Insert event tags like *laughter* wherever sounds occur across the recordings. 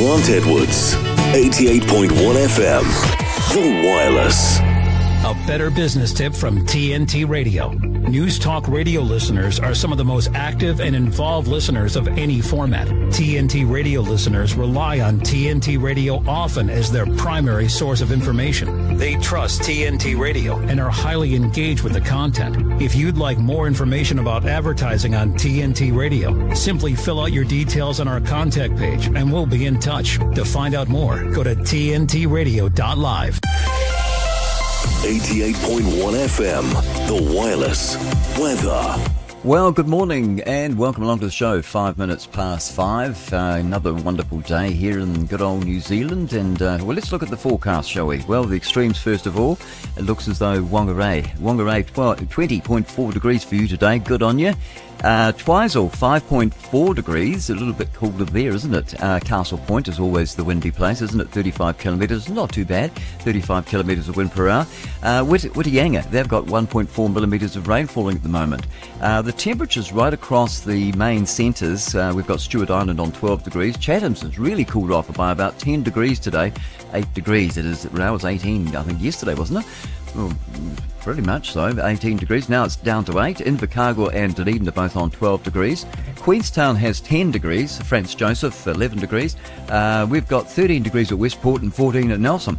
Grant Edwards, 88.1 FM, The Wireless. A better business tip from TNT Radio. News Talk radio listeners are some of the most active and involved listeners of any format. TNT radio listeners rely on TNT Radio often as their primary source of information. They trust TNT Radio and are highly engaged with the content. If you'd like more information about advertising on TNT Radio, simply fill out your details on our contact page and we'll be in touch. To find out more, go to tntradio.live. 88.1 FM, The Wireless. Weather. Well, good morning and welcome along to the show. Five minutes past five. Uh, another wonderful day here in good old New Zealand. And uh, well, let's look at the forecast, shall we? Well, the extremes first of all. It looks as though Whangarei, Whangarei 20.4 degrees for you today. Good on you. Uh, Twizel, 5.4 degrees, a little bit colder there, isn't it? Uh, Castle Point is always the windy place, isn't it? 35 kilometres, not too bad. 35 kilometres of wind per hour. Uh, Whitianga, they've got 1.4 millimetres of rain falling at the moment. Uh, the temperatures right across the main centres, uh, we've got Stewart Island on 12 degrees. Chatham's has really cooled off by about 10 degrees today. 8 degrees, it is, now it's 18, I think yesterday, wasn't it? Well, pretty much so. 18 degrees. Now it's down to 8. Invercargill and Dunedin are both on 12 degrees. Queenstown has 10 degrees. Franz Josef, 11 degrees. Uh, we've got 13 degrees at Westport and 14 at Nelson.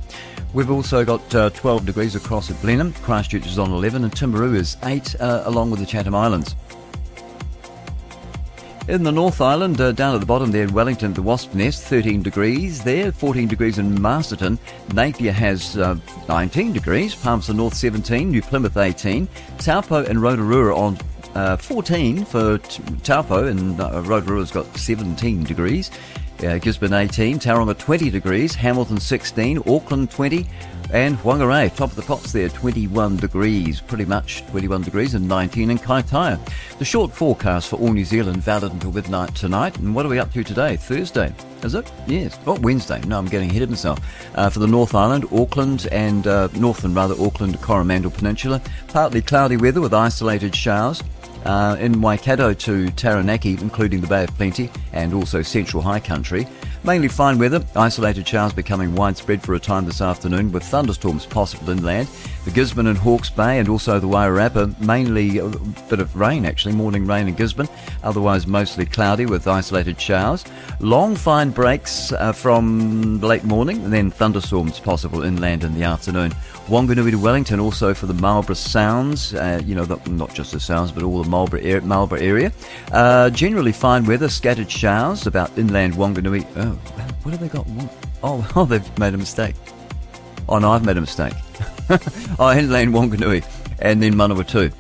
We've also got uh, 12 degrees across at Blenheim. Christchurch is on 11 and Timaru is 8 uh, along with the Chatham Islands. In the North Island, uh, down at the bottom there in Wellington, the Wasp Nest, 13 degrees there, 14 degrees in Masterton. Napier has uh, 19 degrees, Palmerston North 17, New Plymouth 18, Taupo and Rotorua on uh, 14 for Taupo, and uh, Rotorua's got 17 degrees. Uh, Gisborne 18, Tauranga 20 degrees, Hamilton 16, Auckland 20, and Whangarei, top of the pops there, 21 degrees, pretty much 21 degrees and 19 in Kaitaia. The short forecast for all New Zealand valid until midnight tonight. And what are we up to today? Thursday, is it? Yes. Oh, Wednesday. No, I'm getting ahead of myself. Uh, for the North Island, Auckland and uh, Northern, rather, Auckland, Coromandel Peninsula, partly cloudy weather with isolated showers. Uh, in Waikato to Taranaki, including the Bay of Plenty and also central high country. Mainly fine weather, isolated showers becoming widespread for a time this afternoon with thunderstorms possible inland. The Gisborne and Hawke's Bay and also the Wairarapa, mainly a bit of rain actually, morning rain in Gisborne, otherwise mostly cloudy with isolated showers. Long fine breaks uh, from late morning and then thunderstorms possible inland in the afternoon. Wanganui to Wellington also for the Marlborough Sounds, uh, you know, the, not just the Sounds but all the Marlborough, Marlborough area. Uh, generally fine weather, scattered showers about inland Wanganui. Oh, Oh, what have they got? Oh, *laughs* oh, they've made a mistake. Oh no, I've made a mistake. *laughs* oh, inland Wanganui and then Manawatu.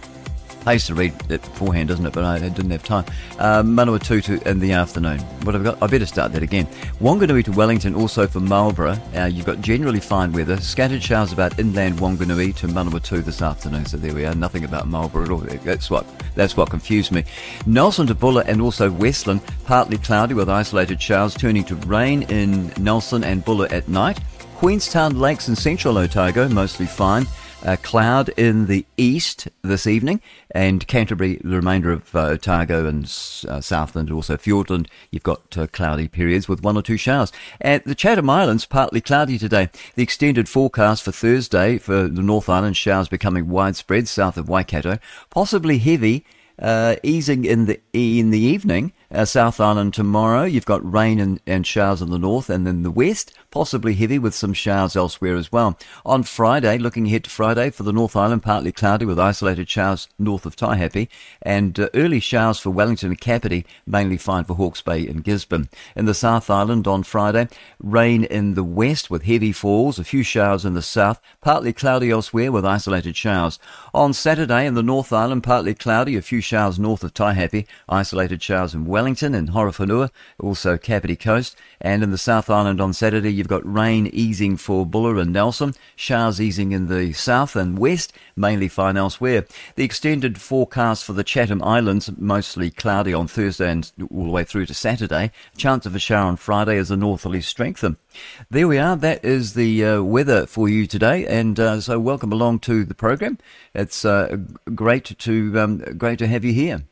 I used to read it beforehand, doesn't it? But I didn't have time. Uh, Manawatu to in the afternoon. What have I got? I better start that again. Wanganui to Wellington, also for Marlborough. Uh, you've got generally fine weather. Scattered showers about inland Wanganui to Manawatu this afternoon. So there we are. Nothing about Marlborough at all. That's what that's what confused me. Nelson to Buller and also Westland, partly cloudy with isolated showers, turning to rain in Nelson and Buller at night. Queenstown Lakes and Central Otago, mostly fine. Uh, cloud in the east this evening, and Canterbury, the remainder of uh, Otago and uh, Southland, also Fiordland, you've got uh, cloudy periods with one or two showers. At the Chatham Islands, partly cloudy today. The extended forecast for Thursday for the North Island, showers becoming widespread south of Waikato, possibly heavy. Uh, easing in the in the evening, uh, South Island tomorrow. You've got rain and, and showers in the north and then the west, possibly heavy with some showers elsewhere as well. On Friday, looking ahead to Friday for the North Island, partly cloudy with isolated showers north of Taihape, and uh, early showers for Wellington and Kapiti, mainly fine for Hawke's Bay and Gisborne. In the South Island on Friday, rain in the west with heavy falls, a few showers in the south, partly cloudy elsewhere with isolated showers. On Saturday in the North Island, partly cloudy, a few showers north of Taihape, isolated showers in Wellington and Horowhenua, also Kapiti Coast, and in the South Island on Saturday, you've got rain easing for Buller and Nelson, showers easing in the south and west, mainly fine elsewhere. The extended forecast for the Chatham Islands, mostly cloudy on Thursday and all the way through to Saturday. Chance of a shower on Friday as the northerlies strengthen. There we are. That is the uh, weather for you today, and uh, so welcome along to the program. It's uh, great to um, great to have you here.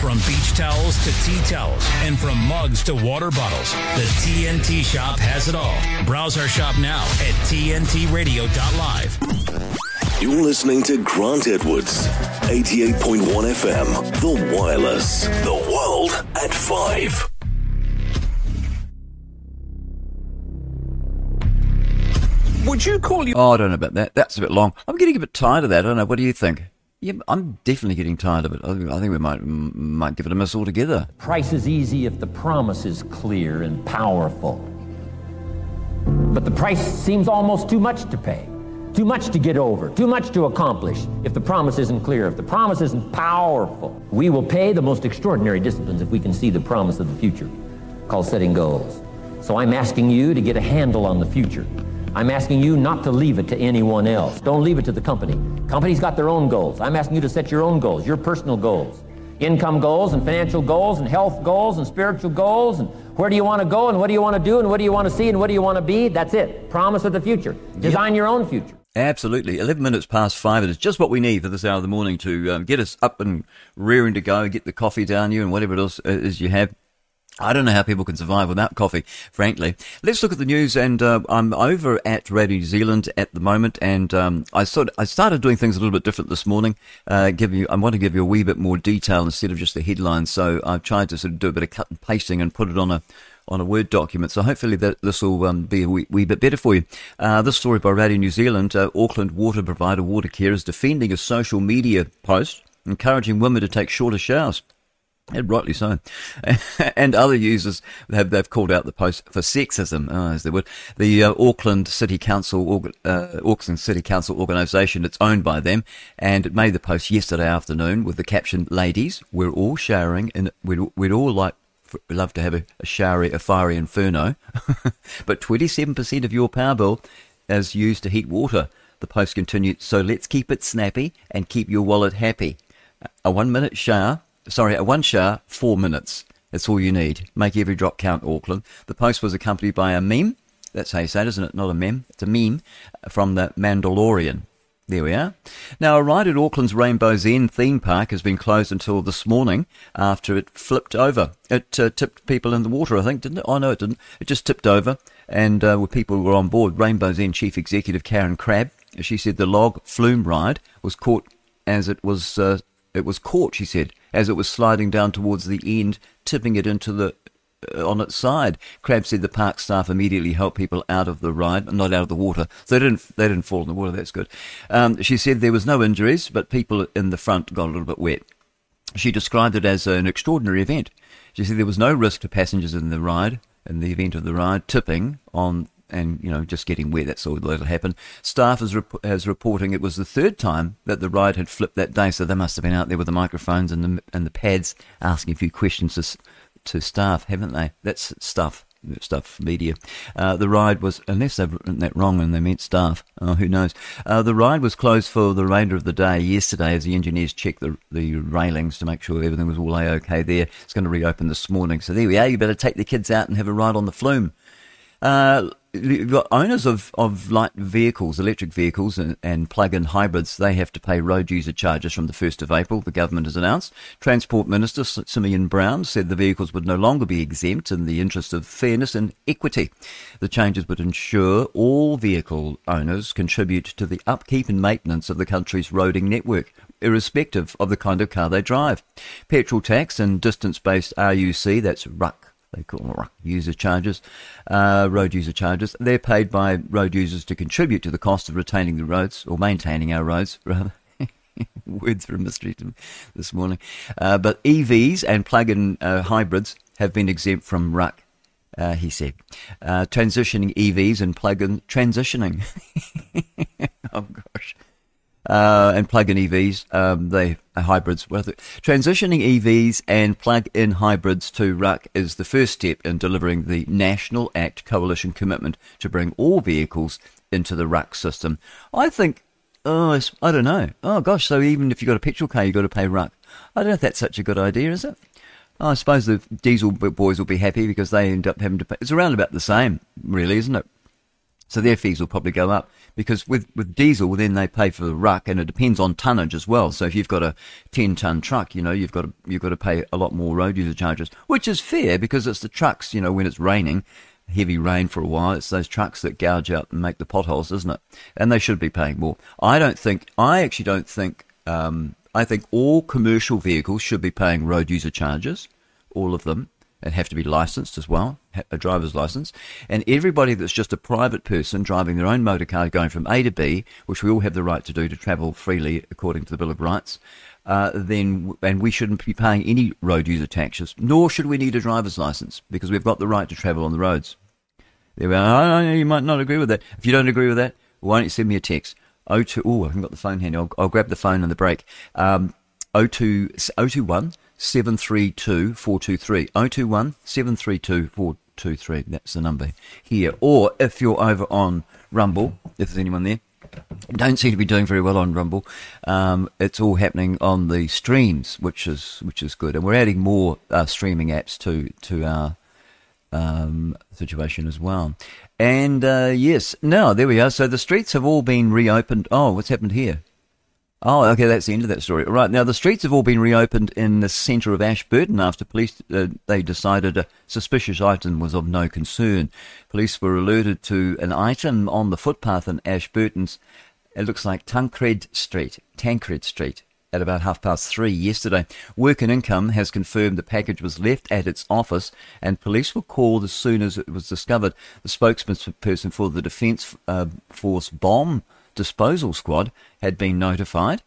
From beach towels to tea towels, and from mugs to water bottles, the TNT shop has it all. Browse our shop now at tntradio.live. You're listening to Grant Edwards, 88.1 FM, The Wireless, The World at 5. Would you call you? Oh, I don't know about that. That's a bit long. I'm getting a bit tired of that. I don't know. What do you think? Yeah, I'm definitely getting tired of it. I think, we might might give it a miss altogether. Price is easy if the promise is clear and powerful. But the price seems almost too much to pay, too much to get over, too much to accomplish if the promise isn't clear, if the promise isn't powerful. We will pay the most extraordinary disciplines if we can see the promise of the future, called setting goals. So I'm asking you to get a handle on the future. I'm asking you not to leave it to anyone else. Don't leave it to the company. Companies got their own goals. I'm asking you to set your own goals, your personal goals. Income goals and financial goals and health goals and spiritual goals and where do you want to go and what do you want to do and what do you want to see and what do you want to be? That's it. Promise of the future. Design yep. your own future. Absolutely. 11 minutes past five. It is just what we need for this hour of the morning to um, get us up and rearing to go, get the coffee down you and whatever else is you have. I don't know how people can survive without coffee, frankly. Let's look at the news, and uh, I'm over at Radio New Zealand at the moment, and um, I sort I started doing things a little bit different this morning. Uh, give you, I want to give you a wee bit more detail instead of just the headlines. So I've tried to sort of do a bit of cut and pasting and put it on a on a Word document. So hopefully that this will um, be a wee, wee, bit better for you. Uh, this story by Radio New Zealand: uh, Auckland water provider Watercare is defending a social media post encouraging women to take shorter showers. And rightly so. *laughs* and other users have they've called out the post for sexism, oh, as they would. The uh, Auckland City Council, uh, Auckland City Council organisation, it's owned by them, and it made the post yesterday afternoon with the caption, "Ladies, we're all showering, and we'd, we'd all like love to have a, a showery, a fiery inferno, *laughs* but 27% of your power bill is used to heat water." The post continued, "So let's keep it snappy and keep your wallet happy." A one-minute shower sorry, a one shower, four minutes. That's all you need. Make every drop count, Auckland. The post was accompanied by a meme. That's how you say it, isn't it? Not a meme. It's a meme from the Mandalorian. There we are. Now, a ride at Auckland's Rainbow's End theme park has been closed until this morning after it flipped over. It uh, tipped people in the water, I think, didn't it? Oh, no, it didn't. It just tipped over, and uh, people were on board, Rainbow's End Chief Executive Karen Crabb, she said the log flume ride was caught as it was uh, it was caught, she said, as it was sliding down towards the end, tipping it into the uh, on its side. Crabb said the park staff immediately helped people out of the ride, not out of the water. So they didn't they didn't fall in the water. That's good. Um, she said there was no injuries, but people in the front got a little bit wet. She described it as an extraordinary event. She said there was no risk to passengers in the ride, in the event of the ride, tipping on and you know just getting wet. That's all that'll happen. Staff is rep- reporting it was the third time that the ride had flipped that day, so they must have been out there with the microphones and the and the pads asking a few questions to to staff, haven't they? That's stuff. Stuff media. Uh, the ride was, unless they've written that wrong and they meant staff, oh, who knows? Uh, the ride was closed for the remainder of the day yesterday as the engineers checked the, the railings to make sure everything was all a okay there. It's going to reopen this morning. So there we are. You better take the kids out and have a ride on the flume. Uh, owners of, of light vehicles, electric vehicles, and, and plug-in hybrids, they have to pay road user charges from the 1st of April, the government has announced. Transport Minister Simeon Brown said the vehicles would no longer be exempt in the interest of fairness and equity. The changes would ensure all vehicle owners contribute to the upkeep and maintenance of the country's roading network, irrespective of the kind of car they drive. Petrol tax and distance-based RUC, that's they call them user charges, uh, road user charges. They're paid by road users to contribute to the cost of retaining the roads or maintaining our roads, *laughs* rather. Words are a mystery to this morning. Uh, but EVs and plug-in uh, hybrids have been exempt from RUC. Uh, he said, uh, transitioning EVs and plug-in transitioning. *laughs* oh gosh, uh, and plug-in EVs. Um, they are hybrids. Transitioning EVs and plug-in hybrids to RUC is the first step in delivering the National Act Coalition commitment to bring all vehicles into the RUC system. I think. Oh, I don't know. Oh gosh, so even if you've got a petrol car, you've got to pay RUC. I don't know if that's such a good idea, is it? I suppose the diesel boys will be happy because they end up having to pay. It's around about the same, really, isn't it? So their fees will probably go up because with, with diesel, then they pay for the ruck and it depends on tonnage as well. So if you've got a 10 ton truck, you know, you've got to, you've got to pay a lot more road user charges, which is fair because it's the trucks, you know, when it's raining, heavy rain for a while, it's those trucks that gouge out and make the potholes, isn't it? And they should be paying more. I don't think, I actually don't think, um, I think all commercial vehicles should be paying road user charges, all of them and have to be licensed as well, a driver's license. And everybody that's just a private person driving their own motor car going from A to B, which we all have the right to do to travel freely according to the Bill of Rights, uh, then and we shouldn't be paying any road user taxes, nor should we need a driver's license because we've got the right to travel on the roads. There we are. Oh, you might not agree with that. If you don't agree with that, why don't you send me a text? 02, oh, I haven't got the phone handy. I'll, I'll grab the phone on the break. Um, 02, 021 732 423. 021 732 423. That's the number here. Or if you're over on Rumble, if there's anyone there, don't seem to be doing very well on Rumble. Um, it's all happening on the streams, which is which is good, and we're adding more uh, streaming apps to to our um, situation as well. And uh, yes, now there we are. So the streets have all been reopened. Oh, what's happened here? Oh, okay, that's the end of that story. Right, now the streets have all been reopened in the centre of Ashburton after police, uh, they decided a suspicious item was of no concern. Police were alerted to an item on the footpath in Ashburton's, it looks like Tancred Street, Tancred Street, at about half past three yesterday. Work and Income has confirmed the package was left at its office and police were called as soon as it was discovered. The spokesperson for the Defence uh, Force bomb disposal squad had been notified.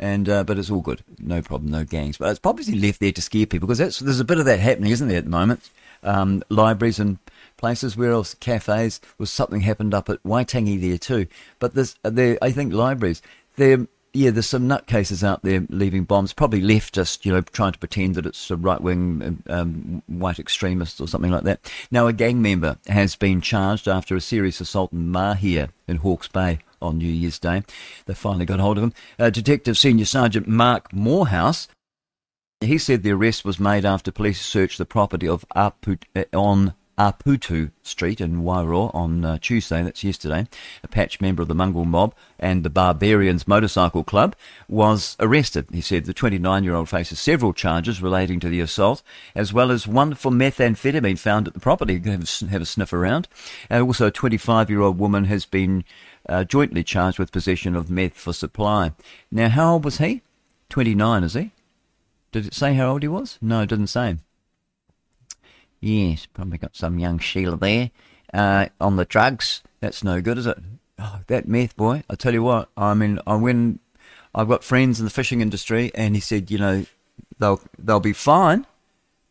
And uh, but it's all good, no problem, no gangs. But it's probably left there to scare people because that's, there's a bit of that happening, isn't there, at the moment? Um, libraries and places where else cafes was something happened up at Waitangi there too. But there's there I think libraries they're yeah, there's some nutcases out there leaving bombs, probably leftist, you know, trying to pretend that it's a right wing um, white extremist or something like that. Now, a gang member has been charged after a serious assault in Mahia in Hawke's Bay on New Year's Day. They finally got hold of him. Uh, Detective Senior Sergeant Mark Morehouse. He said the arrest was made after police searched the property of Aput, uh, on Aputu Street in Wairoa on uh, Tuesday, that's yesterday. A patch member of the mongrel mob and the Barbarians Motorcycle Club was arrested. He said the 29 year old faces several charges relating to the assault, as well as one for methamphetamine found at the property. Have, have a sniff around. And also, a 25 year old woman has been uh, jointly charged with possession of meth for supply. Now, how old was he? 29, is he? Did it say how old he was? No, it didn't say. Yes, probably got some young Sheila there uh, on the drugs. That's no good, is it? Oh, that meth boy. I tell you what. I mean, I went. I've got friends in the fishing industry, and he said, you know, they'll they'll be fine,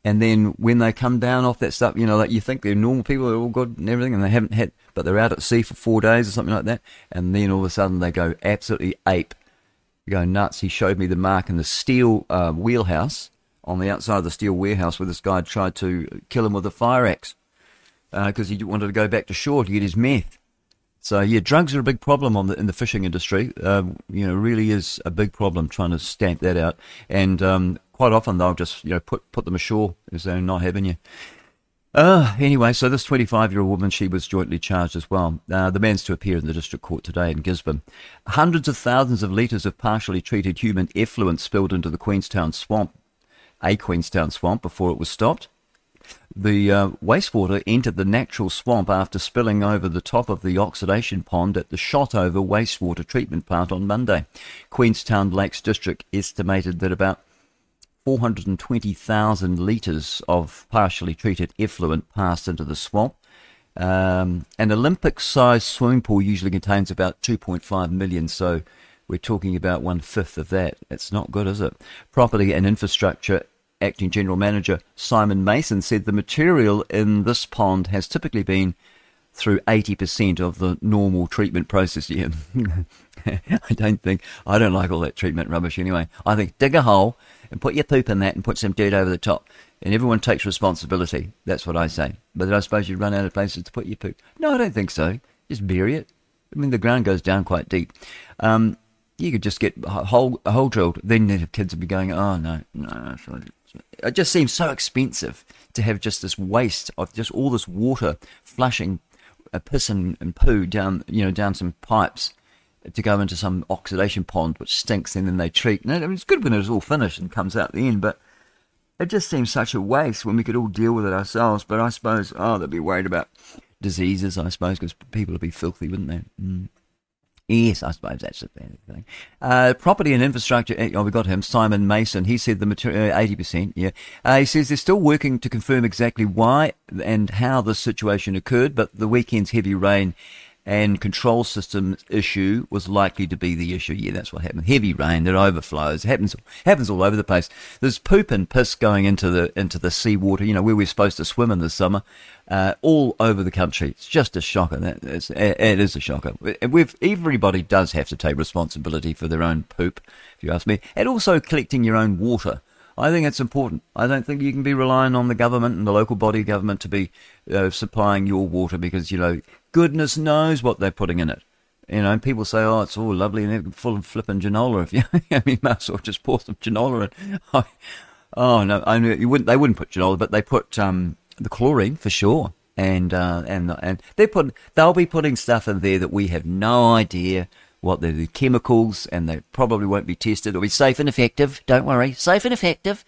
and then when they come down off that stuff, you know, like you think they're normal people, they're all good and everything, and they haven't had, but they're out at sea for four days or something like that, and then all of a sudden they go absolutely ape, they go nuts. He showed me the mark in the steel uh, wheelhouse on the outside of the steel warehouse where this guy tried to kill him with a fire axe because uh, he wanted to go back to shore to get his meth. So yeah, drugs are a big problem on the in the fishing industry. Uh, you know, really is a big problem trying to stamp that out. And um, quite often they'll just you know put put them ashore as they're not having you. Uh, anyway, so this 25 year old woman, she was jointly charged as well. Uh, the man's to appear in the district court today in Gisborne. Hundreds of thousands of litres of partially treated human effluent spilled into the Queenstown swamp a Queenstown swamp before it was stopped. The uh, wastewater entered the natural swamp after spilling over the top of the oxidation pond at the Shotover wastewater treatment plant on Monday. Queenstown Lakes District estimated that about 420,000 litres of partially treated effluent passed into the swamp. Um, an Olympic sized swimming pool usually contains about 2.5 million, so we're talking about one fifth of that. It's not good, is it? Property and Infrastructure Acting General Manager Simon Mason said the material in this pond has typically been through 80% of the normal treatment process. *laughs* Yeah. *laughs* I don't think, I don't like all that treatment rubbish anyway. I think dig a hole and put your poop in that and put some dirt over the top. And everyone takes responsibility. That's what I say. But I suppose you'd run out of places to put your poop. No, I don't think so. Just bury it. I mean, the ground goes down quite deep. Um, you could just get a hole, a hole drilled. Then the kids would be going, oh, no, no. It just seems so expensive to have just this waste of just all this water flushing a piss and, and poo down, you know, down some pipes to go into some oxidation pond which stinks, and then they treat. And I mean, it's good when it's all finished and comes out the end, but it just seems such a waste when we could all deal with it ourselves. But I suppose, oh, they'd be worried about diseases, I suppose, because people would be filthy, wouldn't they? Mm. Yes, I suppose that's the thing. Uh, property and infrastructure. Eh, oh, we got him, Simon Mason. He said the material uh, eighty percent. Yeah, uh, he says they're still working to confirm exactly why and how this situation occurred, but the weekend's heavy rain and control systems issue was likely to be the issue. Yeah, that's what happened. Heavy rain that overflows it happens happens all over the place. There's poop and piss going into the into the seawater. You know where we're supposed to swim in the summer, uh, all over the country. It's just a shocker. That it's, it is a shocker. We've everybody does have to take responsibility for their own poop, if you ask me, and also collecting your own water. I think it's important. I don't think you can be relying on the government and the local body government to be uh, supplying your water because, you know, goodness knows what they're putting in it. You know, people say, "Oh, it's all lovely and full of flipping ginola." *laughs* If you, I mean, might as well just pour some ginola in. *laughs* oh no, I know you wouldn't. They wouldn't put ginola, but they put um, the chlorine for sure. And uh, and and they put they'll be putting stuff in there that we have no idea what the, the chemicals, and they probably won't be tested. It'll be safe and effective. Don't worry, safe and effective.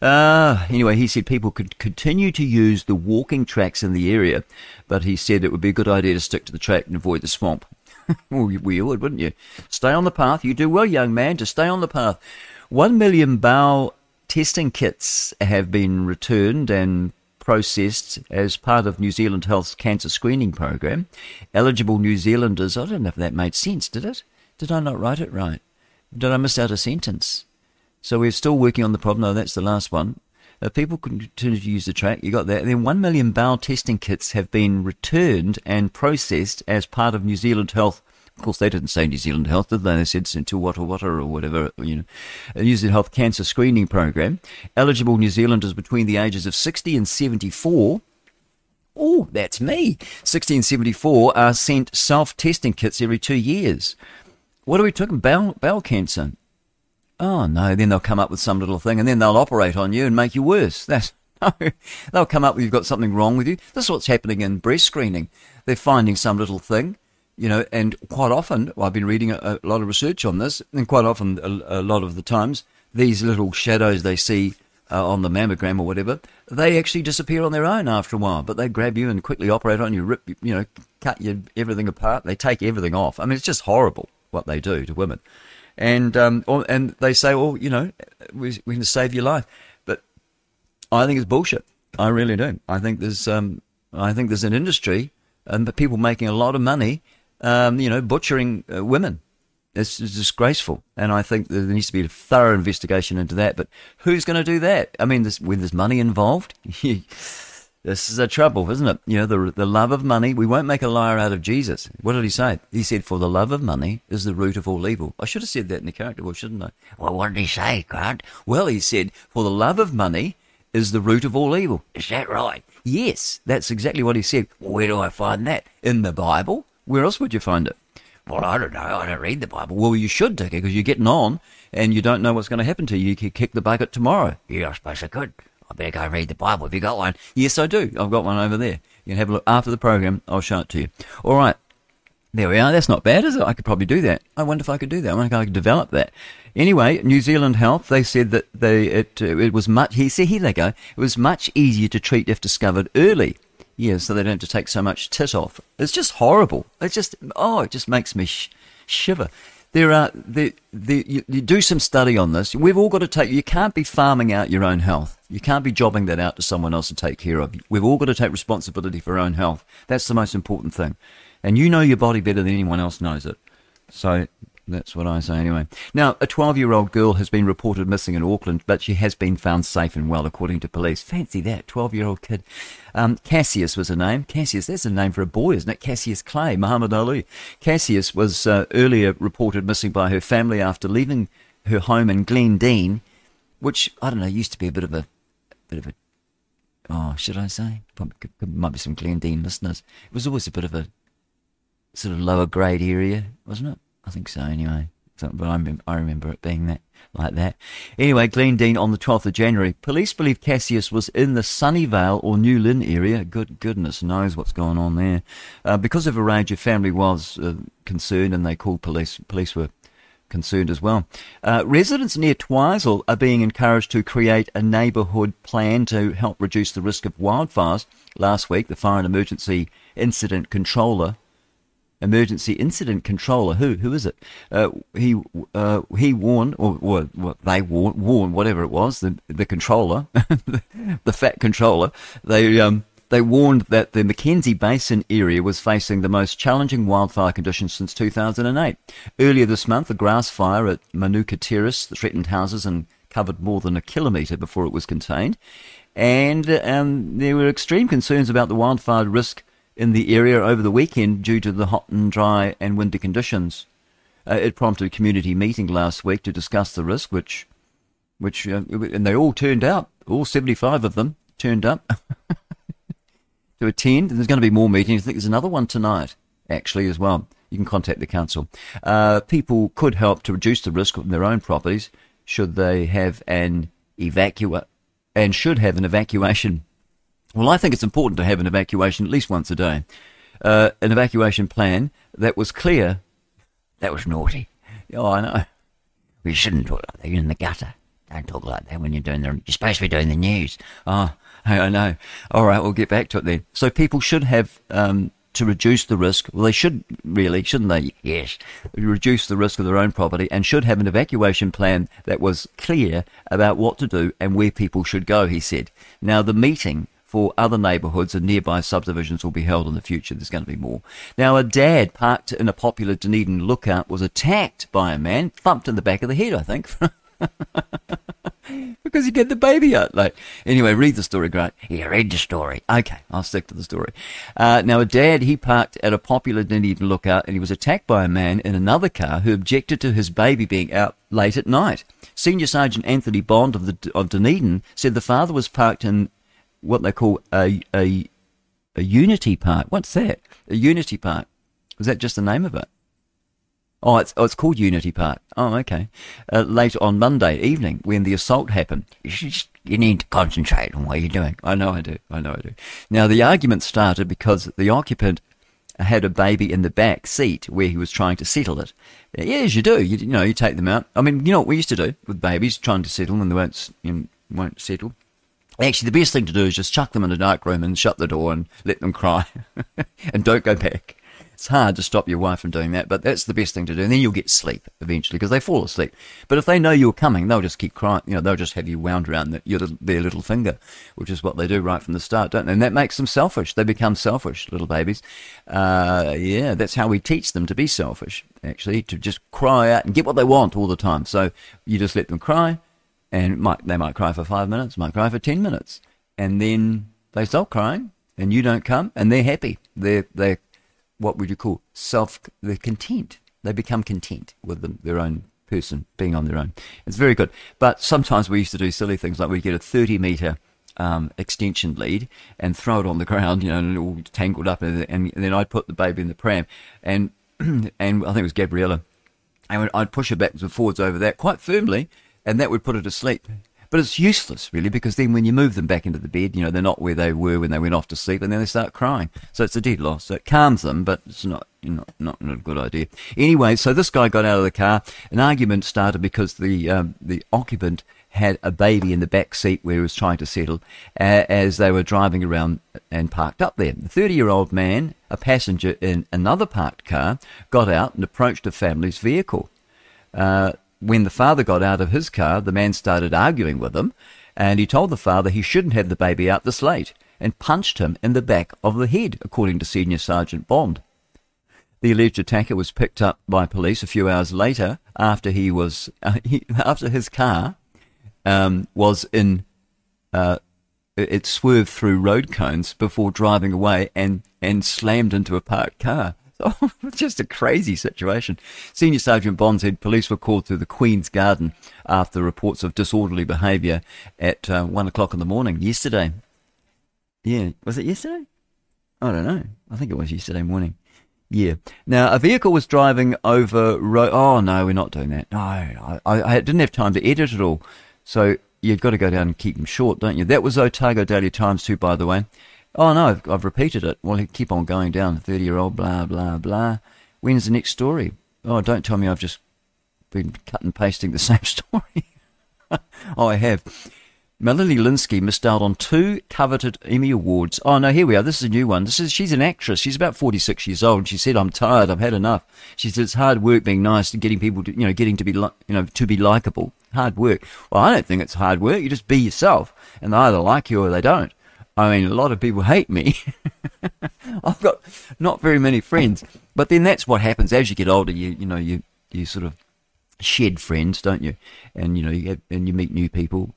Uh, anyway, he said people could continue to use the walking tracks in the area, but he said it would be a good idea to stick to the track and avoid the swamp. *laughs* well, you would, wouldn't you? Stay on the path. You do well, young man, to stay on the path. One million bowel testing kits have been returned and processed as part of New Zealand Health's cancer screening program. Eligible New Zealanders, I don't know if that made sense, did it? Did I not write it right? Did I miss out a sentence? So we're still working on the problem. No, that's the last one. Uh, people continue to use the track. You got that. Then one million bowel testing kits have been returned and processed as part of New Zealand Health. Of course, they didn't say New Zealand Health, did they? They said into Wata Wata or whatever, you know, New Zealand Health cancer screening program. Eligible New Zealanders between the ages of 60 and 74 Oh, that's me. 1674 are sent self-testing kits every two years. What are we talking? Bowel, bowel cancer. Oh no, then they'll come up with some little thing and then they'll operate on you and make you worse. *laughs* That's no, they'll come up with you've got something wrong with you. This is what's happening in breast screening. They're finding some little thing, you know, and quite often, well, I've been reading a, a, lot of research on this, and quite often, a, a lot of the times, these little shadows they see uh, on the mammogram or whatever, they actually disappear on their own after a while. But they grab you and quickly operate on you, rip, you know, cut you everything apart. They take everything off. I mean, it's just horrible what they do to women and um, and they say, well, you know, we, we can save your life, but I think it's bullshit. I really do. I think there's um, I think there's an industry and people making a lot of money, um, you know, butchering uh, women. It's, it's, disgraceful, and I think there needs to be a thorough investigation into that. But who's going to do that? I mean, there's, when there's money involved. *laughs* This is a trouble, isn't it? You know, the, the love of money. We won't make a liar out of Jesus. What did he say? He said, For the love of money is the root of all evil. I should have said that in the character voice, shouldn't I? Well, what did he say, Grant? Well, he said, For the love of money is the root of all evil. Is that right? Yes, that's exactly what he said. Well, where do I find that? In the Bible? Where else would you find it? Well, I don't know. I don't read the Bible. Well, you should, Dicky, because you're getting on and you don't know what's going to happen to you. You could kick the bucket tomorrow. Yeah, I suppose I could. I better go read the Bible. Have you got one? Yes, I do. I've got one over there. You can have a look after the program. I'll show it to you. All right. There we are. That's not bad, is it? I could probably do that. I wonder if I could do that. I wonder if I could develop that. Anyway, New Zealand Health, they said that they it uh, it was much. See, here they go. It was much easier to treat if discovered early. Yeah, so they don't have to take so much tit off. It's just horrible. It's just oh, it just makes me sh- shiver there are the, the you, you, do some study on this. We've all got to take. You can't be farming out your own health. You can't be jobbing that out to someone else to take care of. We've all got to take responsibility for our own health. That's the most important thing. And you know your body better than anyone else knows it. So that's what I say anyway. Now, a 12 year old girl has been reported missing in Auckland, but she has been found safe and well, according to police. Fancy that, 12 year old kid. Um, Cassius was her name. Cassius, that's a name for a boy, isn't it? Cassius Clay, Muhammad Ali. Cassius was uh, earlier reported missing by her family after leaving her home in Glendene, which, I don't know, used to be a bit of a, bit of a, oh, should I say? Probably, might be some Glendene listeners. It was always a bit of a sort of lower grade area, wasn't it? I think so, anyway. So, but I remember, I remember it being that like that. Anyway, Glendene on the 12th of January. Police believe Cassius was in the Sunnyvale or New Lynn area. Good goodness knows what's going on there. Uh, because of a rage, your family was uh, concerned and they called police. Police were concerned as well. Uh, residents near Twizel are being encouraged to create a neighbourhood plan to help reduce the risk of wildfires. Last week, the Fire and Emergency Incident Controller emergency incident controller. Who who is it? Uh, he uh, he warned, or, or, they warned, warned, whatever it was, the the controller, *laughs* the fat controller. They um they warned that the Mackenzie Basin area was facing the most challenging wildfire conditions since 2008. Earlier this month, a grass fire at Manuka Terrace threatened houses and covered more than a kilometre before it was contained. And um, there were extreme concerns about the wildfire risk in the area over the weekend due to the hot and dry and windy conditions. Uh, it prompted a community meeting last week to discuss the risk, which, which, uh, and they all turned out. All 75 of them turned up *laughs* to attend. And there's going to be more meetings. I think there's another one tonight, actually, as well. You can contact the council. Uh, people could help to reduce the risk on their own properties should they have an evacua and should have an evacuation well, I think it's important to have an evacuation at least once a day. Uh, an evacuation plan that was clear. That was naughty. Oh, I know. We shouldn't talk like that. You're in the gutter. Don't talk like that when you're doing the. You're supposed to be doing the news. Oh, *laughs* I know. All right, we'll get back to it then. So people should have um, to reduce the risk. Well, they should really, shouldn't they? Yes, reduce the risk of their own property and should have an evacuation plan that was clear about what to do and where people should go. He said. Now the meeting for other neighbourhoods and nearby subdivisions will be held in the future. There's going to be more. Now, a dad parked in a popular Dunedin lookout was attacked by a man, thumped in the back of the head, I think. *laughs* because he get the baby out late. Anyway, read the story, great. Yeah, read the story. Okay, I'll stick to the story. Uh, now, a dad, he parked at a popular Dunedin lookout and he was attacked by a man in another car who objected to his baby being out late at night. Senior Sergeant Anthony Bond of, the, of Dunedin said the father was parked in what they call a, a, a unity park. What's that? A unity park. Was that just the name of it? Oh, it's, oh, it's called Unity Park. Oh, okay. Uh, late on Monday evening, when the assault happened, you need to concentrate on what you're doing. I know I do. I know I do. Now, the argument started because the occupant had a baby in the back seat where he was trying to settle it. Yes, you do. You, you know, you take them out. I mean, you know what we used to do with babies trying to settle and they won't, you know, won't settle. Actually, the best thing to do is just chuck them in a dark room and shut the door and let them cry. *laughs* and don't go back. It's hard to stop your wife from doing that, but that's the best thing to do. And then you'll get sleep eventually because they fall asleep. But if they know you're coming, they'll just keep crying. You know, they'll just have you wound around the, your, their little finger, which is what they do right from the start, don't they? And that makes them selfish. They become selfish, little babies. Uh, yeah, that's how we teach them to be selfish, actually, to just cry out and get what they want all the time. So you just let them cry and might, they might cry for five minutes, might cry for ten minutes, and then they stop crying, and you don't come, and they're happy. They're they what would you call self? They're content. They become content with them, their own person being on their own. It's very good. But sometimes we used to do silly things like we'd get a thirty meter um, extension lead and throw it on the ground, you know, and all tangled up, and, and then I'd put the baby in the pram, and *clears throat* and I think it was Gabriella, and I'd push her backwards and forwards over that quite firmly and that would put her to sleep. But it's useless, really, because then when you move them back into the bed, you know, they're not where they were when they went off to sleep, and then they start crying. So it's a dead loss. So it calms them, but it's not, not, not, not a good idea. Anyway, so this guy got out of the car. An argument started because the, um, the occupant had a baby in the back seat where he was trying to settle uh, as they were driving around and parked up there. The 30 year old man, a passenger in another parked car, got out and approached the family's vehicle. Uh, when the father got out of his car, the man started arguing with him, and he told the father he shouldn't have the baby out this late, and punched him in the back of the head, according to Senior Sergeant Bond. The alleged attacker was picked up by police a few hours later after he was uh, he, *laughs* after his car um, was in uh, it swerved through road cones before driving away and and slammed into a parked car. Oh, *laughs* just a crazy situation. Senior Sergeant Bond said police were called to the Queen's Garden after reports of disorderly behaviour at uh, one o'clock in the morning yesterday. Yeah, was it yesterday? I don't know. I think it was yesterday morning. Yeah. Now, a vehicle was driving over road. Oh, no, we're not doing that. No, I, I, didn't have time to edit it all. So you've got to go down and keep them short, don't you? That was Otago Daily Times, too, by the way. Oh, no, I've, I've repeated it. Well, keep on going down. 30 year old, blah, blah, blah. When's the next story? Oh, don't tell me I've just been cut and pasting the *laughs* same story. *laughs* oh, I have. Melanie Lynskey missed out on two coveted Emmy Awards. Oh no, here we are. This is a new one. This is she's an actress. She's about forty six years old. She said, "I'm tired. I've had enough." She said, "It's hard work being nice and getting people to, you know, getting to be, you know, to be likable. Hard work." Well, I don't think it's hard work. You just be yourself, and they either like you or they don't. I mean, a lot of people hate me. *laughs* I've got not very many friends, but then that's what happens as you get older. You you know you you sort of shed friends, don't you? And you know you have, and you meet new people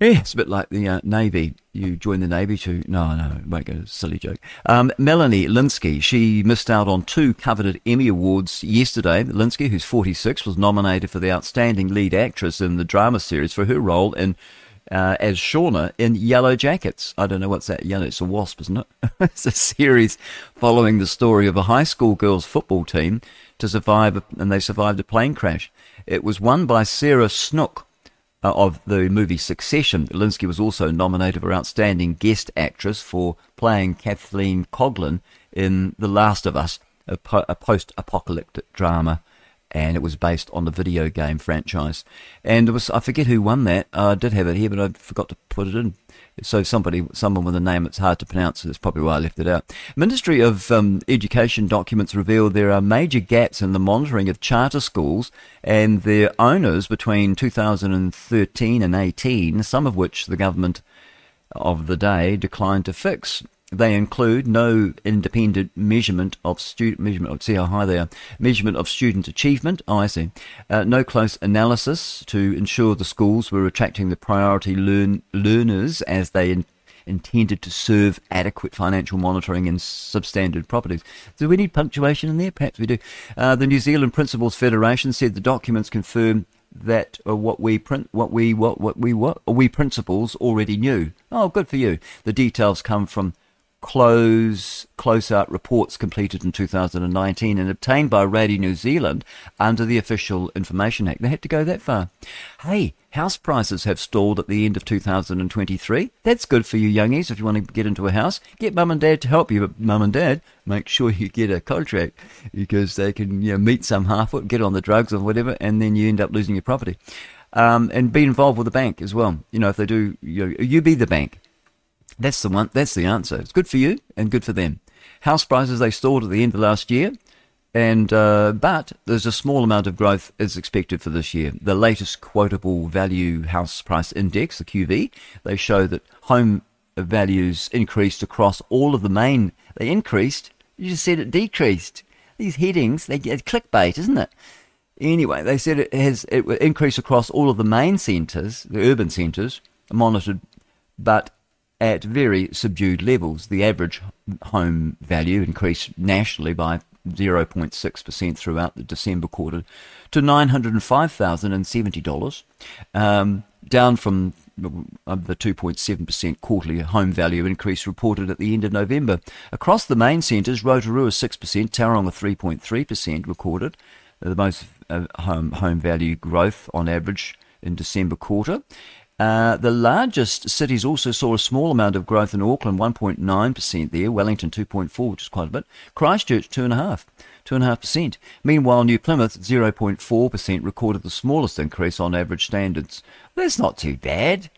yeah, it's a bit like the uh, Navy. You join the Navy to. No, no, won't go. Silly joke. Um, Melanie Lynskey, she missed out on two coveted Emmy Awards yesterday. Lynskey, who's 46, was nominated for the Outstanding Lead Actress in the drama series for her role in uh, as Shauna in Yellow Jackets. I don't know what's that. Yellow, it's a wasp, isn't it? *laughs* it's a series following the story of a high school girls football team to survive, and they survived a plane crash. It was won by Sarah Snook uh, of the movie Succession. Lynskey was also nominated for Outstanding Guest Actress for playing Kathleen Coghlan in The Last of Us, a, po- a post-apocalyptic drama, and it was based on the video game franchise. And it was I forget who won that. Uh, I did have it here, but I forgot to put it in. So somebody, someone with a name that's hard to pronounce, that's probably why I left it out. Ministry of um, Education documents reveal there are major gaps in the monitoring of charter schools and their owners between 2013 and 18, some of which the government of the day declined to fix. They include no independent measurement of student measurement. See how high they are. Measurement of student achievement. Oh, I see. Uh, no close analysis to ensure the schools were attracting the priority learn, learners as they in, intended to serve adequate financial monitoring in substandard properties. Do we need punctuation in there? Perhaps we do. Uh, the New Zealand Principals Federation said the documents confirm that uh, what we print, what we what what we what we principals already knew. Oh, good for you. The details come from close close-out reports completed in 2019 and obtained by Radio New Zealand under the Official Information Act. They had to go that far. Hey, house prices have stalled at the end of 2023. That's good for you youngies if you want to get into a house. Get mum and dad to help you, but mum and dad, make sure you get a contract because they can you know, meet some half foot, get on the drugs or whatever, and then you end up losing your property. Um, and be involved with the bank as well. You know, if they do, you, you be the bank that's the one. That's the answer. It's good for you and good for them. House prices they stalled at the end of last year, and uh, but there's a small amount of growth is expected for this year. The latest quotable value house price index, the QV, they show that home values increased across all of the main. They increased. You just said it decreased. These headings, they get clickbait, isn't it? Anyway, they said it has it increased across all of the main centres, the urban centres, monitored, but at very subdued levels. The average home value increased nationally by 0.6% throughout the December quarter to $905,070, um, down from the 2.7% quarterly home value increase reported at the end of November. Across the main centres, Rotorua 6%, Tauranga 3.3% recorded, the most uh, home, home value growth on average in December quarter. Uh, the largest cities also saw a small amount of growth in Auckland, 1.9% there, Wellington 2.4, which is quite a bit, Christchurch 2.5, 2.5%. Meanwhile, New Plymouth 0.4% recorded the smallest increase on average standards. That's not too bad.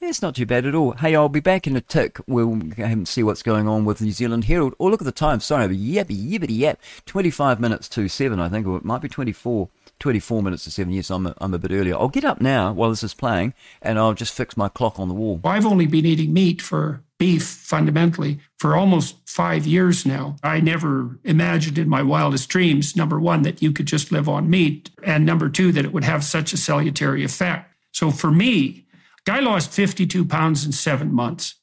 It's not too bad at all. Hey, I'll be back in a tick. We'll see what's going on with New Zealand Herald. Oh, look at the time. Sorry, yappy, yippity yap. 25 minutes to 7, I think, or it might be 24. 24 minutes to 7. Yes, I'm a, I'm a bit earlier. I'll get up now while this is playing and I'll just fix my clock on the wall. I've only been eating meat for beef fundamentally for almost five years now. I never imagined in my wildest dreams, number one, that you could just live on meat, and number two, that it would have such a salutary effect. So for me, I lost 52 pounds in seven months.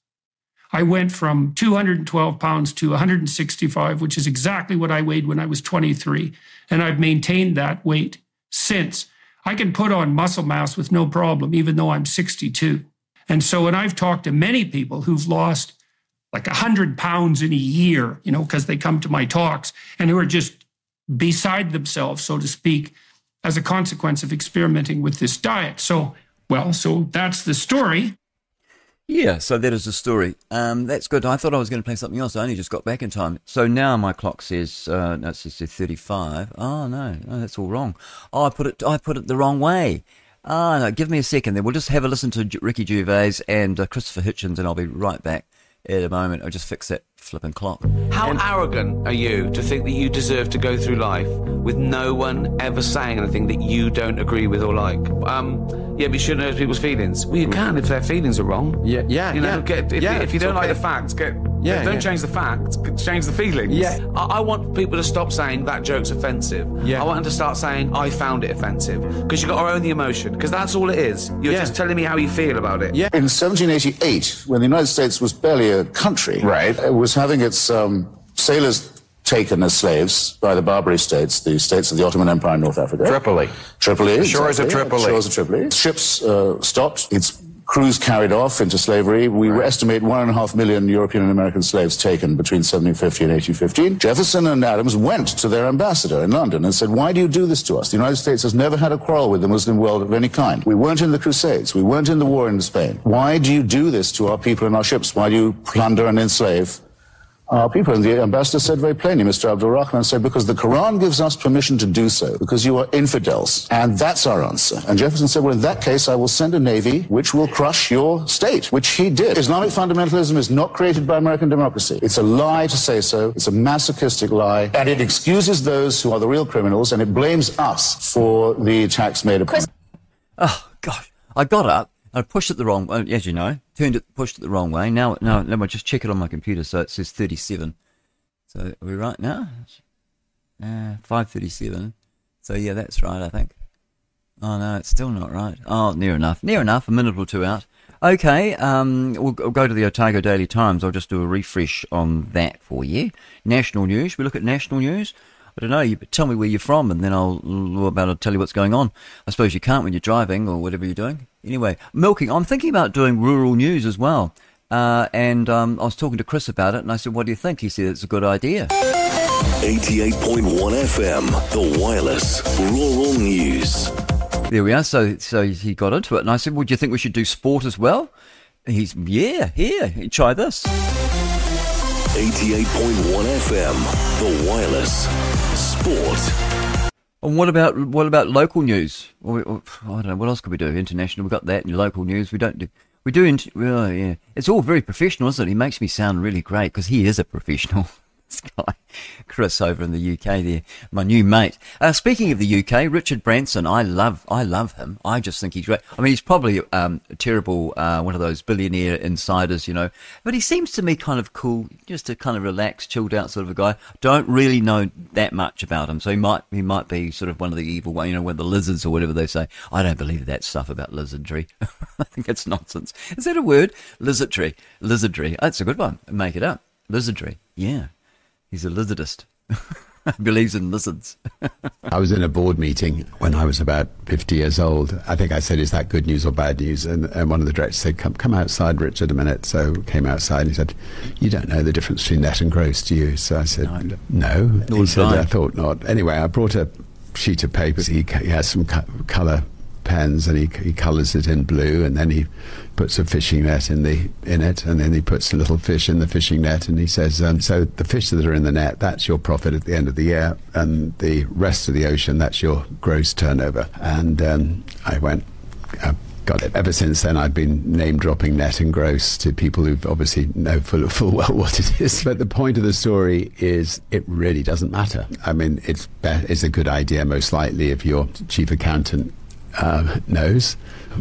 I went from 212 pounds to 165, which is exactly what I weighed when I was 23. And I've maintained that weight since. I can put on muscle mass with no problem, even though I'm 62. And so, when I've talked to many people who've lost like a hundred pounds in a year, you know, because they come to my talks and who are just beside themselves, so to speak, as a consequence of experimenting with this diet. So, well, so that's the story. Yeah, so that is the story. Um, that's good. I thought I was going to play something else. I only just got back in time. So now my clock says, uh, no, it says 35. Oh, no, no, that's all wrong. Oh, I put it, I put it the wrong way. Ah, oh, no, give me a second then. We'll just have a listen to Ricky Gervais and uh, Christopher Hitchens and I'll be right back in a moment. I'll just fix that flipping clock. How and- arrogant are you to think that you deserve to go through life with no one ever saying anything that you don't agree with or like? Um, yeah, but you shouldn't hurt people's feelings. Well, you can if their feelings are wrong. Yeah, yeah, you know, yeah. Get, if, yeah, if you don't okay. like the facts, get yeah, don't yeah. change the facts, change the feelings. Yeah, I, I, want people to stop saying that joke's offensive. Yeah, I want them to start saying I found it offensive because you got to own the emotion because that's all it is. You're yeah. just telling me how you feel about it. Yeah. In 1788, when the United States was barely a country, right, it was having its um, sailors taken as slaves by the Barbary states, the states of the Ottoman Empire in North Africa. Tripoli. Tripoli. Shores exactly. of Tripoli. Shores of Tripoli. Ships uh, stopped. Its crews carried off into slavery. We right. estimate one and a half million European and American slaves taken between 1750 and 1815. Jefferson and Adams went to their ambassador in London and said, why do you do this to us? The United States has never had a quarrel with the Muslim world of any kind. We weren't in the Crusades. We weren't in the war in Spain. Why do you do this to our people and our ships? Why do you plunder and enslave our people. And the ambassador said very plainly, Mr. Abdul Rahman said, because the Quran gives us permission to do so, because you are infidels. And that's our answer. And Jefferson said, well, in that case, I will send a navy which will crush your state, which he did. Islamic fundamentalism is not created by American democracy. It's a lie to say so. It's a masochistic lie. And it excuses those who are the real criminals, and it blames us for the attacks made upon us. Oh, gosh. I got up. I pushed it the wrong way, as you know, turned it, pushed it the wrong way. Now, now, let me just check it on my computer. So it says 37. So are we right now? Uh, 537. So yeah, that's right, I think. Oh no, it's still not right. Oh, near enough. Near enough. A minute or two out. Okay, um, we'll, we'll go to the Otago Daily Times. I'll just do a refresh on that for you. National news. We look at national news. I don't know. You tell me where you're from, and then I'll about I'll tell you what's going on. I suppose you can't when you're driving or whatever you're doing. Anyway, milking. I'm thinking about doing rural news as well. Uh, and um, I was talking to Chris about it, and I said, "What do you think?" He said, "It's a good idea." 88.1 FM, the wireless rural news. There we are. So, so he got into it, and I said, "Would you think we should do sport as well?" He's, "Yeah, here, try this." 88.1 FM, the wireless sport. And what about what about local news? Or, or, I don't know. What else could we do? International. We've got that. And local news. We don't do. We do. Inter- well, yeah. It's all very professional, isn't it? He makes me sound really great because he is a professional. *laughs* this guy, Chris, over in the UK there, my new mate. Uh, speaking of the UK, Richard Branson, I love, I love him. I just think he's great. I mean, he's probably um, a terrible, uh, one of those billionaire insiders, you know, but he seems to me kind of cool, just a kind of relaxed, chilled out sort of a guy. Don't really know that much about him, so he might, he might be sort of one of the evil, one, you know, one of the lizards or whatever they say. I don't believe that stuff about lizardry. *laughs* I think it's nonsense. Is that a word? Lizardry, lizardry. That's a good one. Make it up. Lizardry. Yeah. He's a lizardist. *laughs* Believes in lizards. *laughs* I was in a board meeting when I was about 50 years old. I think I said, Is that good news or bad news? And, and one of the directors said, come, come outside, Richard, a minute. So came outside and he said, You don't know the difference between net and gross, do you? So I said, No. no. He said, I thought not. Anyway, I brought a sheet of paper. He, he has some co- colour pens and he, he colours it in blue and then he puts a fishing net in the in it and then he puts a little fish in the fishing net and he says um, so the fish that are in the net that's your profit at the end of the year and the rest of the ocean that's your gross turnover and um, I went uh, got it. Ever since then, I've been name dropping net and gross to people who obviously know full, full well what it is. *laughs* But the point of the story is it really doesn't matter. I mean, it's, be- it's a good idea, most likely, if your chief accountant uh, knows.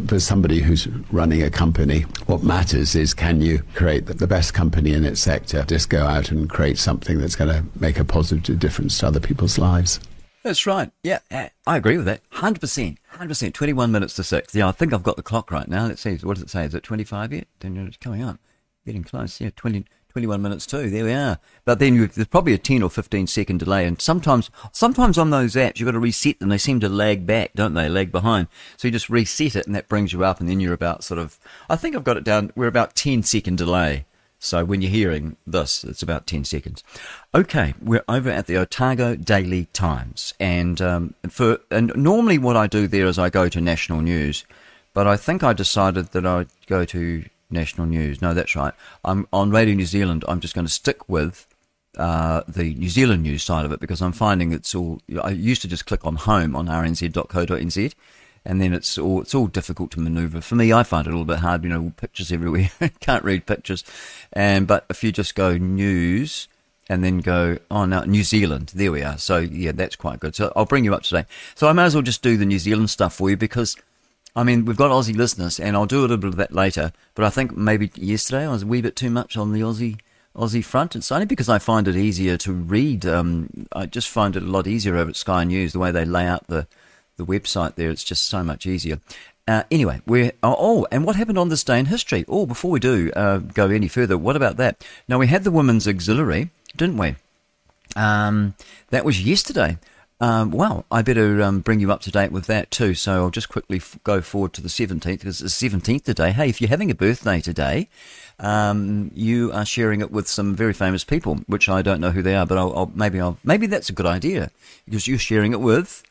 For somebody who's running a company, what matters is can you create the best company in its sector? Just go out and create something that's going to make a positive difference to other people's lives. That's right. Yeah, I agree with that. 100%. 100%. 21 minutes to 6. Yeah, I think I've got the clock right now. Let's see. What does it say? Is it 25 yet? Then it's coming up. Getting close. Yeah, 20, 21 minutes too. There we are. But then there's probably a 10 or 15 second delay. And sometimes, sometimes on those apps, you've got to reset them. They seem to lag back, don't they? Lag behind. So you just reset it and that brings you up and then you're about sort of, I think I've got it down. We're about 10 second delay. So when you're hearing this, it's about 10 seconds. Okay, we're over at the Otago Daily Times. And, um, for, and normally what I do there is I go to national news, but I think I decided that I'd go to national news. No, that's right. I'm on Radio New Zealand. I'm just going to stick with uh, the New Zealand news side of it because I'm finding it's all. I used to just click on home on rnz.co.nz and then it's all it's all difficult to maneuver. For me, I find it a little bit hard. You know, pictures everywhere. *laughs* Can't read pictures, and but if you just go news and then go oh New Zealand, there we are. So yeah, that's quite good. So I'll bring you up today. So I may as well just do the New Zealand stuff for you because. I mean, we've got Aussie listeners, and I'll do a little bit of that later. But I think maybe yesterday I was a wee bit too much on the Aussie Aussie front. It's only because I find it easier to read. Um, I just find it a lot easier over at Sky News the way they lay out the the website there. It's just so much easier. Uh, anyway, we're oh, oh, and what happened on this day in history? Oh, before we do uh, go any further, what about that? Now we had the women's auxiliary, didn't we? Um, that was yesterday. Um, well, I better um, bring you up to date with that too. So I'll just quickly f- go forward to the 17th because it's the 17th today. Hey, if you're having a birthday today, um, you are sharing it with some very famous people, which I don't know who they are, but I'll, I'll, maybe I'll maybe that's a good idea because you're sharing it with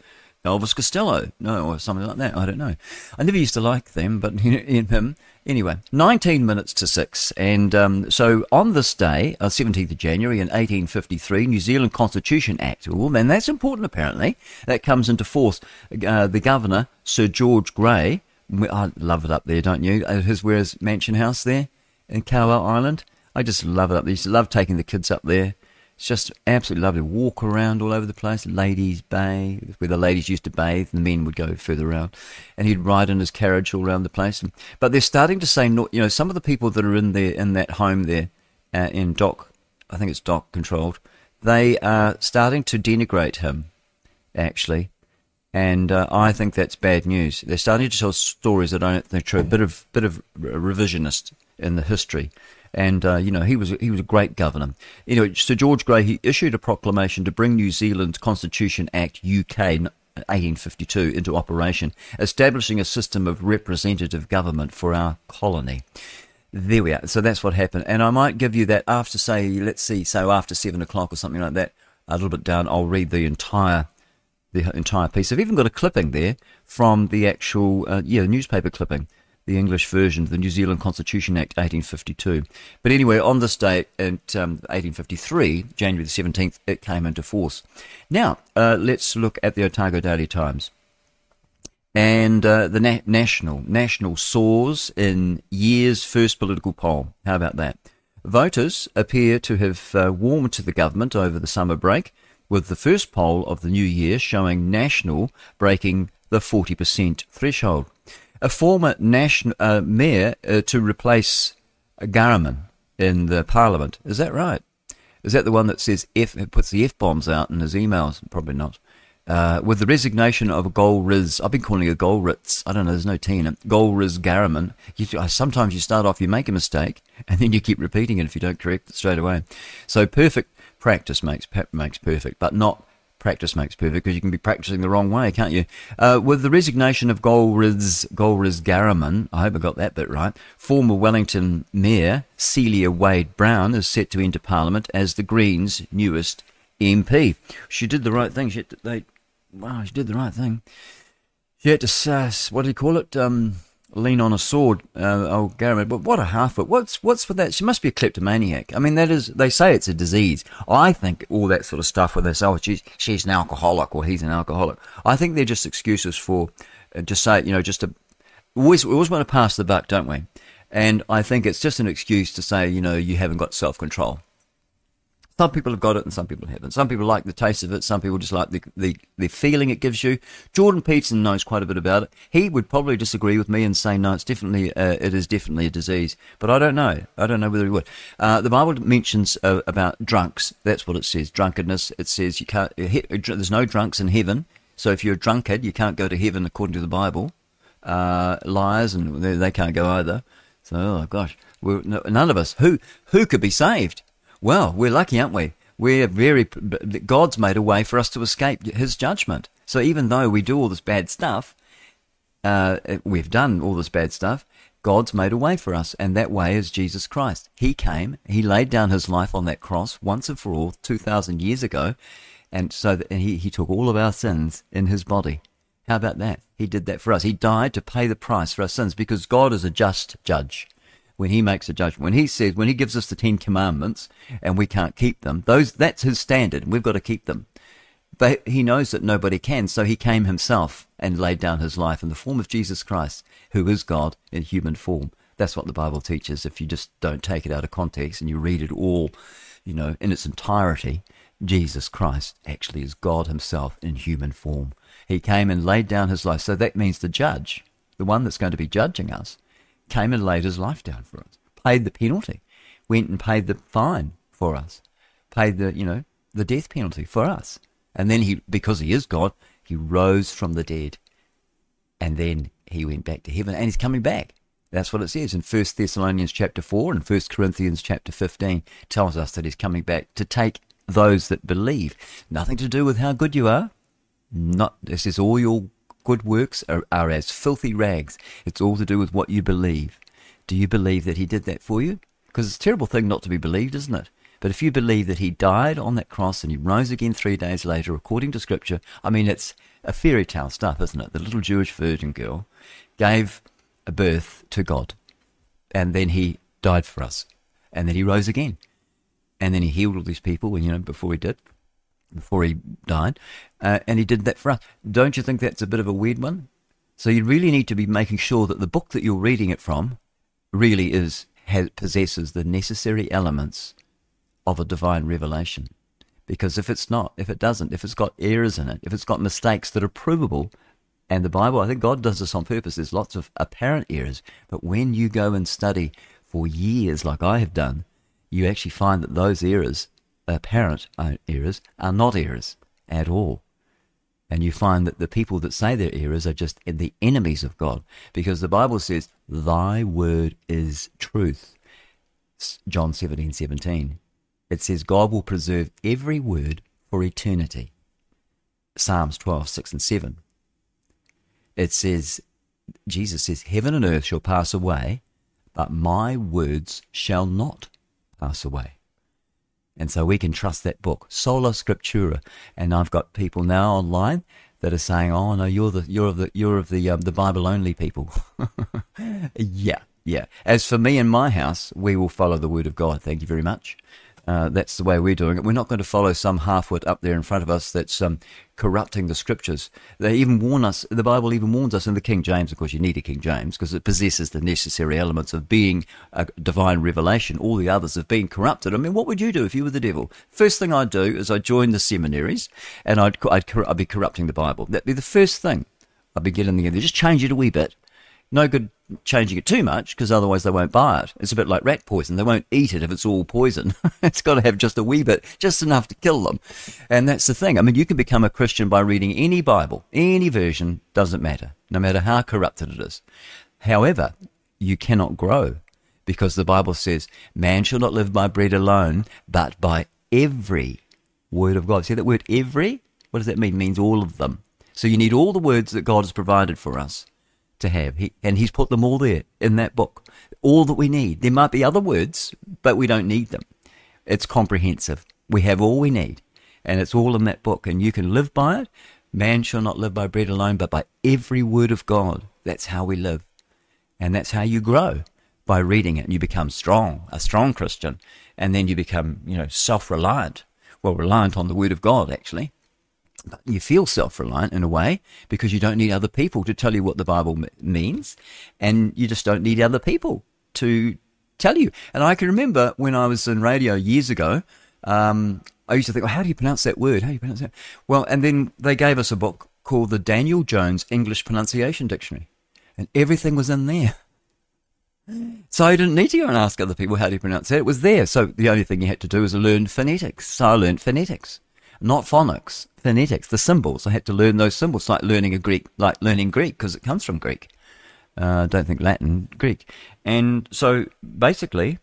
Elvis Costello, no, or something like that. I don't know. I never used to like them, but *laughs* in him. Anyway, 19 minutes to 6. And um, so on this day, uh, 17th of January in 1853, New Zealand Constitution Act. And that's important apparently. That comes into force. Uh, the governor, Sir George Grey, I love it up there, don't you? His, where his mansion house there in Kawau Island. I just love it up there. I used to love taking the kids up there it's just absolutely lovely. Walk around all over the place. Ladies' Bay, where the ladies used to bathe, and the men would go further around. And he'd ride in his carriage all around the place. But they're starting to say, you know, some of the people that are in there in that home there, uh, in DOC, I think it's DOC controlled, they are starting to denigrate him, actually. And uh, I think that's bad news. They're starting to tell stories that I don't think are true. A bit of bit of revisionist in the history and uh, you know he was he was a great governor. Anyway, Sir George Grey he issued a proclamation to bring New Zealand's Constitution Act UK 1852 into operation, establishing a system of representative government for our colony. There we are. So that's what happened, and I might give you that after say let's see, so after seven o'clock or something like that. A little bit down, I'll read the entire the entire piece. I've even got a clipping there from the actual uh, yeah newspaper clipping the English version of the New Zealand Constitution Act 1852. But anyway, on this day, in um, 1853, January the 17th, it came into force. Now, uh, let's look at the Otago Daily Times. And uh, the na- national national soars in year's first political poll. How about that? Voters appear to have uh, warmed to the government over the summer break, with the first poll of the new year showing National breaking the 40% threshold a former national uh, mayor uh, to replace Ghahraman in the parliament. Is that right? Is that the one that says F puts the f bombs out in his emails? Probably not. Uh, with the resignation of Golriz, I've been calling it Golritz. I don't know. There's no T in it. Golriz Ghahraman. You, uh, sometimes you start off, you make a mistake, *laughs* and then you keep repeating it if you don't correct it straight away. So perfect practice makes makes perfect, but not practice makes perfect because you can be practicing the wrong way, can't you? Uh, with the resignation of Golriz, Golriz Ghahraman, I hope I got that bit right, former Wellington Mayor Celia Wade Brown is set to enter Parliament as the Greens' newest MP. She did the right thing. She, they, wow, she did the right thing. She had to, uh, what do you call it? Um, lean on a sword, uh, oh Gary, but what a half wit. What's what's with that? She must be a kleptomaniac. I mean, that is they say it's a disease. I think all that sort of stuff where they say, oh, she's she's an alcoholic or he's an alcoholic. I think they're just excuses for uh, just say you know just to always we always want to pass the buck, don't we? And I think it's just an excuse to say you know you haven't got self control. Some people have got it and some people haven't. Some people like the taste of it. Some people just like the, the, the feeling it gives you. Jordan Peterson knows quite a bit about it. He would probably disagree with me and say, no, it's definitely, uh, it is definitely a disease. But I don't know. I don't know whether he would. Uh, the Bible mentions uh, about drunks. That's what it says. Drunkenness. It says you can't, uh, there's no drunks in heaven. So if you're a drunkard, you can't go to heaven according to the Bible. Uh, liars and they, they, can't go either. So, oh gosh, none of us. Who, who could be saved? Well, we're lucky, aren't we? We're very, God's made a way for us to escape His judgment. So even though we do all this bad stuff, uh, we've done all this bad stuff, God's made a way for us, and that way is Jesus Christ. He came, He laid down His life on that cross once and for all, 2,000 years ago, and so that, he, he took all of our sins in His body. How about that? He did that for us. He died to pay the price for our sins because God is a just judge when he makes a judgment. When he says, when he gives us the Ten Commandments and we can't keep them, those, that's his standard and we've got to keep them. But he knows that nobody can, so he came himself and laid down his life in the form of Jesus Christ, who is God in human form. That's what the Bible teaches. If you just don't take it out of context and you read it all, you know, in its entirety, Jesus Christ actually is God himself in human form. He came and laid down his life. So that means the judge, the one that's going to be judging us, came and laid his life down for us, paid the penalty, went and paid the fine for us, paid the, you know, the death penalty for us. And then he, because he is God, he rose from the dead. And then he went back to heaven and he's coming back. That's what it says in 1 Thessalonians chapter 4 and 1 Corinthians chapter 15 tells us that he's coming back to take those that believe. Nothing to do with how good you are. Not, this is all your good works are, are as filthy rags. It's all to do with what you believe. Do you believe that he did that for you? Because it's a terrible thing not to be believed, isn't it? But if you believe that he died on that cross and he rose again three days later, according to Scripture, I mean, it's a fairy tale stuff, isn't it? The little Jewish virgin girl gave a birth to God, and then he died for us, and then he rose again, and then he healed all these people, And you know, before he did, before he died, uh, and he did that for us. Don't you think that's a bit of a weird one? So you really need to be making sure that the book that you're reading it from really is has, possesses the necessary elements of a divine revelation. Because if it's not, if it doesn't, if it's got errors in it, if it's got mistakes that are provable, and the Bible, I think God does this on purpose. There's lots of apparent errors, but when you go and study for years, like I have done, you actually find that those errors, apparent errors, are not errors at all. And you find that the people that say they're errors are just the enemies of God, because the Bible says, "Thy word is truth." John seventeen seventeen it says God will preserve every word for eternity. Psalms 12, 6 and 7. It says, Jesus says, Heaven and earth shall pass away, but my words shall not pass away. And so we can trust that book, Sola Scriptura. And I've got people now online that are saying, "Oh no, you're the you're of the you're of the um, the Bible only people." *laughs* yeah, yeah. As for me and my house, we will follow the word of God. Thank you very much. Uh, that's the way we're doing it. We're not going to follow some halfwit up there in front of us that's um, corrupting the scriptures. They even warn us, the Bible even warns us in the King James, of course, you need a King James because it possesses the necessary elements of being a divine revelation. All the others have been corrupted. I mean, what would you do if you were the devil? First thing I'd do is I'd join the seminaries and I'd, I'd, I'd be corrupting the Bible. That'd be the first thing. I'd be getting the end. Just change it a wee bit no good changing it too much because otherwise they won't buy it. It's a bit like rat poison. They won't eat it if it's all poison. *laughs* it's got to have just a wee bit, just enough to kill them. And that's the thing. I mean, you can become a Christian by reading any Bible, any version, doesn't matter, no matter how corrupted it is. However, you cannot grow because the Bible says, man shall not live by bread alone, but by every word of God. See that word every? What does that mean? It means all of them. So you need all the words that God has provided for us to have. He, and he's put them all there in that book. All that we need. There might be other words, but we don't need them. It's comprehensive. We have all we need. And it's all in that book. And you can live by it. Man shall not live by bread alone, but by every word of God. That's how we live. And that's how you grow by reading it. And you become strong, a strong Christian. And then you become, you know, self reliant. Well, reliant on the word of God, actually you feel self-reliant in a way because you don't need other people to tell you what the Bible means, and you just don't need other people to tell you. And I can remember when I was in radio years ago, um, I used to think, well, how do you pronounce that word? How do you pronounce that? Well, and then they gave us a book called the Daniel Jones English Pronunciation Dictionary, and everything was in there. So I didn't need to go and ask other people how do you pronounce it. It was there. So the only thing you had to do was learn phonetics. So I learned phonetics not phonics, phonetics, the symbols. I had to learn those symbols, like learning a Greek, like learning Greek, because it comes from Greek. Uh, I uh, don't think Latin, Greek. And so basically,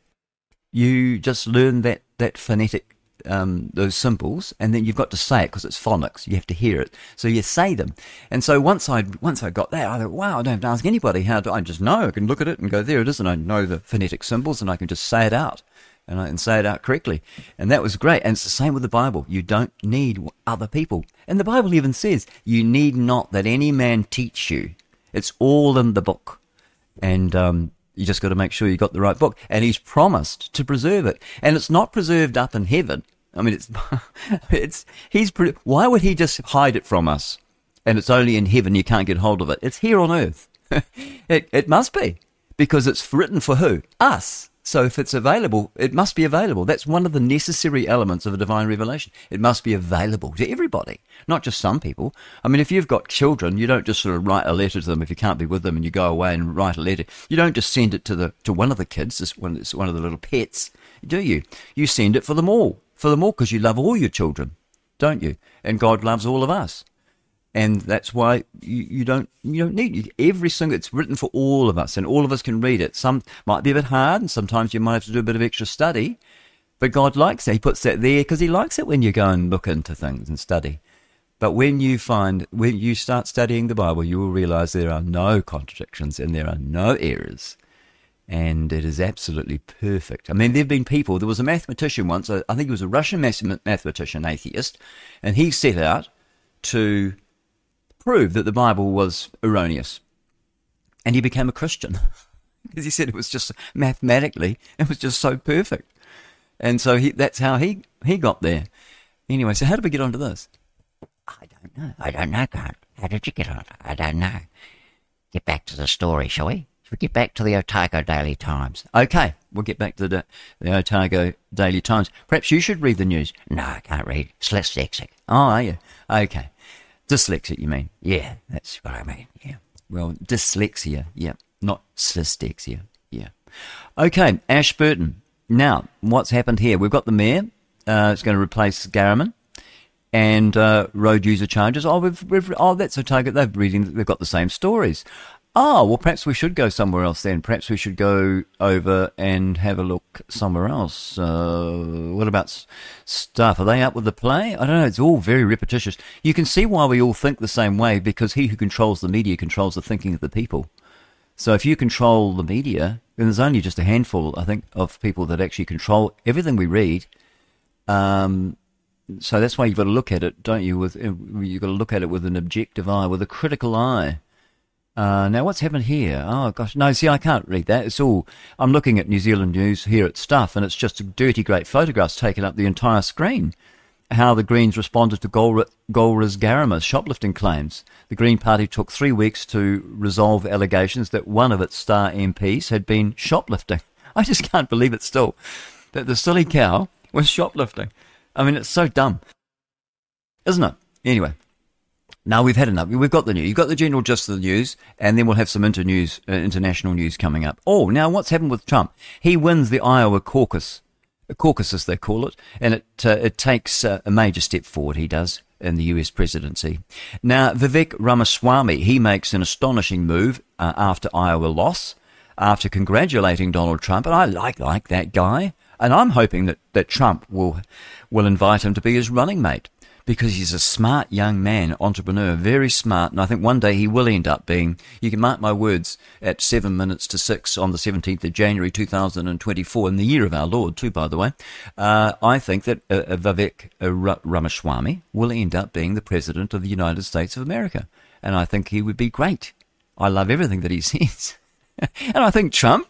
you just learn that, that phonetic um, those symbols, and then you've got to say it because it's phonics. You have to hear it, so you say them. And so once I once I got that, I thought, wow, I don't have to ask anybody how to. I just know. I can look at it and go, there it is, and I know the phonetic symbols, and I can just say it out, and I can say it out correctly. And that was great. And it's the same with the Bible. You don't need other people, and the Bible even says you need not that any man teach you. It's all in the book, and um, you just got to make sure you got the right book. And he's promised to preserve it. And it's not preserved up in heaven. I mean, it's, *laughs* it's, he's, why would he just hide it from us? And it's only in heaven you can't get hold of it. It's here on earth. *laughs* it, it must be because it's written for who? Us. So if it's available, it must be available. That's one of the necessary elements of a divine revelation. It must be available to everybody, not just some people. I mean, if you've got children, you don't just sort of write a letter to them if you can't be with them and you go away and write a letter. You don't just send it to the to one of the kids, this one, it's one of the little pets, do you? You send it for them all, for them all, because you love all your children, don't you? And God loves all of us and that's why you, you don't you don't need every single it's written for all of us and all of us can read it some might be a bit hard and sometimes you might have to do a bit of extra study but god likes it he puts that there because he likes it when you go and look into things and study but when you find when you start studying the bible you will realize there are no contradictions and there are no errors and it is absolutely perfect. I mean, there have been people. There was a mathematician once. I think he was a Russian mathematician, atheist, and he set out to prove that the Bible was erroneous. And he became a Christian *laughs* because he said it was just mathematically, it was just so perfect. And so he, that's how he, he got there. Anyway, so how did we get onto this? I don't know. I don't know, God. How did you get on? I don't know. Get back to the story, shall we? Shall we get back to the Otago Daily Times? Okay, we'll get back to the, the Otago Daily Times. Perhaps you should read the news. No, I can't read. It's dyslexic. Oh, are you? Okay. Dyslexic, you mean? Yeah, that's what I mean. Yeah. Well, dyslexia. Yeah. Not dyslexic. Yeah. Okay, Ashburton. Now, what's happened here? We've got the mayor. Uh, it's going to replace Ghahraman. And uh, road user charges. Oh, we've, we've, oh, that's a target. They've reading. They've got the same stories. Oh, well, perhaps we should go somewhere else then. Perhaps we should go over and have a look somewhere else. Uh, what about stuff? Are they up with the play? I don't know. It's all very repetitious. You can see why we all think the same way because he who controls the media controls the thinking of the people. So if you control the media, then there's only just a handful, I think, of people that actually control everything we read. Um, so that's why you've got to look at it, don't you? With you've got to look at it with an objective eye, with a critical eye. Uh, now, what's happened here? Oh, gosh. No, see, I can't read that. It's all. I'm looking at New Zealand news here at Stuff, and it's just a dirty, great photographs taking up the entire screen. How the Greens responded to Golriz Ghahraman's shoplifting claims. The Green Party took three weeks to resolve allegations that one of its star MPs had been shoplifting. *laughs* I just can't believe it still. That the silly cow was shoplifting. I mean, it's so dumb. Isn't it? Anyway, now we've had enough. We've got the news. You've got the general gist of the news, and then we'll have some inter news, uh, international news coming up. Oh, now what's happened with Trump? He wins the Iowa caucus, a caucus they call it, and it uh, it takes uh, a major step forward. He does in the U.S. presidency. Now Vivek Ramaswamy he makes an astonishing move uh, after Iowa loss, after congratulating Donald Trump, and I like like that guy, and I'm hoping that that Trump will will invite him to be his running mate because he's a smart young man, entrepreneur, very smart. And I think one day he will end up being, you can mark my words, at seven minutes to six on the 17th of January 2024, in the year of our Lord, too, by the way. Uh, I think that uh, uh Vivek Ramaswamy will end up being the President of the United States of America. And I think he would be great. I love everything that he *laughs* says. and I think Trump,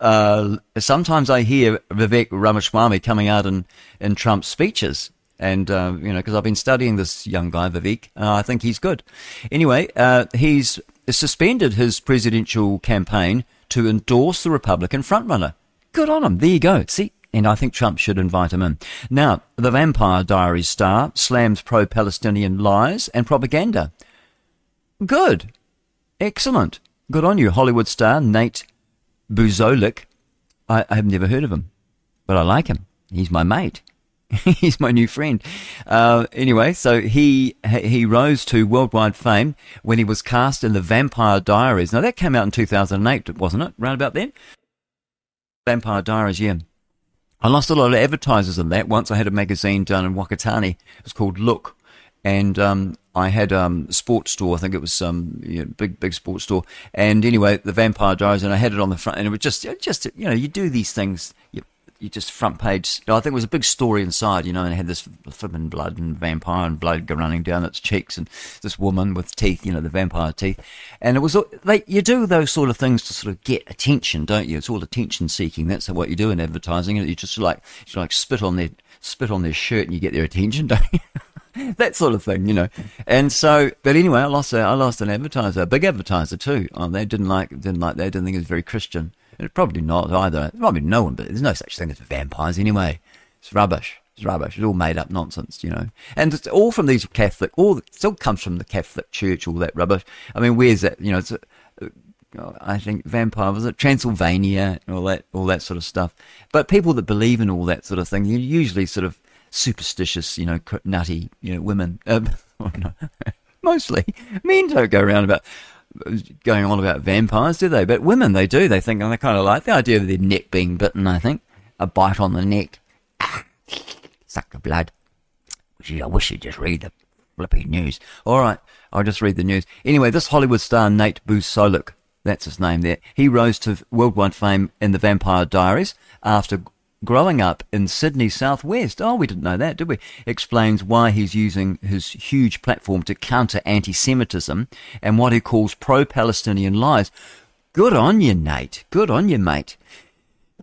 uh, sometimes I hear Vivek Ramaswamy coming out in, in Trump's speeches and uh, you know because I've been studying this young guy Vivek, uh, I think he's good. Anyway, uh, he's suspended his presidential campaign to endorse the Republican frontrunner. Good on him. There you go. See, and I think Trump should invite him in. Now, the Vampire Diaries star slams pro-Palestinian lies and propaganda. Good, excellent, good on you, Hollywood star Nate Buzolic. I have never heard of him, but I like him. He's my mate. *laughs* He's my new friend. Uh, anyway, so he he rose to worldwide fame when he was cast in the Vampire Diaries. Now that came out in 2008, wasn't it? Round about then. Vampire Diaries, yeah. I lost a lot of advertisers in that. Once I had a magazine done in Whakatane. It was called Look. And um, I had um, a sports store. I think it was some um, you know, big, big sports store. And anyway, the Vampire Diaries, and I had it on the front. And it was just, just you know, you do these things. You, you just front page. I think it was a big story inside, you know, and it had this flipping blood and vampire and blood running down its cheeks, and this woman with teeth, you know, the vampire teeth. And it was like you do those sort of things to sort of get attention, don't you? It's all attention seeking. That's what you do in advertising. You just like you like spit on their spit on their shirt and you get their attention, *laughs* don't you? that sort of thing, you know. And so, but anyway, I lost a, I lost an advertiser, a big advertiser too. Oh, they didn't like didn't like that. Didn't think it was very Christian. And probably not either. Probably no one, but there's no such thing as vampires anyway. It's rubbish. It's rubbish. It's all made up nonsense, you know. And it's all from these Catholic, all it all comes from the Catholic Church, all that rubbish. I mean, where's that? You know, it's. A, I think vampire was it Transylvania and all that, all that sort of stuff. But people that believe in all that sort of thing, you're usually sort of superstitious, you know, nutty, you know, women. Um, *laughs* *laughs* mostly men don't go around about going on about vampires, do they? But women, they do. They think, and they kind of like the idea of their neck being bitten, I think. A bite on the neck. Ah, *laughs* suck the blood. I wish you'd just read the flippy news. All right, I'll just read the news. Anyway, this Hollywood star, Nate Buzolic, that's his name there, he rose to worldwide fame in The Vampire Diaries after growing up in Sydney Southwest. Oh, we didn't know that, did we? Explains why he's using his huge platform to counter anti Semitism and what he calls pro Palestinian lies. Good on you, Nate. Good on you, mate.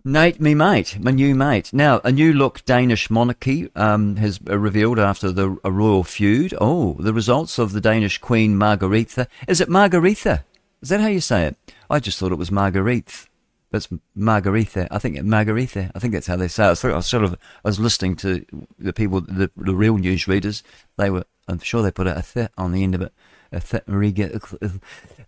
Nate, me mate, my new mate. Now, a new look Danish monarchy um, has revealed after the a royal feud. Oh, the results of the Danish Queen Margaretha. Is it Margaretha? Is that how you say it? I just thought it was Marguerite. That's Margaretha. I think Margaretha. I think that's how they say it. I was sort of, I was listening to the people, the, the real news readers. They were, I'm sure they put a th on the end of it. A th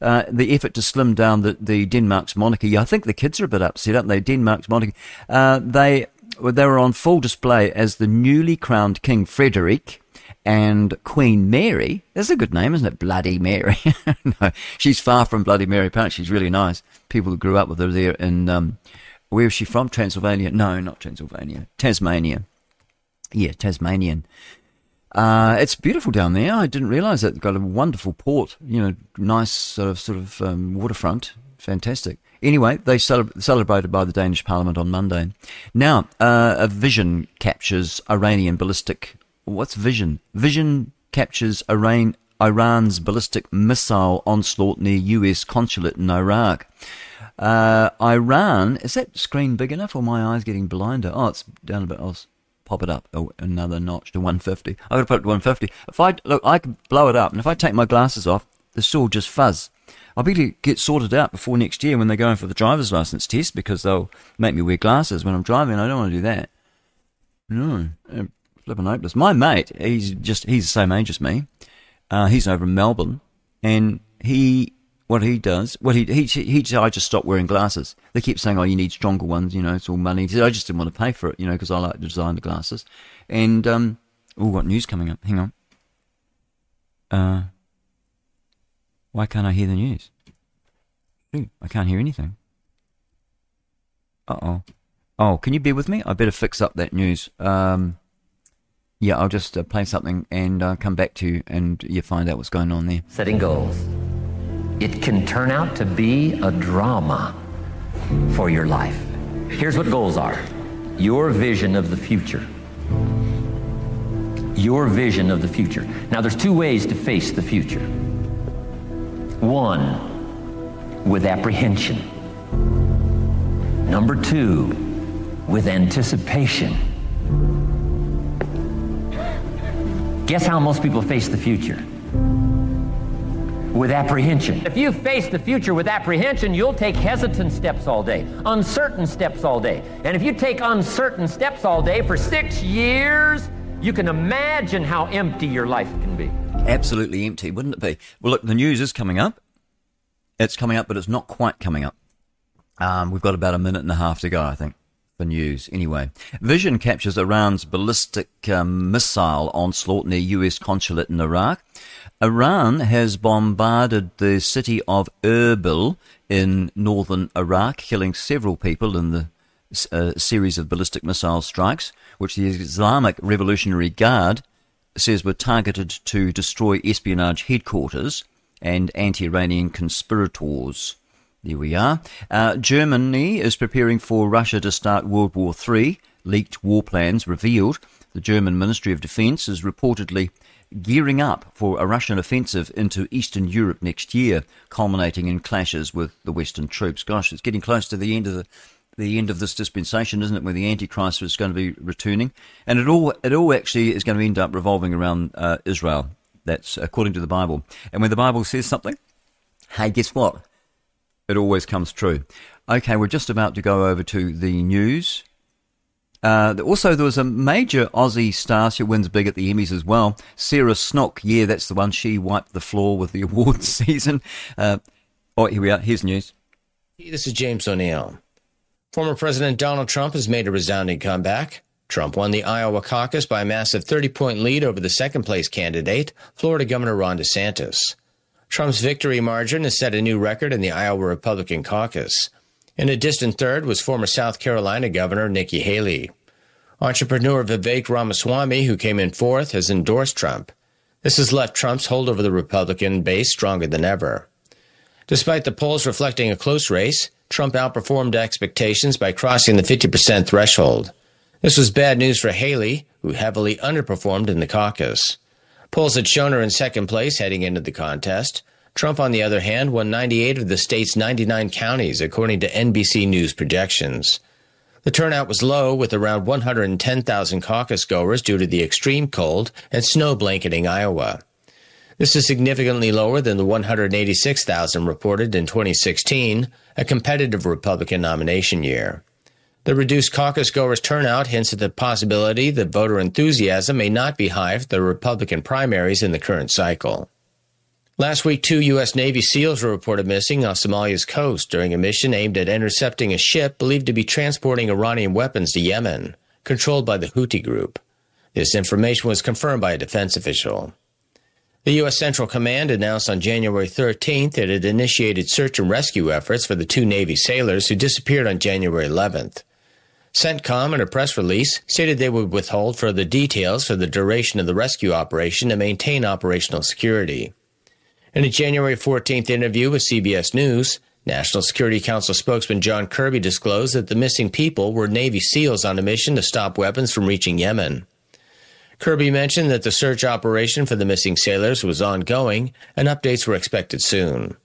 uh, the effort to slim down the, the Denmark's monarchy. I think the kids are a bit upset, aren't they? Denmark's monarchy. Uh, they, they were on full display as the newly crowned King Frederick and Queen Mary. That's a good name, isn't it? Bloody Mary. *laughs* no, she's far from Bloody Mary. Apparently, she's really nice. People who grew up with her there in, um, where is she from? Transylvania? No, not Transylvania. Tasmania. Yeah, Tasmanian. Uh, it's beautiful down there. I didn't realise that. It's got a wonderful port, you know, nice sort of, sort of um, waterfront. Fantastic. Anyway, they celeb- celebrated by the Danish Parliament on Monday. Now, uh, a vision captures Iranian ballistic What's Vision? Vision captures Iran, Iran's ballistic missile onslaught near U.S. consulate in Iraq. Uh, Iran, is that screen big enough or my eyes getting blinder? Oh, it's down a bit. I'll pop it up oh, another notch to 150. I've got to put it to 150. If I, look, I can blow it up, and if I take my glasses off, the still just fuzz. I'll be to get sorted out before next year when they're going for the driver's license test because they'll make me wear glasses when I'm driving. I don't want to do that. No. Flipping hopeless. My mate, he's just he's the same age as me. Uh, he's over in Melbourne, and he what he does, what he he he I just stopped wearing glasses. They keep saying, "Oh, you need stronger ones," you know, it's all money. He said, I just didn't want to pay for it, you know, because I like to design the glasses. And um, oh, what news coming up? Hang on. Uh, why can't I hear the news? Ooh, I can't hear anything. Uh oh. Oh, can you be with me? I better fix up that news. Um, yeah, I'll just uh, play something and uh, come back to you and you find out what's going on there. Setting goals. It can turn out to be a drama for your life. Here's what goals are your vision of the future. Your vision of the future. Now, there's two ways to face the future. One, with apprehension. Number two, with anticipation. Guess how most people face the future? With apprehension. If you face the future with apprehension, you'll take hesitant steps all day, uncertain steps all day. And if you take uncertain steps all day for six years, you can imagine how empty your life can be. Absolutely empty, wouldn't it be? Well, look, the news is coming up. It's coming up, but it's not quite coming up. Um, we've got about a minute and a half to go, I think the news. Anyway, Vision captures Iran's ballistic um, missile onslaught near U.S. consulate in Iraq. Iran has bombarded the city of Erbil in northern Iraq, killing several people in the a series of ballistic missile strikes, which the Islamic Revolutionary Guard says were targeted to destroy espionage headquarters and anti Iranian conspirators. There we are. Uh, Germany is preparing for Russia to start World War III. Leaked war plans revealed. The German Ministry of Defense is reportedly gearing up for a Russian offensive into Eastern Europe next year, culminating in clashes with the Western troops. Gosh, it's getting close to the end of the the end of this dispensation, isn't it? Where the Antichrist is going to be returning, and it all it all actually is going to end up revolving around uh, Israel. That's according to the Bible. And when the Bible says something, hey, guess what? It always comes true. Okay, we're just about to go over to the news. Uh, also, there was a major Aussie star. She wins big at the Emmys as well. Sarah Snook. Yeah, that's the one. She wiped the floor with the *laughs* awards season. Uh, oh, here we are. Here's news. This is James O'Neill. Former President Donald Trump has made a resounding comeback. Trump won the Iowa caucus by a massive 30 point lead over the second place candidate, Florida Governor Ron DeSantis. Trump's victory margin has set a new record in the Iowa Republican caucus. In a distant third was former South Carolina Governor Nikki Haley. Entrepreneur Vivek Ramaswamy, who came in fourth, has endorsed Trump. This has left Trump's hold over the Republican base stronger than ever. Despite the polls reflecting a close race, Trump outperformed expectations by crossing the 50% threshold. This was bad news for Haley, who heavily underperformed in the caucus. Polls had shown her in second place heading into the contest. Trump, on the other hand, won 98 of the state's 99 counties, according to NBC News projections. The turnout was low, with around 110,000 caucus goers due to the extreme cold and snow blanketing Iowa. This is significantly lower than the 186,000 reported in 2016, a competitive Republican nomination year. The reduced caucus goers' turnout hints at the possibility that voter enthusiasm may not be high for the Republican primaries in the current cycle. Last week, two U.S. Navy SEALs were reported missing off Somalia's coast during a mission aimed at intercepting a ship believed to be transporting Iranian weapons to Yemen, controlled by the Houthi group. This information was confirmed by a defense official. The U.S. Central Command announced on January 13th that it had initiated search and rescue efforts for the two Navy sailors who disappeared on January 11th. CENTCOM, in a press release, stated they would withhold further details for the duration of the rescue operation to maintain operational security. In a January 14th interview with CBS News, National Security Council spokesman John Kirby disclosed that the missing people were Navy SEALs on a mission to stop weapons from reaching Yemen. Kirby mentioned that the search operation for the missing sailors was ongoing and updates were expected soon.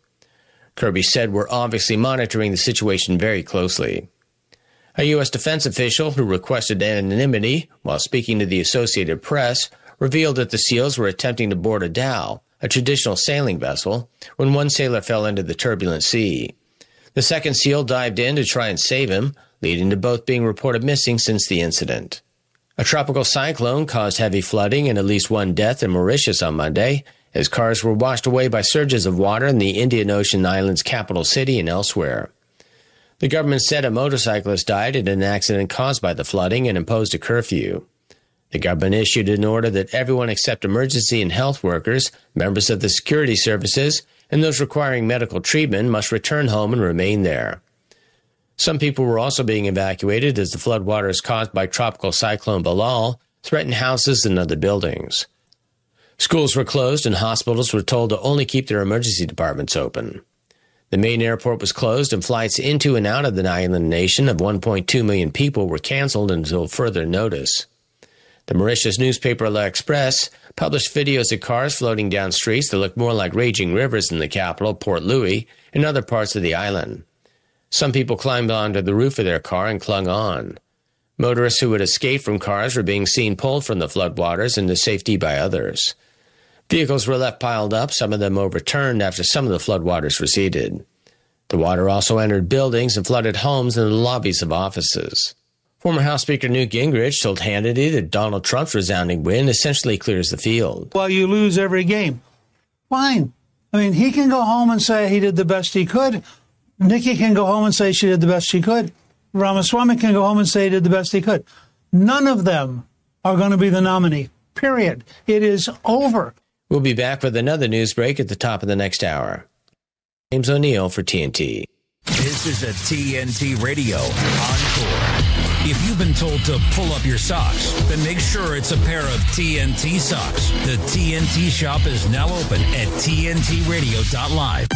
Kirby said, We're obviously monitoring the situation very closely. A U.S. defense official who requested anonymity while speaking to the Associated Press revealed that the SEALs were attempting to board a dhow, a traditional sailing vessel, when one sailor fell into the turbulent sea. The second SEAL dived in to try and save him, leading to both being reported missing since the incident. A tropical cyclone caused heavy flooding and at least one death in Mauritius on Monday, as cars were washed away by surges of water in the Indian Ocean island's capital city and elsewhere. The government said a motorcyclist died in an accident caused by the flooding and imposed a curfew. The government issued an order that everyone except emergency and health workers, members of the security services, and those requiring medical treatment must return home and remain there. Some people were also being evacuated as the floodwaters caused by Tropical Cyclone Belal threatened houses and other buildings. Schools were closed and hospitals were told to only keep their emergency departments open. The main airport was closed and flights into and out of the island nation of 1.2 million people were canceled until further notice. The Mauritius newspaper L'Express published videos of cars floating down streets that looked more like raging rivers in the capital, Port Louis, and other parts of the island. Some people climbed onto the roof of their car and clung on. Motorists who had escaped from cars were being seen pulled from the floodwaters into safety by others. Vehicles were left piled up, some of them overturned after some of the floodwaters receded. The water also entered buildings and flooded homes and the lobbies of offices. Former House Speaker Newt Gingrich told Hannity that Donald Trump's resounding win essentially clears the field. Well, you lose every game. Fine. I mean, he can go home and say he did the best he could. Nikki can go home and say she did the best she could. Ramaswamy can go home and say he did the best he could. None of them are going to be the nominee. Period. It is over. We'll be back with another news break at the top of the next hour. James O'Neill for TNT. This is a TNT Radio Encore. If you've been told to pull up your socks, then make sure it's a pair of TNT socks. The TNT shop is now open at TNTRadio.live.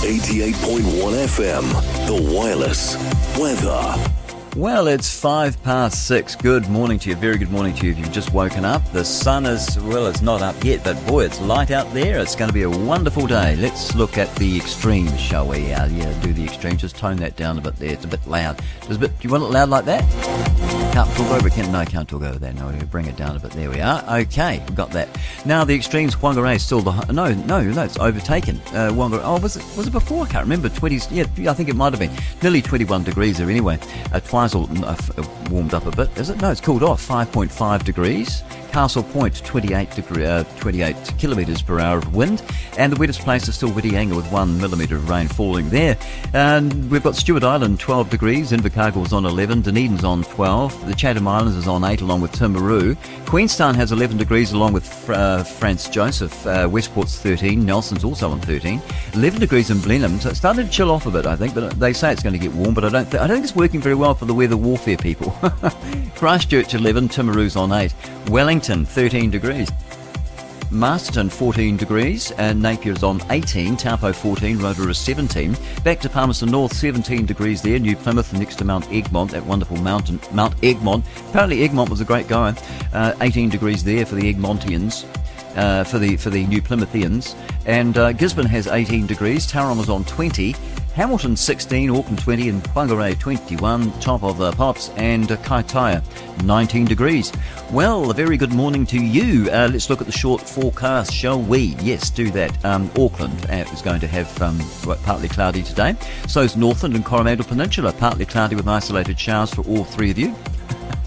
88.1 FM, The Wireless. Weather. Well, it's five past six. Good morning to you. Very good morning to you if you've just woken up. The sun is, well, it's not up yet, but boy, it's light out there. It's going to be a wonderful day. Let's look at the extremes, shall we? Uh, yeah, do the extremes. Just tone that down a bit there. It's a bit loud. Just a bit, do you want it loud like that? Can't talk over it. No, I can't talk over that. No, we bring it down a bit. There we are. Okay, we've got that. Now, the extremes, Whangarei is still the, no, no, no, it's overtaken. Uh, Whangarei, oh, was it, was it before? I can't remember. 20s, yeah, I think it might have been. Nearly 21 degrees there anyway. Uh, Twizel uh, warmed up a bit, is it? No, it's cooled off. 5.5 degrees. Castle Point, 28 degree, uh, 28 kilometres per hour of wind, and the wettest place is still Whitianga with one millimetre of rain falling there. And we've got Stewart Island, 12 degrees. Invercargill's on 11. Dunedin's on 12. The Chatham Islands is on 8, along with Timaru. Queenstown has 11 degrees, along with uh, Franz Josef. Uh, Westport's 13. Nelson's also on 13. 11 degrees in Blenheim. So it started to chill off a bit, I think, but they say it's going to get warm. But I don't, th- I don't think it's working very well for the weather warfare people. *laughs* Christchurch 11. Timaru's on 8. Wellington 13 degrees. Masterton 14 degrees and Napier's on 18, Taupo 14, Rotorua 17. Back to Palmerston North 17 degrees there, New Plymouth next to Mount Egmont, that wonderful mountain, Mount Egmont. Apparently Egmont was a great guy. Uh, 18 degrees there for the Egmontians. Uh, for the for the New Plymouthians, and uh, Gisborne has 18 degrees. Tauranga is on 20, Hamilton 16, Auckland 20, and Whangarei 21, top of the pops, and Kaitaia 19 degrees. Well, a very good morning to you. Uh, let's look at the short forecast, shall we? Yes, do that. Um, Auckland uh, is going to have um, partly cloudy today. So is Northland and Coromandel Peninsula, partly cloudy with isolated showers for all three of you. *laughs*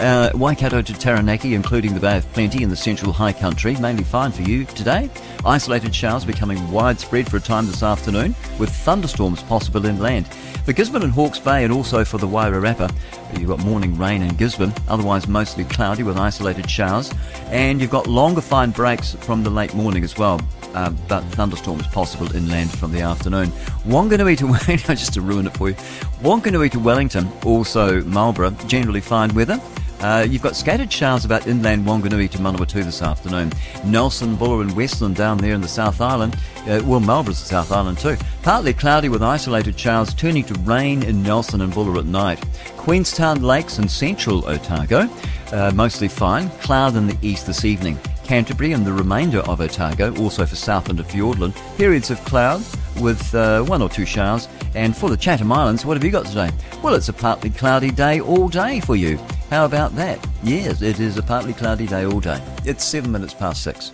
Uh, Waikato to Taranaki, including the Bay of Plenty in the central high country, mainly fine for you today. Isolated showers becoming widespread for a time this afternoon, with thunderstorms possible inland. For Gisborne and Hawke's Bay, and also for the Wairarapa, you've got morning rain in Gisborne, otherwise mostly cloudy with isolated showers. And you've got longer fine breaks from the late morning as well. Uh, but thunderstorms possible inland from the afternoon. Wanganui to *laughs* Wellington, just to ruin it for you. Wanganui to Wellington, also Marlborough, generally fine weather. Uh, you've got scattered showers about inland Wanganui to Manawatu this afternoon. Nelson, Buller and Westland down there in the South Island. Uh, well, Marlborough's the South Island too. Partly cloudy with isolated showers turning to rain in Nelson and Buller at night. Queenstown Lakes and central Otago, uh, mostly fine. Cloud in the east this evening. Canterbury and the remainder of Otago, also for Southland of Fiordland, periods of cloud with uh, one or two showers. And for the Chatham Islands, what have you got today? Well, it's a partly cloudy day all day for you. How about that? Yes, it is a partly cloudy day all day. It's seven minutes past six.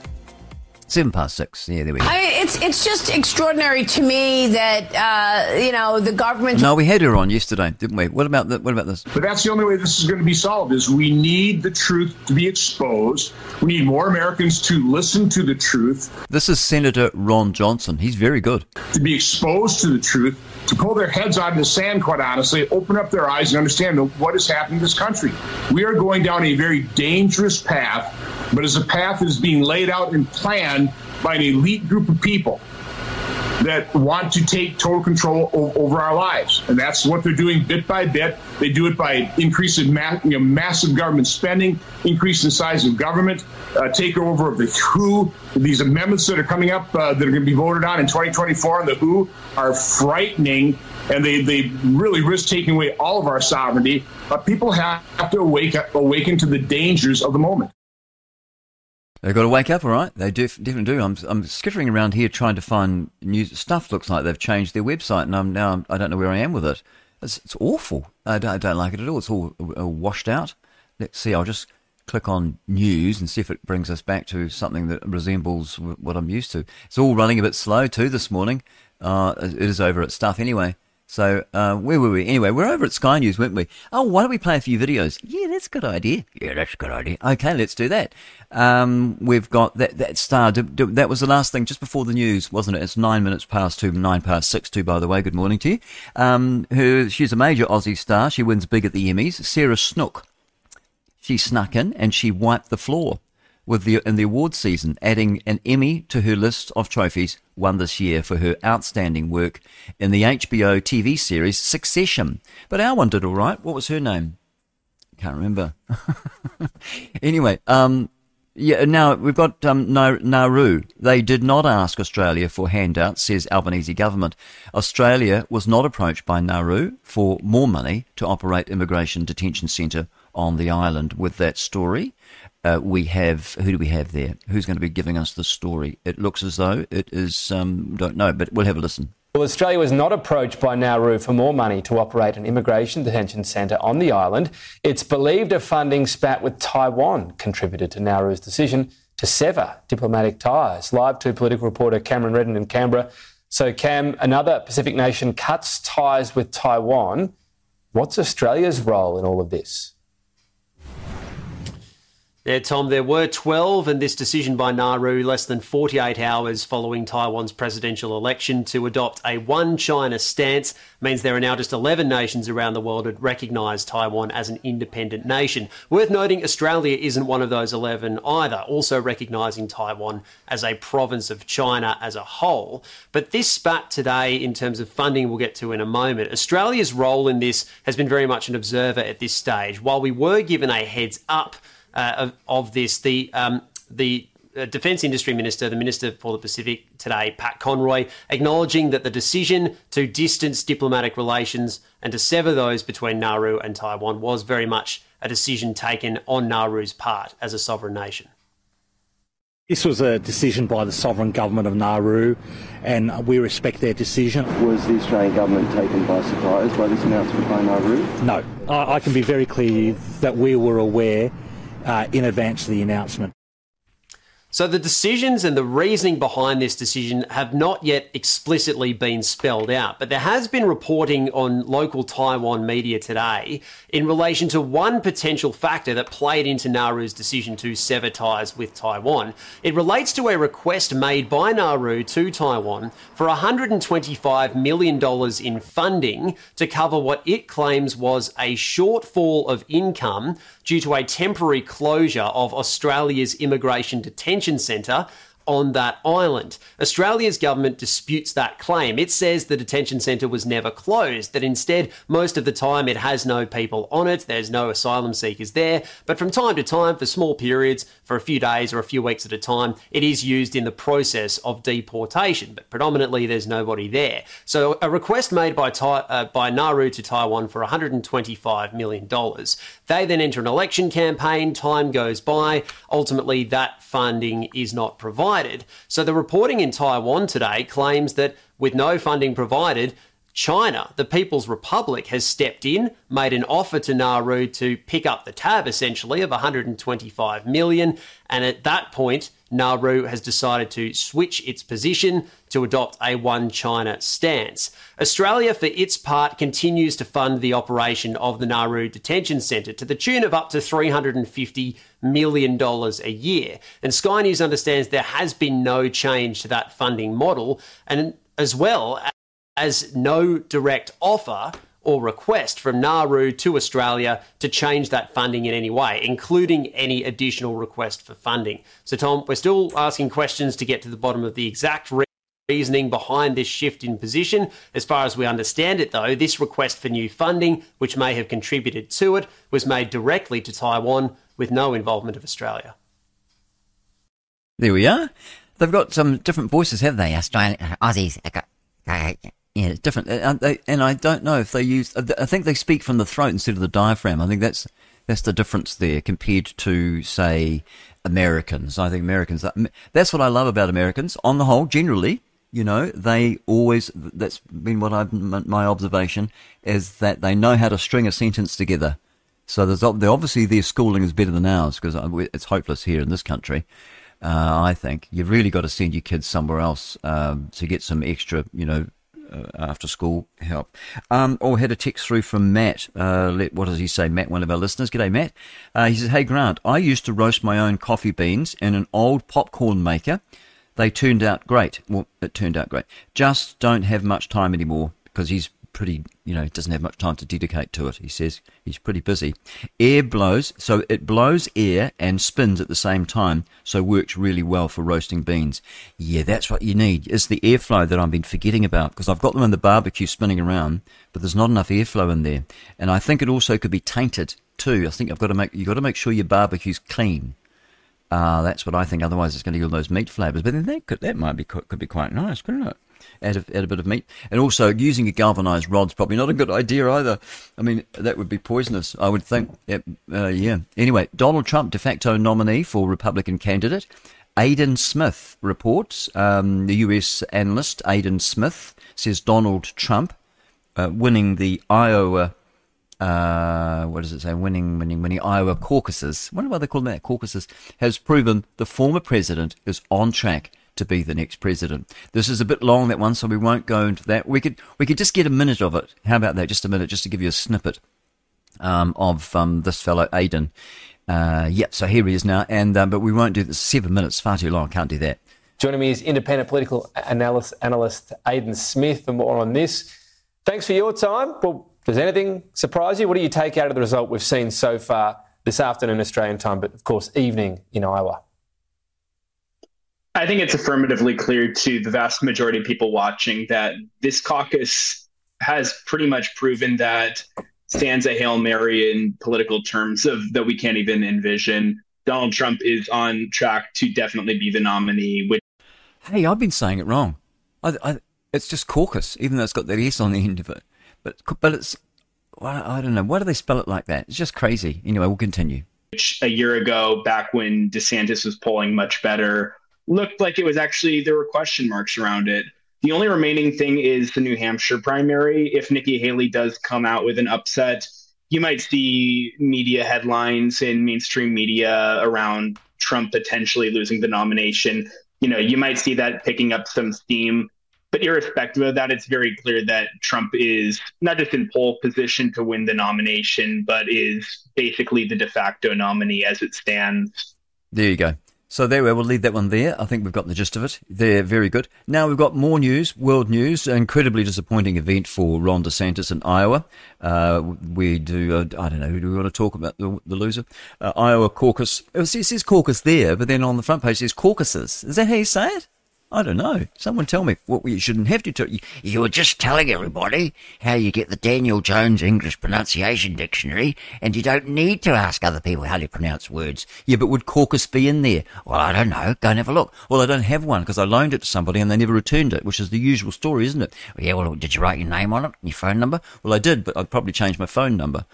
Seven past six. Yeah, there we go. I mean, it's it's just extraordinary to me that uh, you know the government. No, we had her on yesterday, didn't we? What about the, What about this? But that's the only way this is going to be solved. Is we need the truth to be exposed. We need more Americans to listen to the truth. This is Senator Ron Johnson. He's very good. To be exposed to the truth, to pull their heads out of the sand, quite honestly, open up their eyes and understand what is happening in this country. We are going down a very dangerous path, but as a path that is being laid out and planned by an elite group of people that want to take total control over our lives. And that's what they're doing bit by bit. They do it by increasing ma- you know, massive government spending, increase the size of government, uh, takeover of the WHO. These amendments that are coming up uh, that are going to be voted on in 2024 on the WHO are frightening. And they, they really risk taking away all of our sovereignty. But people have to awake, awaken to the dangers of the moment. They've got to wake up, all right. They do, definitely do. I'm, I'm skittering around here trying to find news stuff. Looks like they've changed their website, and I'm now I don't know where I am with it. It's, it's awful. I don't, I don't, like it at all. It's all, all washed out. Let's see. I'll just click on news and see if it brings us back to something that resembles what I'm used to. It's all running a bit slow too this morning. Uh, it is over at stuff anyway. So uh, where were we? Anyway, we're over at Sky News, weren't we? Oh, why don't we play a few videos? Yeah, that's a good idea. Yeah, that's a good idea. Okay, let's do that. Um, we've got that that star. That was the last thing just before the news, wasn't it? It's nine minutes past two, nine past six two. By the way, good morning to you. Um, who she's a major Aussie star. She wins big at the Emmys. Sarah Snook. She snuck in and she wiped the floor with the in the awards season, adding an Emmy to her list of trophies won this year for her outstanding work in the HBO TV series Succession. But our one did all right. What was her name? Can't remember. *laughs* anyway, um, yeah, now we've got um, Nauru. They did not ask Australia for handouts, says Albanese government. Australia was not approached by Nauru for more money to operate immigration detention centre on the island. With that story, uh, we have who do we have there? Who's going to be giving us the story? It looks as though it is. Um, don't know, but we'll have a listen. Well, Australia was not approached by Nauru for more money to operate an immigration detention centre on the island. It's believed a funding spat with Taiwan contributed to Nauru's decision to sever diplomatic ties. Live to political reporter Cameron Redden in Canberra. So, Cam, another Pacific nation cuts ties with Taiwan. What's Australia's role in all of this? Yeah, Tom, there were 12, and this decision by Nauru less than 48 hours following Taiwan's presidential election to adopt a one China stance means there are now just 11 nations around the world that recognise Taiwan as an independent nation. Worth noting, Australia isn't one of those 11 either, also recognising Taiwan as a province of China as a whole. But this spat today, in terms of funding, we'll get to in a moment. Australia's role in this has been very much an observer at this stage. While we were given a heads up, uh, of, of, this. The um, the uh, Defence Industry Minister, the Minister for the Pacific today, Pat Conroy, acknowledging that the decision to distance diplomatic relations and to sever those between Nauru and Taiwan was very much a decision taken on Nauru's part as a sovereign nation. This was a decision by the sovereign government of Nauru, and we respect their decision. Was the Australian government taken by surprise by this announcement by Nauru? No. I, I can be very clear that we were aware uh, in advance of the announcement. So the decisions and the reasoning behind this decision have not yet explicitly been spelled out, but there has been reporting on local Taiwan media today in relation to one potential factor that played into Nauru's decision to sever ties with Taiwan. It relates to a request made by Nauru to Taiwan for $125 million in funding to cover what it claims was a shortfall of income due to a temporary closure of Australia's immigration detention centre on that island. Australia's government disputes that claim. It says the detention centre was never closed, that instead, most of the time, it has no people on it, there's no asylum seekers there, but from time to time, for small periods, for a few days or a few weeks at a time, it is used in the process of deportation, but predominantly there's nobody there. So a request made by, uh, by Nauru to Taiwan for $125 million. They then enter an election campaign, time goes by, ultimately that funding is not provided. So the reporting in Taiwan today claims that with no funding provided, China, the People's Republic, has stepped in, made an offer to Nauru to pick up the tab essentially of 125 million, and at that point, Nauru has decided to switch its position to adopt a one China stance. Australia, for its part, continues to fund the operation of the Nauru Detention Centre to the tune of up to $350 million a year. And Sky News understands there has been no change to that funding model, and as well as no direct offer or request from Nauru to Australia to change that funding in any way, including any additional request for funding. So, Tom, we're still asking questions to get to the bottom of the exact reasoning behind this shift in position. As far as we understand it, though, this request for new funding, which may have contributed to it, was made directly to Taiwan with no involvement of Australia. There we are. They've got some different voices, have they? Australian Aussies. Yeah, it's different, and, they, and I don't know if they use. I think they speak from the throat instead of the diaphragm. I think that's that's the difference there compared to say Americans. I think Americans. That's what I love about Americans. On the whole, generally, you know, they always. That's been what I've my observation is that they know how to string a sentence together. So there's obviously their schooling is better than ours because it's hopeless here in this country. Uh, I think you've really got to send your kids somewhere else um, to get some extra, you know, uh, after school help. Um, or had a text through from Matt. Uh, let, what does he say? Matt, one of our listeners. G'day, Matt. Uh, he says, Hey, Grant, I used to roast my own coffee beans in an old popcorn maker. They turned out great. Well, it turned out great. Just don't have much time anymore because he's pretty, you know, doesn't have much time to dedicate to it. He says he's pretty busy. Air blows, so it blows air and spins at the same time, so works really well for roasting beans. Yeah, that's what you need. It's the airflow that I've been forgetting about because I've got them in the barbecue spinning around, but there's not enough airflow in there. And I think it also could be tainted too. I think I've got to make you've got to make sure your barbecue's clean. Uh, that's what I think. Otherwise, it's going to give those meat flavors. But then that could that might be could be quite nice, couldn't it? Add a, add a bit of meat, and also using a galvanized rod's probably not a good idea either. I mean, that would be poisonous. I would think. Uh, yeah. Anyway, Donald Trump, de facto nominee for Republican candidate. Aidan Smith reports. Um, the U.S. analyst Aidan Smith says Donald Trump uh, winning the Iowa uh, what does it say? Winning, winning, winning Iowa caucuses. I wonder why they call them that caucuses. Has proven the former president is on track to be the next president. This is a bit long that one, so we won't go into that. We could we could just get a minute of it. How about that? Just a minute, just to give you a snippet um, of um, this fellow Aidan. Uh, yep. So here he is now, and um, but we won't do this. Seven minutes, far too long. Can't do that. Joining me is independent political analyst, analyst Aidan Smith for more on this. Thanks for your time. Well, does anything surprise you? What do you take out of the result we've seen so far this afternoon Australian time, but of course evening in Iowa? I think it's affirmatively clear to the vast majority of people watching that this caucus has pretty much proven that stands a hail mary in political terms of that we can't even envision. Donald Trump is on track to definitely be the nominee. Which hey, I've been saying it wrong. I, I, it's just caucus, even though it's got that S on the end of it. But but it's well, I don't know. Why do they spell it like that? It's just crazy. Anyway, we'll continue. A year ago, back when DeSantis was polling much better, looked like it was actually there were question marks around it. The only remaining thing is the New Hampshire primary. If Nikki Haley does come out with an upset, you might see media headlines in mainstream media around Trump potentially losing the nomination. You know, you might see that picking up some steam. But irrespective of that, it's very clear that Trump is not just in pole position to win the nomination, but is basically the de facto nominee as it stands. There you go. So there we We'll leave that one there. I think we've got the gist of it. They're very good. Now we've got more news, world news. Incredibly disappointing event for Ron DeSantis in Iowa. Uh, we do, uh, I don't know, do we want to talk about the, the loser? Uh, Iowa caucus. Oh, it says caucus there, but then on the front page it says caucuses. Is that how you say it? I don't know. Someone tell me. What well, you shouldn't have to tell you. You were just telling everybody how you get the Daniel Jones English Pronunciation Dictionary, and you don't need to ask other people how to pronounce words. Yeah, but would caucus be in there? Well, I don't know. Go and have a look. Well, I don't have one because I loaned it to somebody and they never returned it, which is the usual story, isn't it? Yeah. Well, did you write your name on it, and your phone number? Well, I did, but I'd probably change my phone number.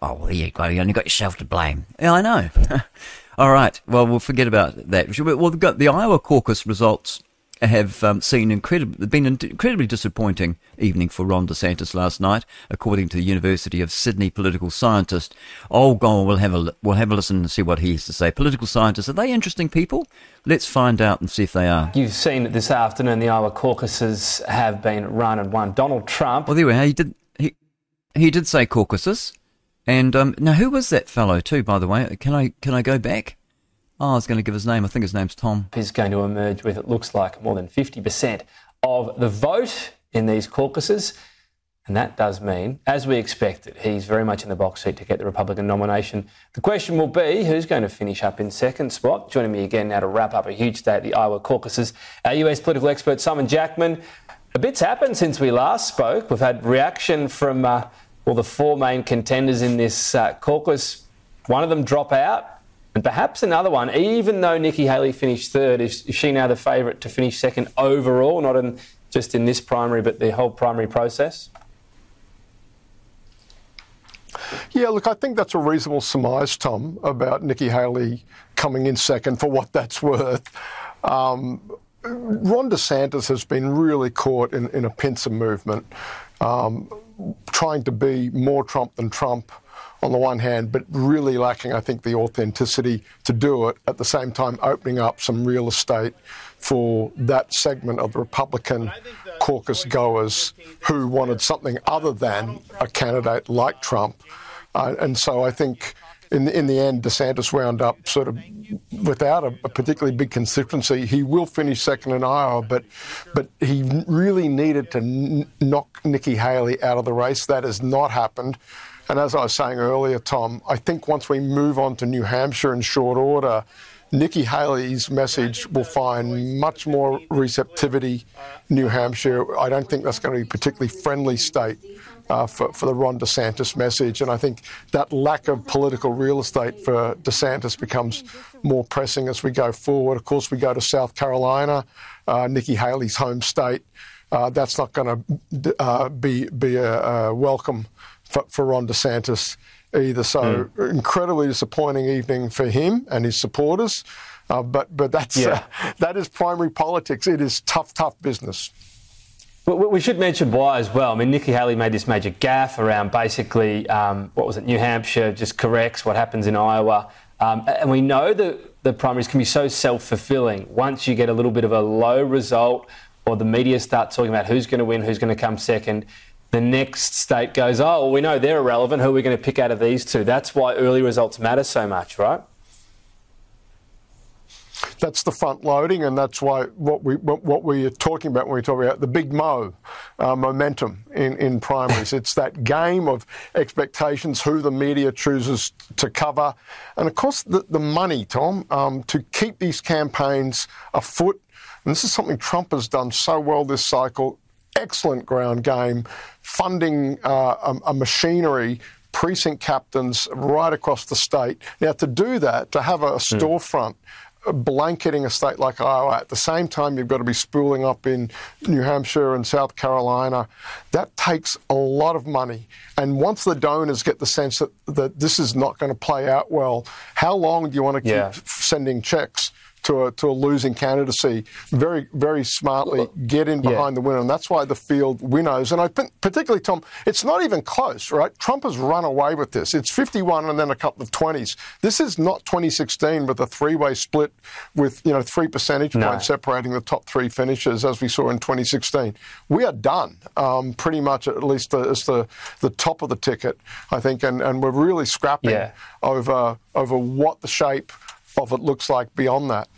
Oh, well, you, you only got yourself to blame. Yeah, I know. *laughs* All right. Well, we'll forget about that. Well, got the Iowa caucus results have um, seen incredible, been an incredibly disappointing evening for Ron DeSantis last night, according to the University of Sydney political scientist. Oh, go on, we'll have a we'll have a listen and see what he has to say. Political scientists are they interesting people? Let's find out and see if they are. You've seen it this afternoon the Iowa caucuses have been run and won. Donald Trump. Well, there we are. He did he he did say caucuses. And um, now, who was that fellow too? By the way, can I can I go back? Oh, I was going to give his name. I think his name's Tom. He's going to emerge with, it looks like, more than 50% of the vote in these caucuses. And that does mean, as we expected, he's very much in the box seat to get the Republican nomination. The question will be who's going to finish up in second spot? Joining me again now to wrap up a huge day at the Iowa caucuses, our US political expert Simon Jackman. A bit's happened since we last spoke. We've had reaction from uh, the four main contenders in this uh, caucus. One of them drop out. And perhaps another one, even though Nikki Haley finished third, is, she now the favourite to finish second overall, not in, just in this primary, but the whole primary process? Yeah, look, I think that's a reasonable surmise, Tom, about Nikki Haley coming in second for what that's worth. Um, Ron DeSantis has been really caught in, in a pincer movement, um, trying to be more Trump than Trump on the one hand, but really lacking, I think, the authenticity to do it. At the same time, opening up some real estate for that segment of the Republican caucus goers who wanted something other than a candidate like Trump. Uh, and so I think in the, in the end, DeSantis wound up sort of without a, a, particularly big constituency. He will finish second in Iowa, but but he really needed to knock Nikki Haley out of the race. That has not happened. And as I was saying earlier, Tom, I think once we move on to New Hampshire in short order, Nikki Haley's message will find much more receptivity in New Hampshire. I don't think that's going to be a particularly friendly state uh, for, for the Ron DeSantis message. And I think that lack of political real estate for DeSantis becomes more pressing as we go forward. Of course, we go to South Carolina, uh, Nikki Haley's home state. Uh, that's not going to uh, be be a, a welcome for, for Ron DeSantis either. So mm. incredibly disappointing evening for him and his supporters. Uh, but but that's yeah. uh, that is primary politics. It is tough, tough business. We should mention why as well. I mean, Nikki Haley made this major gaffe around basically um, what was it? New Hampshire just corrects what happens in Iowa, um, and we know that the primaries can be so self-fulfilling. Once you get a little bit of a low result, or the media starts talking about who's going to win, who's going to come second, the next state goes, oh, well, we know they're irrelevant. Who are we going to pick out of these two? That's why early results matter so much, right? That's the front loading, and that's why what we what we are talking about when we talk about the big mo uh, momentum in, in primaries. *laughs* it's that game of expectations, who the media chooses to cover, and of course the, the money, Tom, um, to keep these campaigns afoot. And this is something Trump has done so well this cycle excellent ground game, funding uh, a, a machinery precinct captains right across the state. Now, to do that, to have a, hmm. storefront blanketing a state like Iowa, at the same time, you've got to be spooling up in New Hampshire and South Carolina. That takes a lot of money. And once the donors get the sense that, that this is not going to play out well, how long do you want to keep yeah. sending checks? To a, to a losing candidacy very, very smartly get in behind yeah. the winner. And that's why the field winnows. And I think, particularly, Tom, it's not even close, right? Trump has run away with this. It's 51 and then a couple of 20s. This is not 2016 with a three way split with, you know, three percentage no. points separating the top three finishes as we saw in 2016. We are done, um, pretty much, at least as the, the top of the ticket, I think. And, and we're really scrapping yeah. over, over what the shape of it looks like beyond that.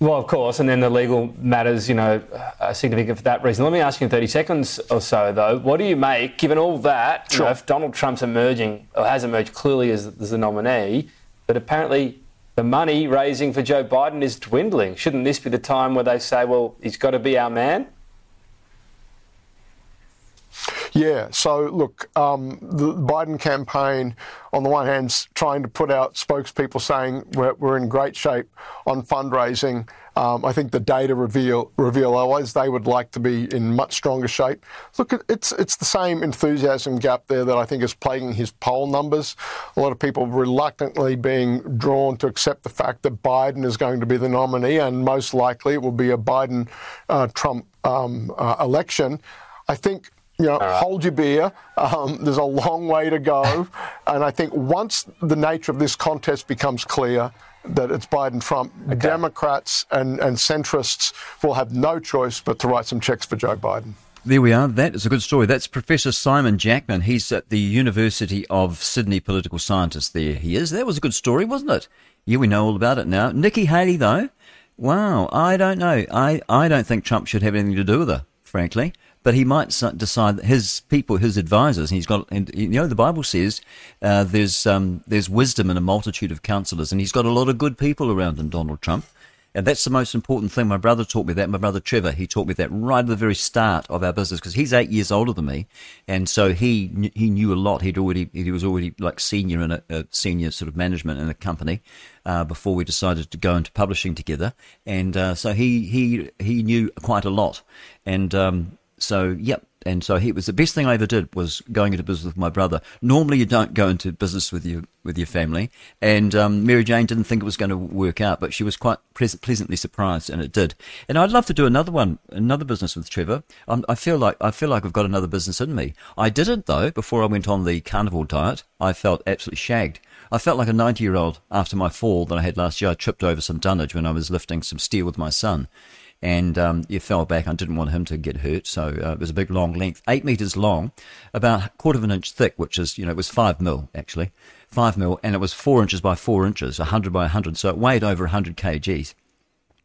Well, of course, and then the legal matters, you know, are significant for that reason. Let me ask you in 30 seconds or so, though, what do you make, given all that, sure. you know, if Donald Trump's emerging, or has emerged clearly as, as the nominee, but apparently the money raising for Joe Biden is dwindling. Shouldn't this be the time where they say, well, he's got to be our man? Yeah. So look, um, the Biden campaign, on the one hand, trying to put out spokespeople saying we're, we're in great shape on fundraising. Um, I think the data reveal reveal otherwise. They would like to be in much stronger shape. Look, it's it's the same enthusiasm gap there that I think is plaguing his poll numbers. A lot of people reluctantly being drawn to accept the fact that Biden is going to be the nominee, and most likely it will be a Biden uh, Trump um, uh, election. I think you know, right. hold your beer. Um, there's a long way to go. *laughs* and I think once the nature of this contest becomes clear, that it's Biden Trump, okay. Democrats and, and centrists will have no choice but to write some checks for Joe Biden. There we are. That is a good story. That's Professor Simon Jackman. He's at the University of Sydney political scientist. There he is. That was a good story, wasn't it? Yeah, we know all about it now. Nikki Haley, though, wow, I don't know. I, I don't think Trump should have anything to do with her, frankly but he might decide that his people, his advisors, he's got, and you know, the Bible says uh, there's um, there's wisdom in a multitude of counselors, and he's got a lot of good people around him, Donald Trump. And that's the most important thing. My brother taught me that. My brother Trevor, he taught me that right at the very start of our business because he's eight years older than me, and so he he knew a lot. He'd already he was already like senior in a, a senior sort of management in a company uh, before we decided to go into publishing together, and uh, so he he he knew quite a lot. And um, so, yep. And so he was the best thing I ever did was going into business with my brother. Normally, you don't go into business with your with your family. And um, Mary Jane didn't think it was going to work out, but she was quite pleasantly surprised, and it did. And I'd love to do another one, another business with Trevor. I feel like I feel like I've got another business in me. I didn't though. Before I went on the carnivore diet, I felt absolutely shagged. I felt like a 90 year old after my fall that I had last year. I tripped over some dunnage when I was lifting some steel with my son and um, you fell back. I didn't want him to get hurt, so uh, it was a big long length, eight meters long, about a quarter of an inch thick, which is you know it was five mil actually, five mil, and it was four inches by four inches, hundred by hundred, so it weighed over hundred kgs.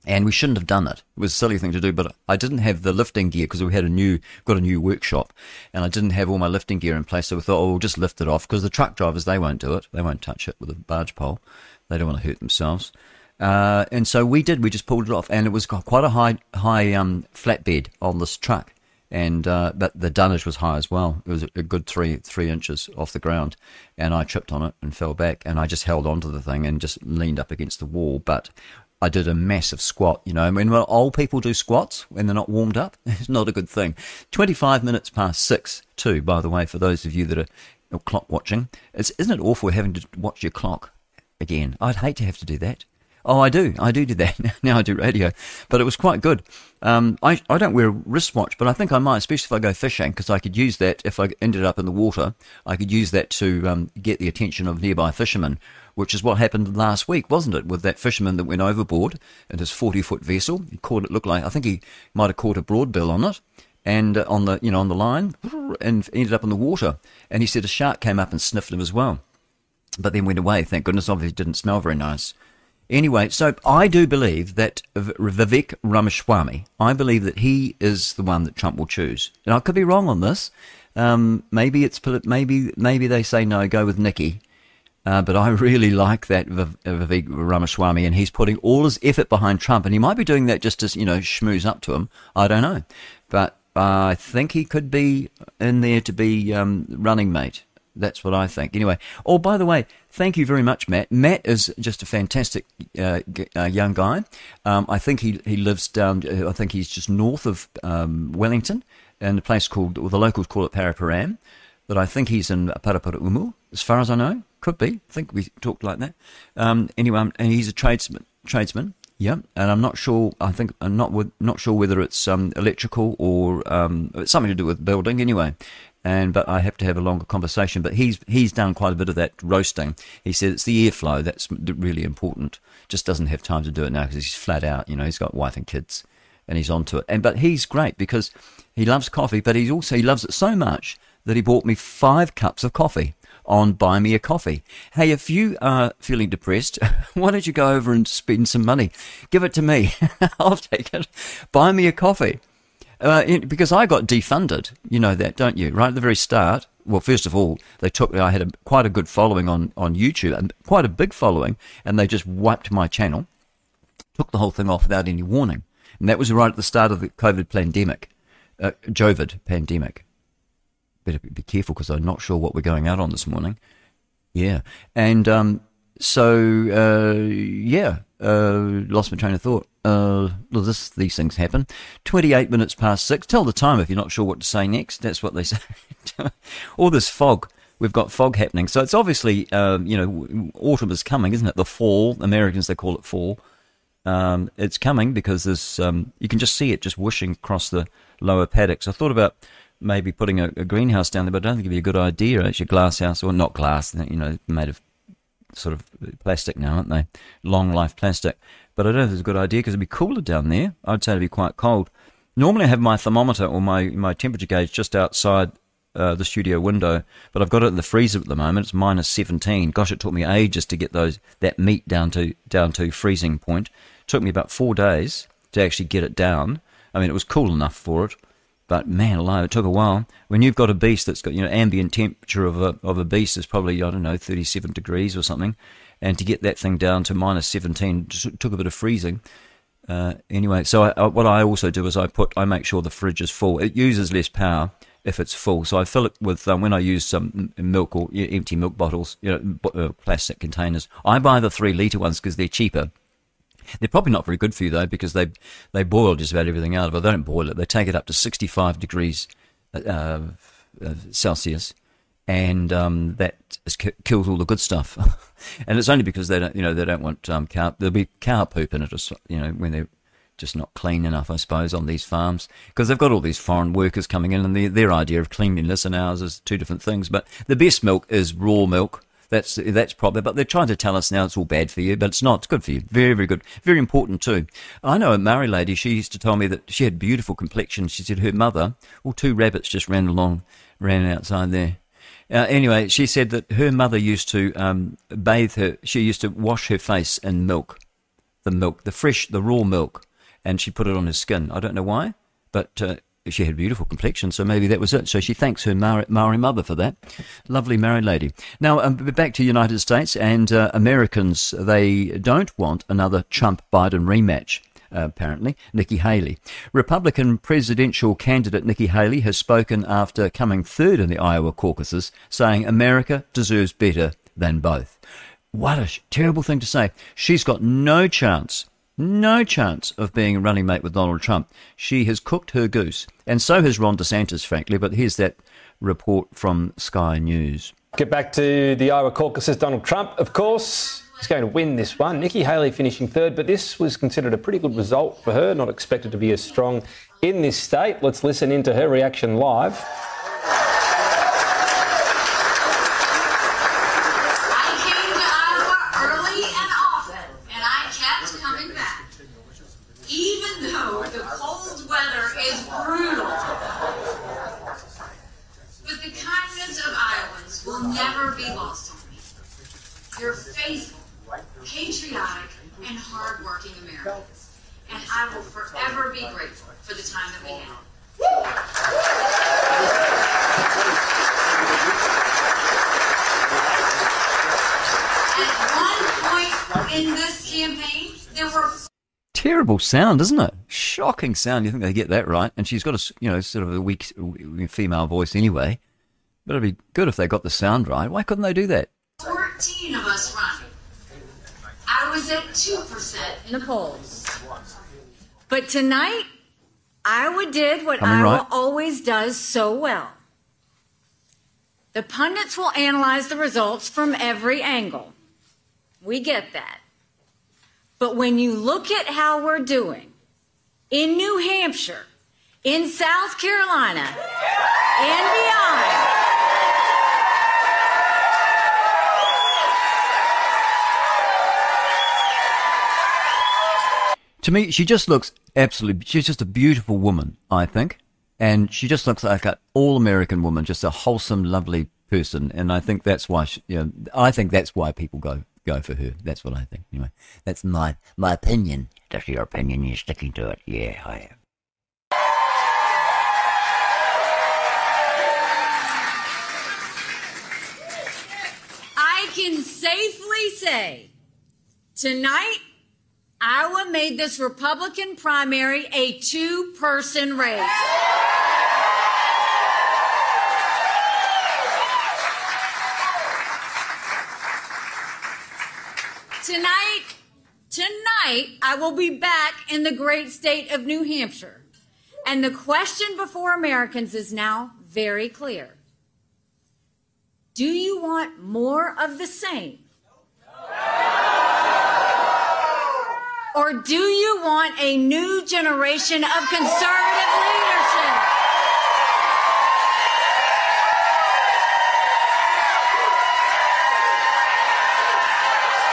And we shouldn't have done it. It was a silly thing to do, but I didn't have the lifting gear because we had a new, got a new workshop, and I didn't have all my lifting gear in place. So we thought, oh, we'll just lift it off because the truck drivers they won't do it. They won't touch it with a barge pole. They don't want to hurt themselves. Uh, and so we did. We just pulled it off, and it was quite a high, high um, flatbed on this truck, and uh, but the dunnage was high as well. It was a good three three inches off the ground, and I tripped on it and fell back, and I just held onto the thing and just leaned up against the wall. But I did a massive squat. You know, when old people do squats when they're not warmed up, *laughs* it's not a good thing. Twenty five minutes past six, too. By the way, for those of you that are clock watching, it's, isn't it awful having to watch your clock again? I'd hate to have to do that. Oh, I do. I do do that. *laughs* now I do radio. But it was quite good. Um, I, I don't wear a wristwatch, but I think I might, especially if I go fishing, because I could use that if I ended up in the water. I could use that to um, get the attention of nearby fishermen, which is what happened last week, wasn't it? With that fisherman that went overboard in his 40 foot vessel. He caught it, looked like, I think he might have caught a broadbill on it and uh, on the, you know, on the line and ended up in the water. And he said a shark came up and sniffed him as well. But then went away. Thank goodness, obviously didn't smell very nice. Anyway, so I do believe that Vivek Ramaswamy, I believe that he is the one that Trump will choose. Now I could be wrong on this. Um, maybe it's maybe maybe they say no, go with Nikki. Uh, but I *laughs* really like that Vivek Ramaswamy, and he's putting all his effort behind Trump, and he might be doing that just to you know schmooze up to him. I don't know, but uh, I think he could be in there to be um, running mate. That's what I think. Anyway, oh, by the way, thank you very much, Matt. Matt is just a fantastic uh, uh, young guy. Um, I think he, he lives down, uh, I think he's just north of um, Wellington in a place called, or the locals call it Paraparam, But I think he's in Paraparaumu, as far as I know. Could be. I think we talked like that. Um, anyway, um, and he's a tradesman. Tradesman. Yeah, and I'm not sure. I think I'm not not sure whether it's um, electrical or um, something to do with building. Anyway, and but I have to have a longer conversation. But he's he's done quite a bit of that roasting. He said it's the airflow that's really important. Just doesn't have time to do it now because he's flat out. You know, he's got wife and kids, and he's onto it. And but he's great because he loves coffee, but he's also he loves it so much that he bought me five cups of coffee on Buy Me a Coffee. Hey, if you are feeling depressed, *laughs* why don't you go over and spend some money? Give it to me. *laughs* I'll take it. Buy me a coffee. Uh, in, because I got defunded. You know that, don't you? Right at the very start. Well, first of all, they took. I had a, quite a good following on on YouTube, and quite a big following, and they just wiped my channel, took the whole thing off without any warning, and that was right at the start of the COVID pandemic, uh, Jovid pandemic. Better be careful because I'm not sure what we're going out on this morning. Yeah, and um, so uh, yeah, uh, lost my train of thought. Uh, well, this, these things happen. 28 minutes past six. Tell the time if you're not sure what to say next. That's what they *laughs* say. All this fog. We've got fog happening. So it's obviously, um, you know, autumn is coming, isn't it? The fall. Americans, they call it fall. Um, it's coming because there's, um, you can just see it just whooshing across the lower paddocks. I thought about maybe putting a, a greenhouse down there, but I don't think it'd be a good idea. Actually, a glass house, or not glass, you know, made of sort of plastic now, aren't they? Long life plastic. But I don't know if it's a good idea because it'd be cooler down there. I'd say it'd be quite cold. Normally, I have my thermometer or my, my temperature gauge just outside uh, the studio window, but I've got it in the freezer at the moment. It's minus 17. Gosh, it took me ages to get those that meat down to down to freezing point. It took me about four days to actually get it down. I mean, it was cool enough for it, but man alive, it took a while. When you've got a beast that's got you know ambient temperature of a of a beast is probably I don't know 37 degrees or something, and to get that thing down to minus 17 took a bit of freezing. Uh, anyway, so I, I, what I also do is I put I make sure the fridge is full. It uses less power if it's full, so I fill it with um, when I use some milk or empty milk bottles, you know, uh, plastic containers. I buy the three liter ones because they're cheaper. They're probably not very good for you though because they they boil just about everything out of it. They don't boil it; they take it up to 65 degrees uh, uh, Celsius and um, that kills all the good stuff. *laughs* and it's only because they don't, you know, they don't want um, cow. There'll be cow poop in it, you know, when they're just not clean enough, I suppose, on these farms because they've got all these foreign workers coming in, and their their idea of cleanliness and ours is two different things. But the best milk is raw milk That's that's probably. But they're trying to tell us now it's all bad for you, but it's not. It's good for you. Very very good. Very important too. I know a Maori lady. She used to tell me that she had beautiful complexion. She said her mother, well, two rabbits just ran along, ran outside there. Uh, anyway, she said that her mother used to um, bathe her. She used to wash her face in milk, the milk, the fresh, the raw milk, and she put it on her skin. I don't know why, but uh, she had a beautiful complexion, so maybe that was it. So she thanks her Maori, mother for that. Lovely married lady. Now, um, back to United States and uh, Americans. They don't want another Trump Biden rematch. Apparently, Nikki Haley. Republican presidential candidate Nikki Haley has spoken after coming third in the Iowa caucuses, saying America deserves better than both. What a terrible thing to say. She's got no chance no chance of being a running mate with Donald Trump. She has cooked her goose, and so has Ron DeSantis, frankly. But here's that report from Sky News. Get back to the Iowa caucuses. Donald Trump, of course, is going to win this one. Nikki Haley finishing third, but this was considered a pretty good result for her, not expected to be as strong in this state. Let's listen into her reaction live. patriotic, and hardworking Americans. And I will forever be grateful for the time that we had. At one point in this campaign, there were terrible sound, isn't it? Shocking sound. You think they get that right? And she's got a you know sort of a weak female voice anyway. But it'd be good if they got the sound right. Why couldn't they do that? Fourteen of us running. I was at 2% in the polls. But tonight, Iowa did what Coming Iowa right. always does so well. The pundits will analyze the results from every angle. We get that. But when you look at how we're doing in New Hampshire, in South Carolina, and beyond, To me, she just looks absolutely. She's just a beautiful woman, I think, and she just looks like an all-American woman, just a wholesome, lovely person. And I think that's why. She, you know, I think that's why people go go for her. That's what I think. Anyway, that's my my opinion. That's your opinion. You're sticking to it. Yeah, I am. I can safely say tonight Iowa made this Republican primary a two person race. Tonight, tonight, I will be back in the great state of New Hampshire. And the question before Americans is now very clear. Do you want more of the same? Or do you want a new generation of conservative leadership?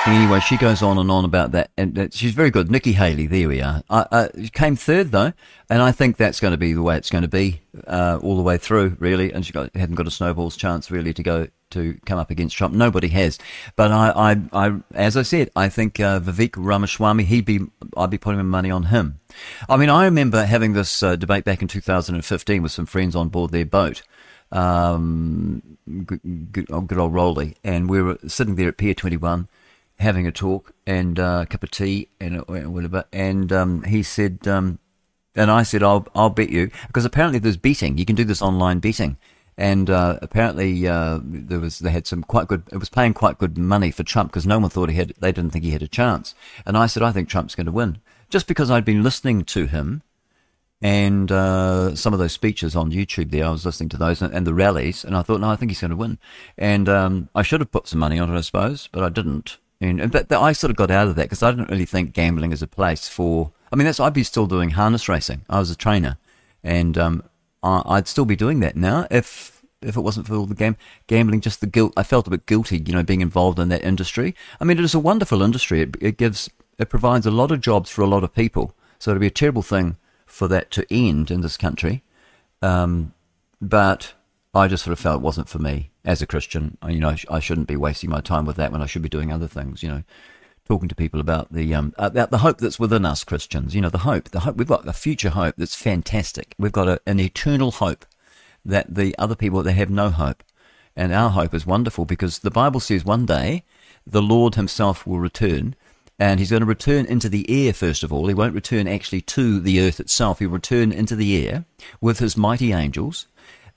Anyway, she goes on and on about that, and she's very good. Nikki Haley, there we are. Uh, uh, came third though, and I think that's going to be the way it's going to be uh, all the way through, really. And she got, hadn't got a snowball's chance really to go to come up against Trump. Nobody has. But I, I, I as I said, I think uh, Vivek Ramaswamy, he'd be, I'd be putting my money on him. I mean, I remember having this uh, debate back in 2015 with some friends on board their boat. Um, good, good, good old Rolly, and we were sitting there at Pier 21 having a talk and uh, a cup of tea and whatever. And um, he said, um, and I said, I'll, I'll bet you, because apparently there's betting. You can do this online betting and uh, apparently uh, there was they had some quite good. It was paying quite good money for Trump because no one thought he had. They didn't think he had a chance. And I said, I think Trump's going to win, just because I'd been listening to him and uh, some of those speeches on YouTube. There, I was listening to those and, and the rallies, and I thought, no, I think he's going to win. And um, I should have put some money on it, I suppose, but I didn't. And but, I sort of got out of that because I didn't really think gambling is a place for. I mean, that's I'd be still doing harness racing. I was a trainer, and um, I'd still be doing that now if if it wasn't for all the gam- gambling, just the guilt. I felt a bit guilty, you know, being involved in that industry. I mean, it is a wonderful industry. It, it gives, it provides a lot of jobs for a lot of people. So it'd be a terrible thing for that to end in this country. Um, but I just sort of felt it wasn't for me as a Christian. You know, I shouldn't be wasting my time with that when I should be doing other things. You know, talking to people about the um, about the hope that's within us Christians. You know, the hope, the hope we've got a future hope that's fantastic. We've got a, an eternal hope that the other people they have no hope, and our hope is wonderful because the Bible says one day the Lord Himself will return. And he's going to return into the air, first of all. He won't return actually to the earth itself. He'll return into the air with his mighty angels.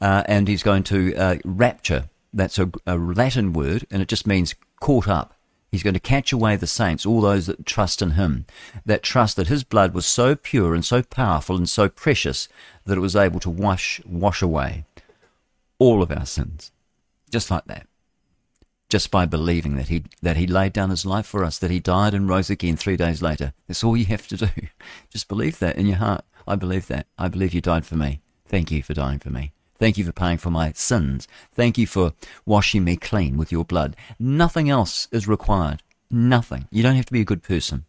Uh, and he's going to uh, rapture. That's a, a Latin word, and it just means caught up. He's going to catch away the saints, all those that trust in him, that trust that his blood was so pure and so powerful and so precious that it was able to wash wash away all of our sins, just like that just by believing that he that he laid down his life for us, that he died and rose again three days later. That's all you have to do. *laughs* Just believe that in your heart. I believe that. I believe you died for me. Thank you for dying for me. Thank you for paying for my sins. Thank you for washing me clean with your blood. Nothing else is required. Nothing. You don't have to be a good person.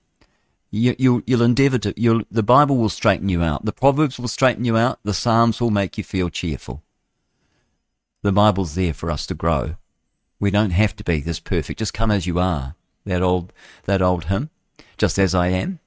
You, you, you'll endeavor to, you'll, the Bible will straighten you out. The Proverbs will straighten you out. The Psalms will make you feel cheerful. The Bible's there for us to grow we don't have to be this perfect. Just come as you are. That old, that old hymn, just as I am.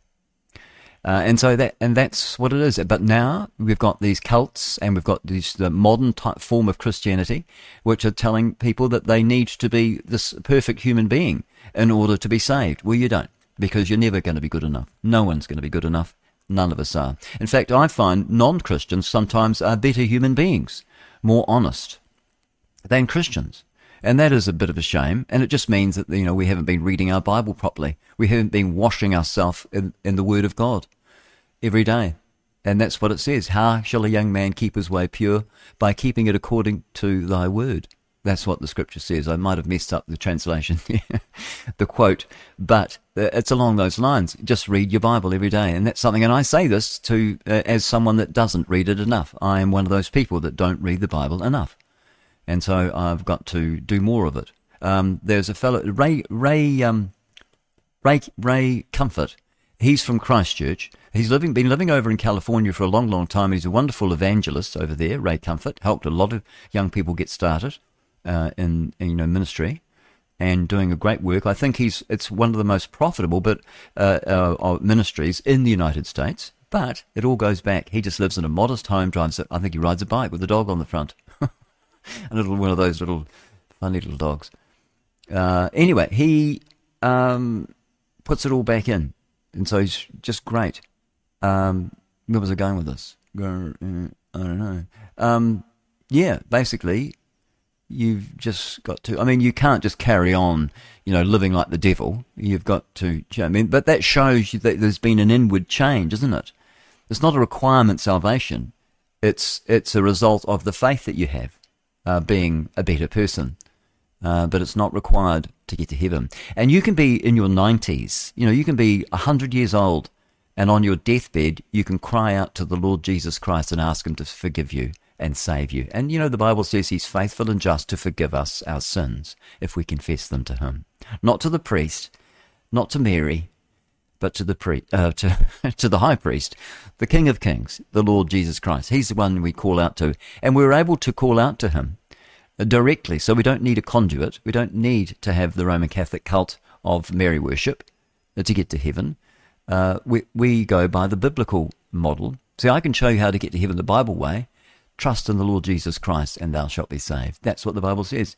Uh, and so that, and that's what it is. But now we've got these cults and we've got this the modern type form of Christianity, which are telling people that they need to be this perfect human being in order to be saved. Well, you don't, because you're never going to be good enough. No one's going to be good enough. None of us are. In fact, I find non-Christians sometimes are better human beings, more honest than Christians. And that is a bit of a shame. And it just means that, you know, we haven't been reading our Bible properly. We haven't been washing ourselves in, in the Word of God every day. And that's what it says. How shall a young man keep his way pure? By keeping it according to thy word. That's what the scripture says. I might have messed up the translation, *laughs* the quote, but uh, it's along those lines. Just read your Bible every day. And that's something, and I say this to, uh, as someone that doesn't read it enough. I am one of those people that don't read the Bible enough and so I've got to do more of it. Um, there's a fellow Ray Ray um, Ray Ray Comfort. He's from Christchurch. He's living been living over in California for a long, long time. He's a wonderful evangelist over there. Ray Comfort helped a lot of young people get started uh, in, in, you know ministry and doing a great work. I think he's it's one of the most profitable but uh, uh, ministries in the United States. But it all goes back. He just lives in a modest home, drives. I think he rides a bike with a dog on the front. *laughs* a little one of those little funny little dogs. Uh, anyway, he um, puts it all back in, and so he's just great. Um, where was I going with this? I don't know. Um, yeah, basically, you've just got to. I mean, you can't just carry on, you know, living like the devil. You've got to. I mean, but that shows you that there's been an inward change, isn't it? It's not a requirement salvation. It's it's a result of the faith that you have uh, being a better person. Uh, but it's not required to get to heaven. And you can be in your 90s, you know, you can be 100 years old, and on your deathbed, you can cry out to the Lord Jesus Christ and ask Him to forgive you and save you. And, you know, the Bible says He's faithful and just to forgive us our sins if we confess them to Him. Not to the priest, not to Mary, but to the pre- uh, *laughs* to to the high priest, the King of Kings, the Lord Jesus Christ. He's the one we call out to, and we're able to call out to him directly. So we don't need a conduit. We don't need to have the Roman Catholic cult of Mary worship to get to heaven. Uh, we we go by the biblical model. See, I can show you how to get to heaven the Bible way. Trust in the Lord Jesus Christ, and thou shalt be saved. That's what the Bible says.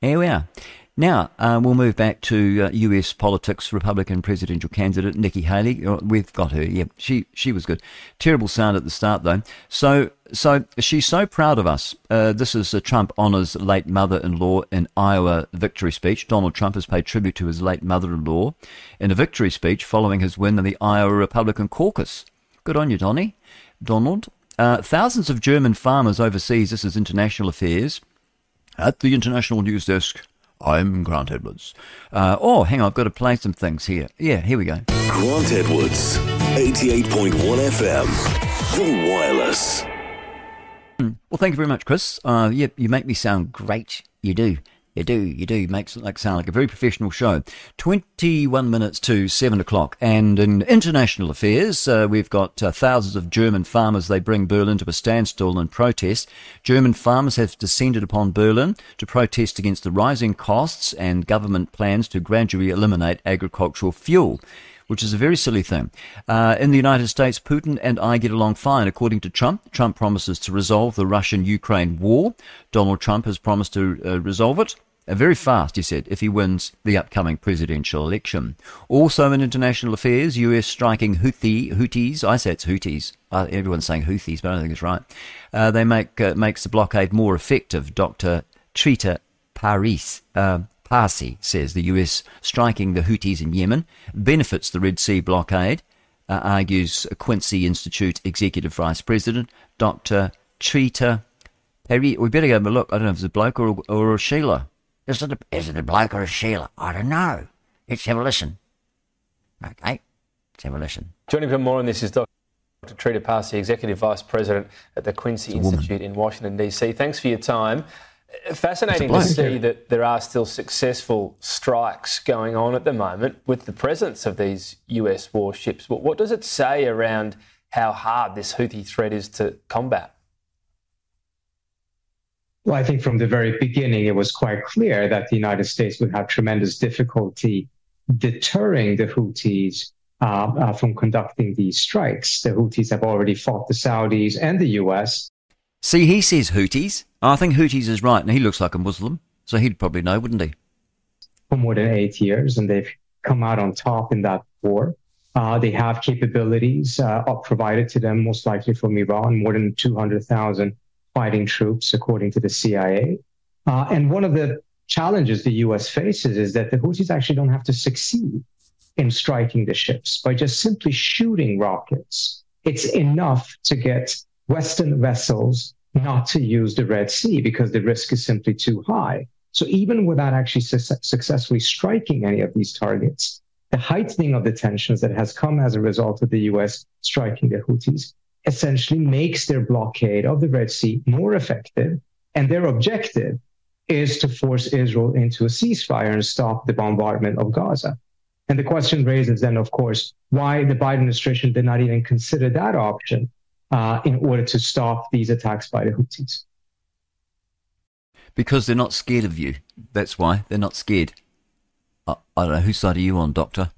Here we are. Now, uh, we'll move back to uh, US politics. Republican presidential candidate Nikki Haley. Uh, we've got her. Yeah, she she was good. Terrible sound at the start though. So so she's so proud of us. Uh, this is a Trump honors late mother-in-law in Iowa victory speech. Donald Trump has paid tribute to his late mother-in-law in a victory speech following his win in the Iowa Republican caucus. Good on you, Donny. Donald. Uh, thousands of German farmers overseas. This is international affairs. At the international news desk I'm Grant Edwards. Uh, oh, hang on, I've got to play some things here. Yeah, here we go. Grant Edwards, 88.1 FM, The Wireless. Hmm. Well, thank you very much, Chris. Uh, yeah, you make me sound great. You do. You do, you do. Makes it like sound like a very professional show. 21 minutes to 7 o'clock. And in international affairs, uh, we've got uh, thousands of German farmers. They bring Berlin to a standstill in protest. German farmers have descended upon Berlin to protest against the rising costs and government plans to gradually eliminate agricultural fuel which is a very silly thing. Uh, in the United States, Putin and I get along fine, according to Trump. Trump promises to resolve the Russian Ukraine war. Donald Trump has promised to uh, resolve it. Uh, very fast, he said, if he wins the upcoming presidential election. Also in international affairs, US striking Houthi, Houthis, I say it's Houthis, uh, everyone's saying Houthis, but I don't think it's right. Uh, they make uh, makes the blockade more effective. Dr. Trita Paris, uh, Parsi says the US striking the Houthis in Yemen benefits the Red Sea blockade, uh, argues Quincy Institute Executive Vice President Dr. Trita Perry. We better go and look. I don't know if it's a bloke or, or a Sheila. Is it a, is it a bloke or a Sheila? I don't know. Let's have a listen. Okay, let's have a listen. Joining for more on this is Dr. Trita Parsi, Executive Vice President at the Quincy Institute in Washington, D.C. Thanks for your time. Fascinating to see that there are still successful strikes going on at the moment with the presence of these US warships. But what does it say around how hard this Houthi threat is to combat? Well, I think from the very beginning, it was quite clear that the United States would have tremendous difficulty deterring the Houthis uh, uh, from conducting these strikes. The Houthis have already fought the Saudis and the US See, he says Houthis. I think Houthis is right, and he looks like a Muslim, so he'd probably know, wouldn't he? For more than eight years, and they've come out on top in that war. Uh, they have capabilities uh, provided to them, most likely from Iran, more than 200,000 fighting troops, according to the CIA. Uh, and one of the challenges the US faces is that the Houthis actually don't have to succeed in striking the ships by just simply shooting rockets. It's enough to get Western vessels not to use the Red Sea because the risk is simply too high. So even without actually su- successfully striking any of these targets, the heightening of the tensions that has come as a result of the US striking the Houthis essentially makes their blockade of the Red Sea more effective. And their objective is to force Israel into a ceasefire and stop the bombardment of Gaza. And the question raises then, of course, why the Biden administration did not even consider that option uh, in order to stop these attacks by the Houthis. Because they're not scared of you. That's why they're not scared. I, I don't know whose side are you on, Doctor.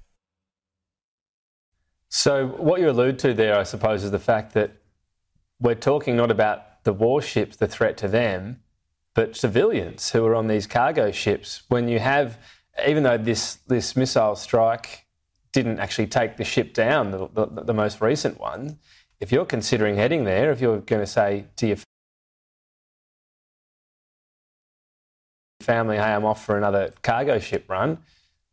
So what you allude to there, I suppose, is the fact that we're talking not about the warships, the threat to them, but civilians who are on these cargo ships. When you have, even though this this missile strike didn't actually take the ship down, the, the, the most recent one, if you're considering heading there, if you're going to say to your family, hey, I'm off for another cargo ship run,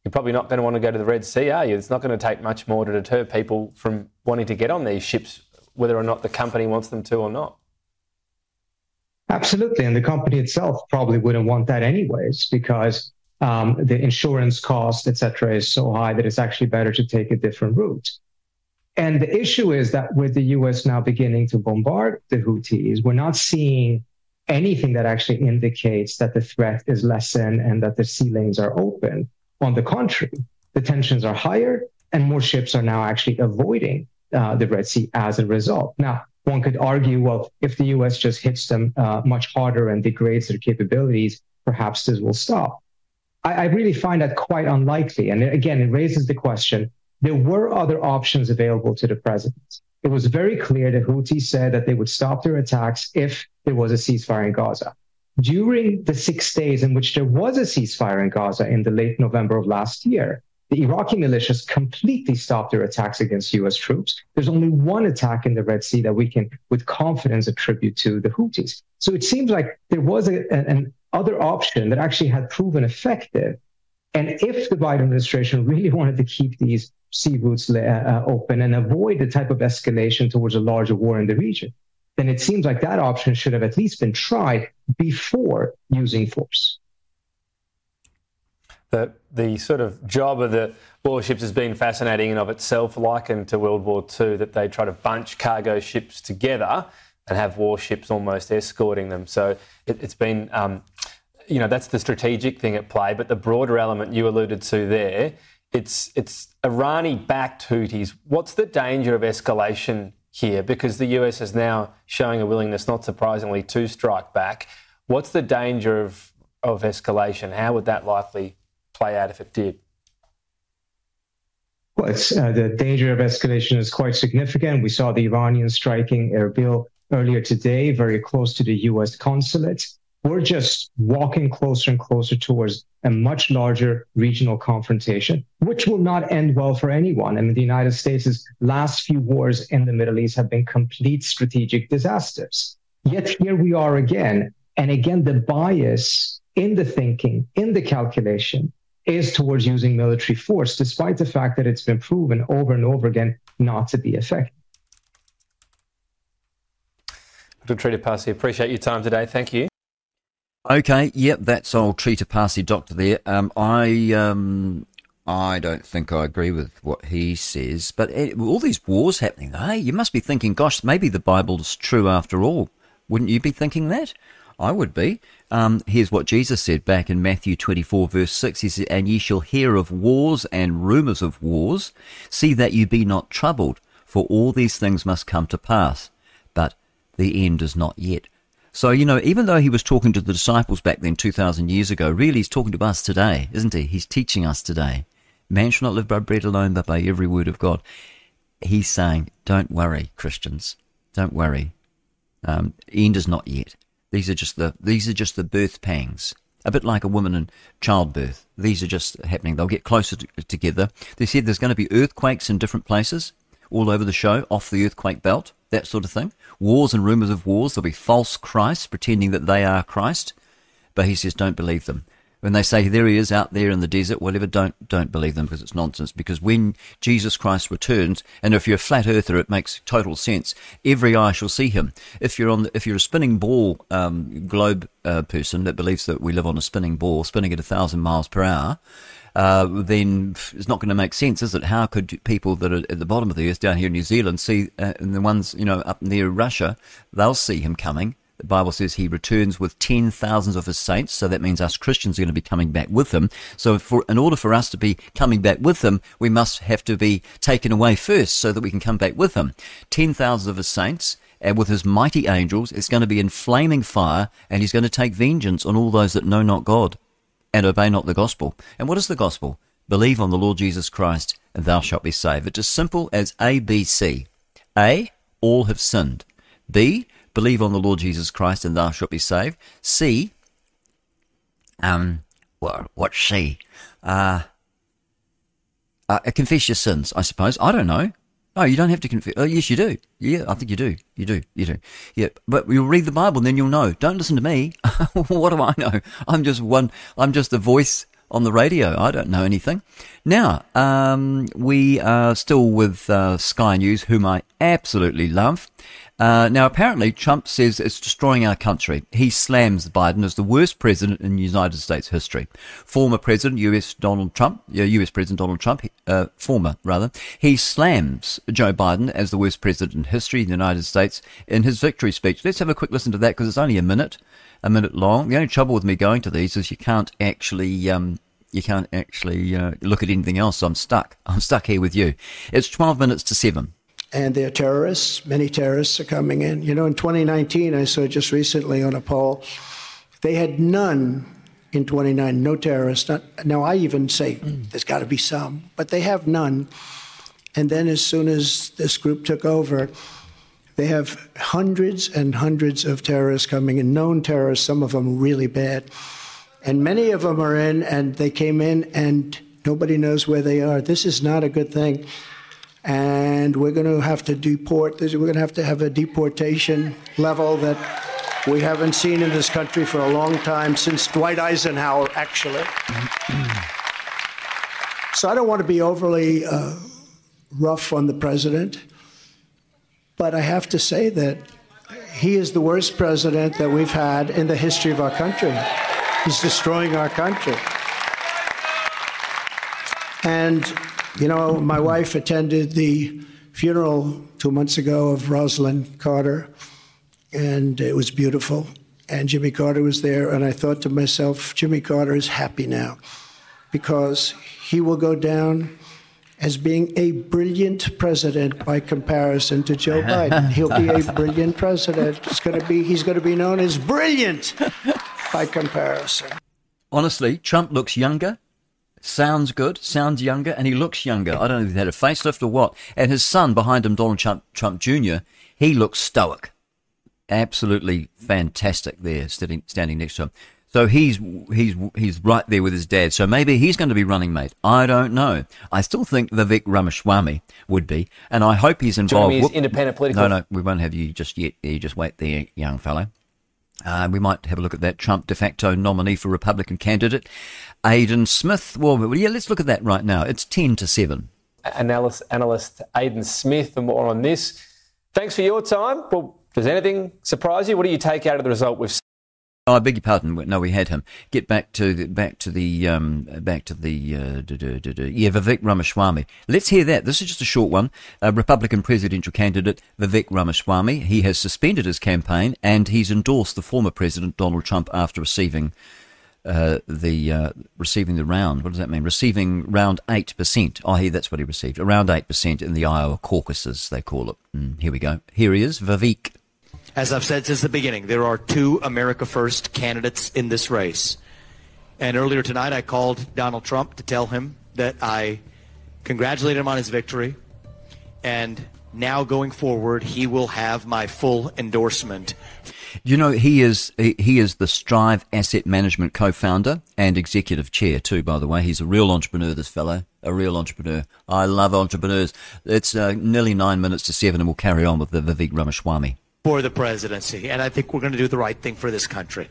you're probably not going to want to go to the Red Sea, are you? It's not going to take much more to deter people from wanting to get on these ships, whether or not the company wants them to or not. Absolutely. And the company itself probably wouldn't want that anyways, because um, the insurance cost, et cetera, is so high that it's actually better to take a different route. And the issue is that with the US now beginning to bombard the Houthis, we're not seeing anything that actually indicates that the threat is lessened and that the sea lanes are open. On the contrary, the tensions are higher and more ships are now actually avoiding uh, the Red Sea as a result. Now, one could argue, well, if the US just hits them uh, much harder and degrades their capabilities, perhaps this will stop. I, I really find that quite unlikely. And again, it raises the question there were other options available to the president. It was very clear that Houthis said that they would stop their attacks if there was a ceasefire in Gaza. During the six days in which there was a ceasefire in Gaza in the late November of last year, the Iraqi militias completely stopped their attacks against US troops. There's only one attack in the Red Sea that we can, with confidence, attribute to the Houthis. So it seems like there was a, an other option that actually had proven effective. And if the Biden administration really *laughs* wanted to keep these sea routes uh, uh, open and avoid the type of escalation towards a larger war in the region, then it seems like that option should have at least been tried before using force. The, the sort of job of the warships has been fascinating in of itself, likened to World War II, that they try to bunch cargo ships together. and have warships almost escorting them. So it, has been, um, you know, that's the strategic thing at play. But the broader element you alluded to there, it's it's Irani-backed Houthis. What's the danger of escalation here? Because the US is now showing a willingness, not surprisingly, to strike back. What's the danger of of escalation? How would that likely play out if it did? Well, uh, the danger of escalation is quite significant. We saw the Iranians striking Erbil earlier today, very close to the US consulate. We're just walking closer and closer towards a much larger regional confrontation, which will not end well for anyone. I mean, the United States' last few wars in the Middle East have been complete strategic disasters. Yet here we are again. And again, the bias in the thinking, in the calculation, is towards using military force, despite the fact that it's been proven over and over again not to be effective. Dr. Trita Parsi, appreciate your time today. Thank you. Okay, yep, that's old Trita Parsi doctor there. Um, I um, I don't think I agree with what he says, but it, all these wars happening, hey, you must be thinking, gosh, maybe the Bible's true after all. Wouldn't you be thinking that? I would be. Um, here's what Jesus said back in Matthew 24, verse 6. He said, And ye shall hear of wars and rumours of wars. See that you be not troubled, for all these things must come to pass. But the end is not yet. So, you know, even though he was talking to the disciples back then 2,000 years ago, really he's talking to us today, isn't he? He's teaching us today. Man shall not live by bread alone, but by every word of God. He's saying, don't worry, Christians. Don't worry. Um, end is not yet. These are just the these are just the birth pangs. A bit like a woman in childbirth. These are just happening. They'll get closer to, together. They said there's going to be earthquakes in different places all over the show, off the earthquake belt, that sort of thing. Wars and rumours of wars. There'll be false Christs pretending that they are Christ. But he says, don't believe them. When they say there he is out there in the desert, whatever, don't don't believe them because it's nonsense. Because when Jesus Christ returns, and if you're a flat earther, it makes total sense. Every eye shall see him. If you're on, the, if you're a spinning ball um, globe uh, person that believes that we live on a spinning ball, spinning at a thousand miles per hour, uh, then it's not going to make sense, is it? How could people that are at the bottom of the earth down here in New Zealand see, uh, and the ones, you know, up near Russia, they'll see him coming. The Bible says he returns with ten thousands of his saints, so that means us Christians are going to be coming back with him. So, for, in order for us to be coming back with him, we must have to be taken away first, so that we can come back with him. Ten thousands of his saints, and with his mighty angels, it's going to be in flaming fire, and he's going to take vengeance on all those that know not God and obey not the gospel. And what is the gospel? Believe on the Lord Jesus Christ, and thou shalt be saved. It's as simple as A, B, C. A, all have sinned. B, believe on the Lord Jesus Christ and thou shalt be saved. C, um, well, what's C? Uh, uh, confess your sins, I suppose. I don't know. Oh, you don't have to confess. Oh, yes, you do. Yeah, I think you do. You do. You do. Yeah, but you'll read the Bible and then you'll know. Don't listen to me. *laughs* what do I know? I'm just one. I'm just a voice on the radio. I don't know anything. Now, um, we are still with uh, Sky News, whom I absolutely love. Uh, now, apparently, Trump says it's destroying our country. He slams Biden as the worst president in United States history. Former President U.S. Donald Trump, U.S. President Donald Trump, uh, former rather, he slams Joe Biden as the worst president in history in the United States in his victory speech. Let's have a quick listen to that because it's only a minute, a minute long. The only trouble with me going to these is you can't actually. Um, you can't actually uh, look at anything else. I'm stuck. I'm stuck here with you. It's 12 minutes to 7 and they're terrorists. Many terrorists are coming in. You know, in 2019, I saw just recently on a poll, they had none in 29, no terrorists. Not, now, I even say mm. there's got to be some, but they have none. And then as soon as this group took over, they have hundreds and hundreds of terrorists coming in, known terrorists, some of them really bad. And many of them are in, and they came in, and nobody knows where they are. This is not a good thing and we're going to have to deport. We're going to have to have a deportation level that we haven't seen in this country for a long time since Dwight Eisenhower, actually. so I don't want to be overly uh, rough on the president, but I have to say that he is the worst president that we've had in the history of our country. He's destroying our country. And you know, my wife attended the funeral two months ago of Rosalynn Carter, and it was beautiful. And Jimmy Carter was there, and I thought to myself, Jimmy Carter is happy now because he will go down as being a brilliant president by comparison to Joe *laughs* Biden. He'll be a brilliant president. It's going to be he's going to be known as brilliant by comparison. Honestly, Trump looks younger, sounds good, sounds younger, and he looks younger. I don't know if he had a facelift or what. And his son behind him, Donald Trump, Trump Jr., he looks stoic. Absolutely fantastic there, standing, standing next to him. So he's he's he's right there with his dad. So maybe he's going to be running mate. I don't know. I still think Vivek Ramaswamy would be, and I hope he's involved. As independent political. No, no, we won't have you just yet. You just wait there, young fellow. Uh, we might have a look at that Trump de facto nominee for Republican candidate, Aidan Smith. Well, yeah, let's look at that right now. It's 10 to 7. Analyst, analyst Aidan Smith for more on this. Thanks for your time. Well, does anything surprise you? What do you take out of the result we've Oh, I beg your pardon. No, we had him. Get back to the, back to the um, back to the uh, yeah Vivek Ramaswamy. Let's hear that. This is just a short one. Uh, Republican presidential candidate Vivek Ramaswamy. He has suspended his campaign and he's endorsed the former president Donald Trump after receiving uh, the uh, receiving the round. What does that mean? Receiving round eight percent. Oh, he that's what he received. Around eight percent in the Iowa caucuses, they call it. Mm, here we go. Here he is, Vivek. As I've said since the beginning, there are two America First candidates in this race. And earlier tonight, I called Donald Trump to tell him that I congratulated him on his victory. And now going forward, he will have my full endorsement. You know, he is he is the Strive Asset Management co-founder and executive chair too. By the way, he's a real entrepreneur. This fellow, a real entrepreneur. I love entrepreneurs. It's uh, nearly nine minutes to seven, and we'll carry on with the Vivek Ramaswamy for the presidency, and I think we're going to do the right thing for this country.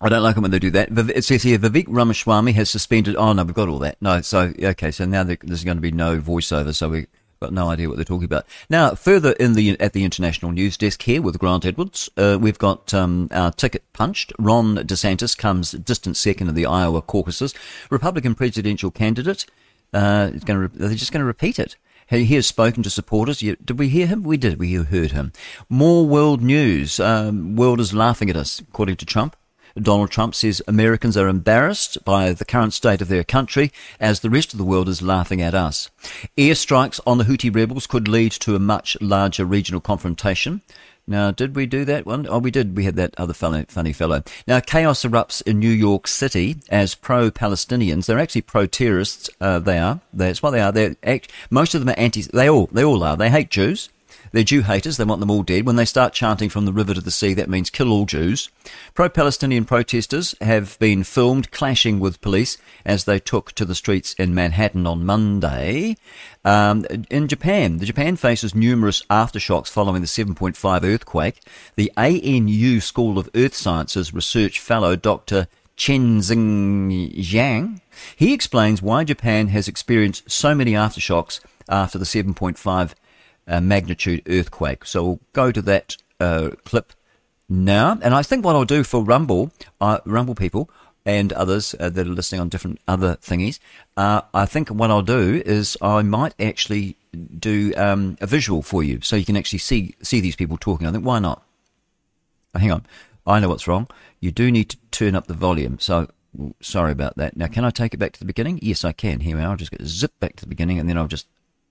I don't like it when they do that. It says here Vivek Ramaswamy has suspended. Oh no, we've got all that. No, so okay, so now there's going to be no voiceover, so we've got no idea what they're talking about. Now, further in the at the international news desk here with Grant Edwards, uh, we've got um, our ticket punched. Ron DeSantis comes distant second in the Iowa caucuses. Republican presidential candidate uh, is going to. They're just going to repeat it. He has spoken to supporters. Did we hear him? We did. We heard him. More world news. Um, world is laughing at us, according to Trump. Donald Trump says Americans are embarrassed by the current state of their country as the rest of the world is laughing at us. Airstrikes on the Houthi rebels could lead to a much larger regional confrontation. Now, did we do that one? Oh, we did. We had that other funny fellow. Now, chaos erupts in New York City as pro-Palestinians. They're actually pro-terrorists. Uh, they are. That's what they are. They're act- most of them are anti. They all. They all are. They hate Jews. They're Jew haters. They want them all dead. When they start chanting from the river to the sea, that means kill all Jews. Pro-Palestinian protesters have been filmed clashing with police as they took to the streets in Manhattan on Monday. Um, in Japan, the Japan faces numerous aftershocks following the 7.5 earthquake. The ANU School of Earth Sciences research fellow Dr. Chenzing Zhang, he explains why Japan has experienced so many aftershocks after the 7.5 uh, magnitude earthquake. So we'll go to that uh, clip now. And I think what I'll do for Rumble, uh, Rumble people and others uh, that are listening on different other thingies, uh, I think what I'll do is I might actually do um, a visual for you so you can actually see see these people talking. I think why not? Hang on. I know what's wrong. You do need to turn up the volume. So sorry about that. Now, can I take it back to the beginning? Yes, I can. Here we are. I'll just zip back to the beginning and then I'll just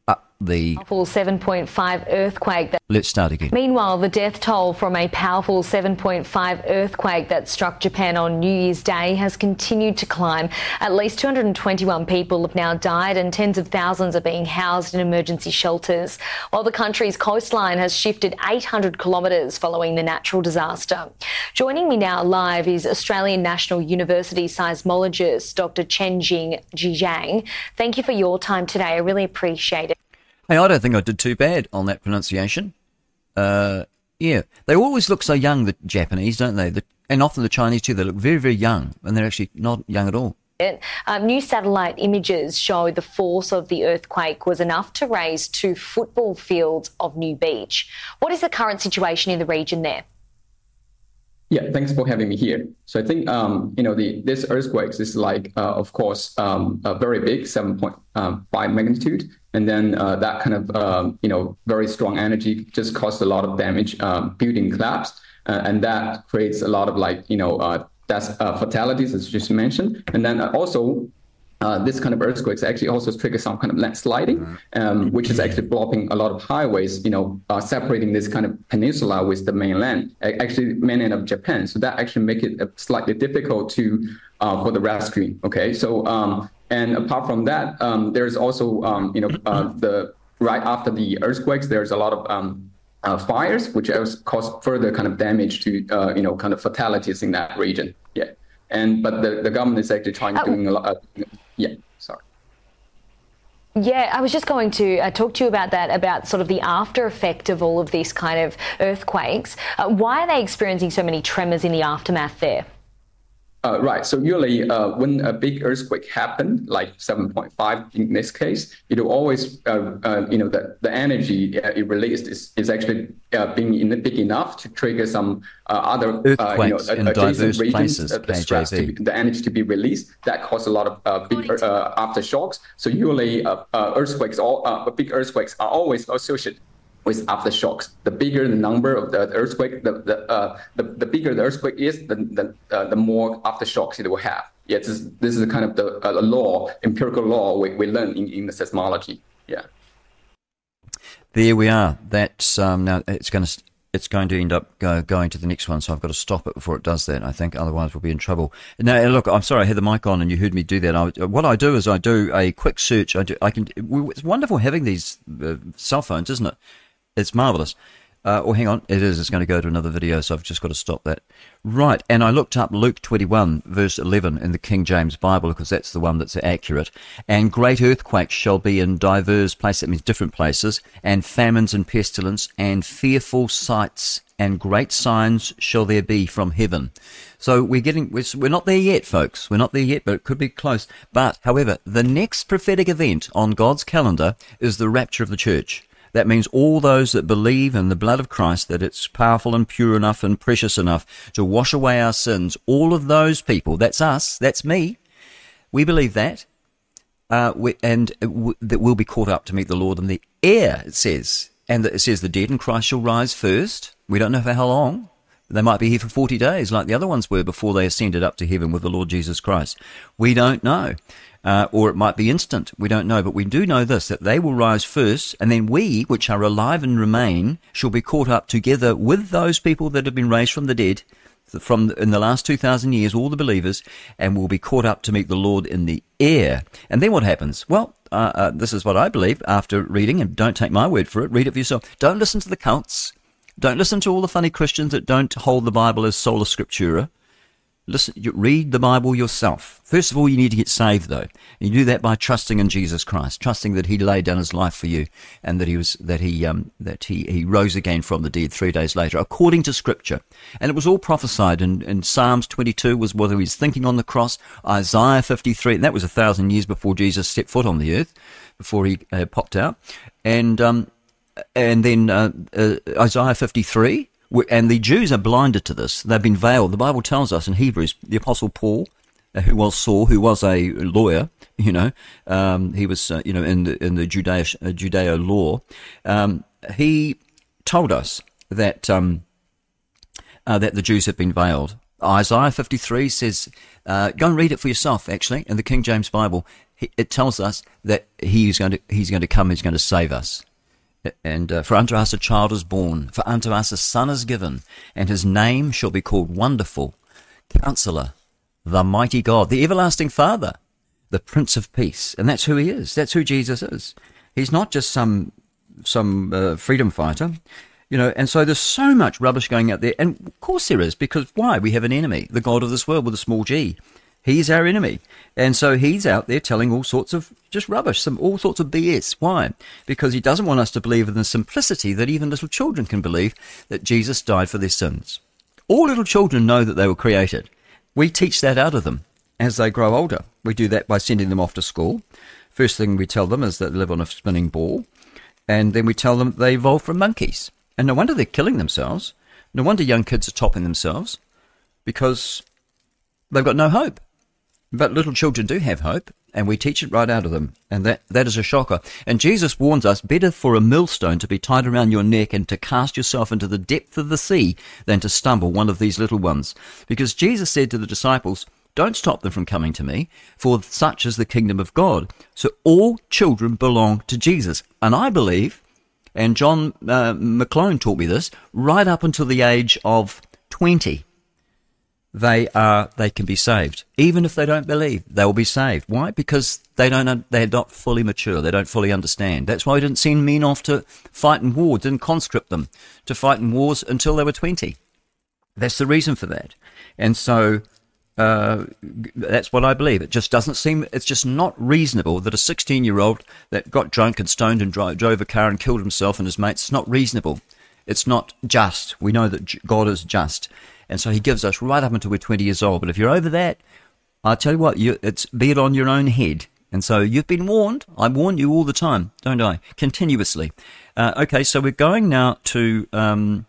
up the powerful 7.5 earthquake. That, Let's start again. Meanwhile, the death toll from a powerful 7.5 earthquake that struck Japan on New Year's Day has continued to climb. At least 221 people have now died, and tens of thousands are being housed in emergency shelters. While the country's coastline has shifted 800 kilometres following the natural disaster. Joining me now live is Australian National University seismologist Dr. Chen Jing Zhang. Thank you for your time today. I really appreciate it. Hey, I don't think I did too bad on that pronunciation. Uh, yeah, they always look so young, the Japanese, don't they? The, and often the Chinese too. They look very, very young, and they're actually not young at all. Um, new satellite images show the force of the earthquake was enough to raise two football fields of New Beach. What is the current situation in the region there? Yeah, thanks for having me here. So I think um, you know the this earthquakes is like uh, of course um, a very big, seven point um, five magnitude, and then uh, that kind of um, you know very strong energy just caused a lot of damage, um, building collapse, uh, and that creates a lot of like you know uh, that's uh, fatalities as you just mentioned, and then also uh, this kind of earthquakes actually also trigger some kind of landsliding, um, which is actually blocking a lot of highways, you know, uh, separating this kind of peninsula with the mainland, actually mainland of Japan. So that actually make it uh, slightly difficult to uh, for the rescue. Okay, so um, and apart from that, um, there's also um, you know uh, *coughs* the right after the earthquakes, there's a lot of um, uh, fires, which cause further kind of damage to you know kind of fatalities in that region. Yeah and but the, the government is actually trying to doing a lot. Of, yeah, sorry. Yeah, I was just going to uh, talk to you about that, about sort of the after effect of all of these kind of earthquakes. Uh, why are they experiencing so many tremors in the aftermath there? Uh, right. So usually, uh, when a big earthquake happened, like 7.5 in this case, it will always, uh, uh you know, the, the energy uh, it released is, is actually uh, being in, big enough to trigger some other earthquakes you know, in diverse regions, places. the stress to be, the energy to be released that cause a lot of big aftershocks. So usually, earthquakes, all big earthquakes are always associated with aftershocks. The bigger the number of the earthquake, the the uh, the, the, bigger the earthquake is, the the, uh, the more aftershocks it will have. Yeah, this is, this is kind of the uh, law, empirical law we, we learn in, in the seismology. Yeah. There we are. That's um, now it's going to it's going to end up go, going to the next one, so I've got to stop it before it does that. I think otherwise we'll be in trouble. Now, look, I'm sorry I had the mic on and you heard me do that. I, what I do is I do a quick search. I do. I can. It's wonderful having these uh, cell phones, isn't it? It's marvelous. Uh, oh, hang on. It is. It's going to go to another video, so I've just got to stop that. Right. And I looked up Luke 21, verse 11 in the King James Bible, because that's the one that's accurate. And great earthquakes shall be in divers places, that means different places, and famines and pestilence, and fearful sights, and great signs shall there be from heaven. So we're getting, we're not there yet, folks. We're not there yet, but it could be close. But, however, the next prophetic event on God's calendar is the rapture of the church. That means all those that believe in the blood of Christ, that it's powerful and pure enough and precious enough to wash away our sins. All of those people, that's us, that's me. We believe that. Uh, we, and that we'll be caught up to meet the Lord in the air, it says. And it says the dead in Christ shall rise first. We don't know for how long. They might be here for 40 days, like the other ones were before they ascended up to heaven with the Lord Jesus Christ. We don't know uh, or it might be instant. We don't know, but we do know this that they will rise first, and then we, which are alive and remain, shall be caught up together with those people that have been raised from the dead. From in the last two thousand years, all the believers, and will be caught up to meet the Lord in the air. And then what happens? Well, uh, uh, this is what I believe after reading, and don't take my word for it. Read it for yourself. Don't listen to the cults. Don't listen to all the funny Christians that don't hold the Bible as sola scriptura. Listen, you read the Bible yourself. First of all, you need to get saved, though. You do that by trusting in Jesus Christ, trusting that He laid down His life for you, and that He was that He um, that He He rose again from the dead three days later, according to Scripture. And it was all prophesied. in, in Psalms 22 was whether He was thinking on the cross. Isaiah 53, and that was a thousand years before Jesus stepped foot on the earth, before He uh, popped out, and um, and then uh, uh, Isaiah 53 and the Jews are blinded to this. They've been veiled. The Bible tells us in Hebrews, the Apostle Paul, uh, who was Saul, who was a lawyer, *laughs* you know, um, he was, uh, you know, in the in the uh, Judeo law. Um, he told us that um, uh, that the Jews have been veiled. Isaiah 53 says, uh, go and read it for yourself. Actually, in the King James Bible, it tells us that he's going to he's going to come. He's going to save us. And uh, for unto us a child is born, for unto us a son is given, and his name shall be called Wonderful, Counselor, the Mighty God, the Everlasting Father, the Prince of Peace. And that's who he is. That's who Jesus is. He's not just some some uh, freedom fighter, you know. And so there's so much rubbish going out there, and of course there is, because why? We have an enemy, the God of this world with a small g. He's our enemy. And so he's out there telling all sorts of just rubbish, some all sorts of BS. Why? Because he doesn't want us to believe in the simplicity that even little children can believe that Jesus died for their sins. All little children know that they were created. We teach that out of them as they grow older. We do that by sending them off to school. First thing we tell them is that they live on a spinning ball. And then we tell them they evolved from monkeys. And no wonder they're killing themselves. No wonder young kids are topping themselves because they've got no hope. But little children do have hope, and we teach it right out of them. And that, that is a shocker. And Jesus warns us better for a millstone to be tied around your neck and to cast yourself into the depth of the sea than to stumble one of these little ones. Because Jesus said to the disciples, don't stop them from coming to me, for such is the kingdom of God. So all children belong to Jesus. And I believe, and John uh, McClone taught me this, right up until the age of 20 they are they can be saved even if they don't believe they will be saved why because they don't they're not fully mature they don't fully understand that's why he didn't send men off to fight in war didn't conscript them to fight in wars until they were 20 that's the reason for that and so uh, that's what I believe. It just doesn't seem, it's just not reasonable that a 16 year old that got drunk and stoned and drove, drove a car and killed himself and his mates, it's not reasonable. It's not just. We know that God is just. And so he gives us right up until we're 20 years old. But if you're over that, I tell you what, you, it's be it on your own head. And so you've been warned. I warn you all the time, don't I? Continuously. Uh, okay, so we're going now to um,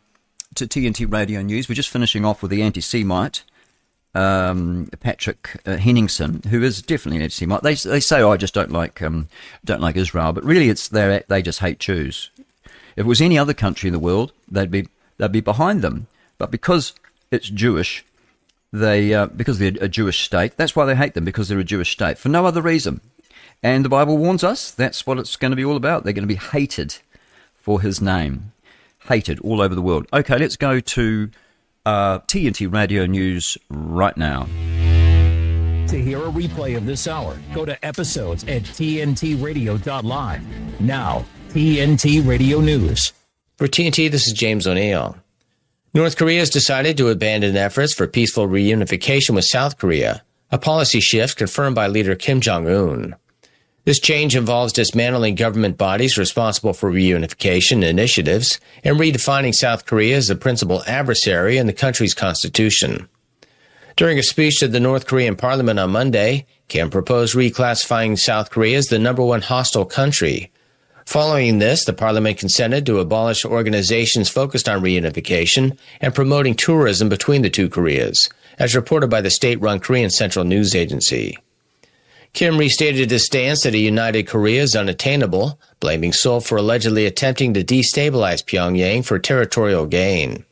to TNT Radio News. We're just finishing off with the anti-Semite, um, Patrick uh, Henningsen, who is definitely an anti-Semite. They they say, oh, I just don't like um, don't like Israel, but really, it's they they just hate Jews. If it was any other country in the world, they'd be they'd be behind them. But because it's Jewish. They uh, because they're a Jewish state. That's why they hate them because they're a Jewish state for no other reason. And the Bible warns us that's what it's going to be all about. They're going to be hated for His name, hated all over the world. Okay, let's go to uh, TNT Radio News right now. To hear a replay of this hour, go to episodes at tntradio.live. Now, TNT Radio News. For TNT, this is James O'Neill. North Korea has decided to abandon efforts for peaceful reunification with South Korea, a policy shift confirmed by leader Kim Jong un. This change involves dismantling government bodies responsible for reunification initiatives and redefining South Korea as the principal adversary in the country's constitution. During a speech to the North Korean parliament on Monday, Kim proposed reclassifying South Korea as the number one hostile country, Following this, the parliament consented to abolish organizations focused on reunification and promoting tourism between the two Koreas, as reported by the state run Korean Central News Agency. Kim restated his stance that a united Korea is unattainable, blaming Seoul for allegedly attempting to destabilize Pyongyang for territorial gain.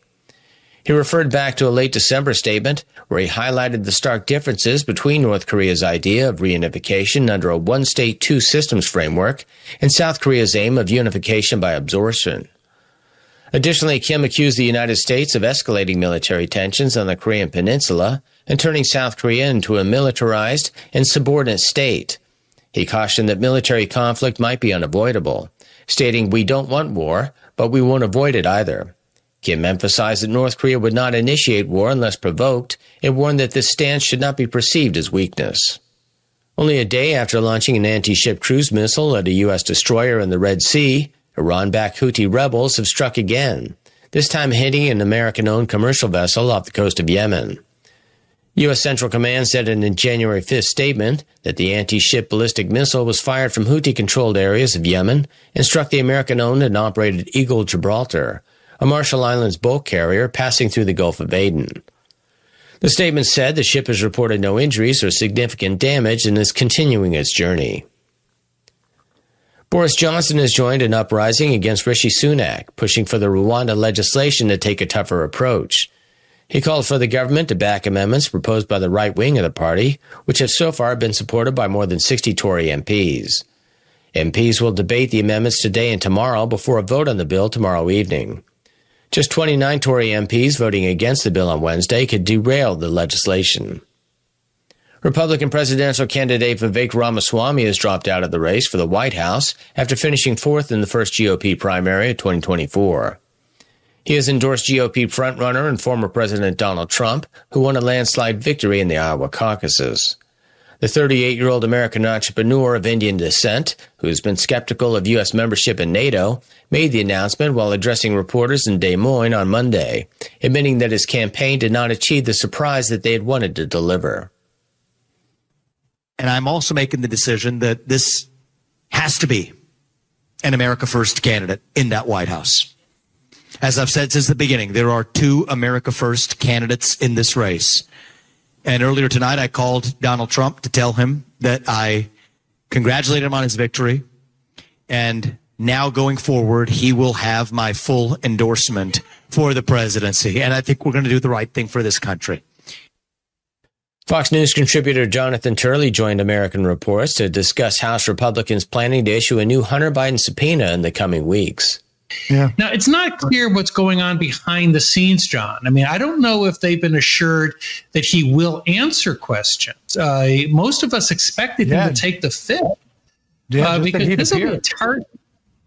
He referred back to a late December statement where he highlighted the stark differences between North Korea's idea of reunification under a one state, two systems framework and South Korea's aim of unification by absorption. Additionally, Kim accused the United States of escalating military tensions on the Korean Peninsula and turning South Korea into a militarized and subordinate state. He cautioned that military conflict might be unavoidable, stating, We don't want war, but we won't avoid it either. Kim emphasized that North Korea would not initiate war unless provoked and warned that this stance should not be perceived as weakness. Only a day after launching an anti ship cruise missile at a U.S. destroyer in the Red Sea, Iran backed Houthi rebels have struck again, this time hitting an American owned commercial vessel off the coast of Yemen. U.S. Central Command said in a January 5th statement that the anti ship ballistic missile was fired from Houthi controlled areas of Yemen and struck the American owned and operated Eagle Gibraltar, a Marshall Islands bulk carrier passing through the Gulf of Aden. The statement said the ship has reported no injuries or significant damage and is continuing its journey. Boris Johnson has joined an uprising against Rishi Sunak, pushing for the Rwanda legislation to take a tougher approach. He called for the government to back amendments proposed by the right wing of the party, which have so far been supported by more than 60 Tory MPs. MPs will debate the amendments today and tomorrow before a vote on the bill tomorrow evening. Just 29 Tory MPs voting against the bill on Wednesday could derail the legislation. Republican presidential candidate Vivek Ramaswamy has dropped out of the race for the White House after finishing fourth in the first GOP primary of 2024. He has endorsed GOP frontrunner and former President Donald Trump, who won a landslide victory in the Iowa caucuses. The 38 year old American entrepreneur of Indian descent, who's been skeptical of U.S. membership in NATO, made the announcement while addressing reporters in Des Moines on Monday, admitting that his campaign did not achieve the surprise that they had wanted to deliver. And I'm also making the decision that this has to be an America First candidate in that White House. As I've said since the beginning, there are two America First candidates in this race. And earlier tonight, I called Donald Trump to tell him that I congratulated him on his victory. And now going forward, he will have my full endorsement for the presidency. And I think we're going to do the right thing for this country. Fox News contributor Jonathan Turley joined American Reports to discuss House Republicans planning to issue a new Hunter Biden subpoena in the coming weeks. Yeah. Now, it's not clear what's going on behind the scenes, John. I mean, I don't know if they've been assured that he will answer questions. Uh, most of us expected yeah. him to take the fifth. Yeah, uh, because this will be a tar-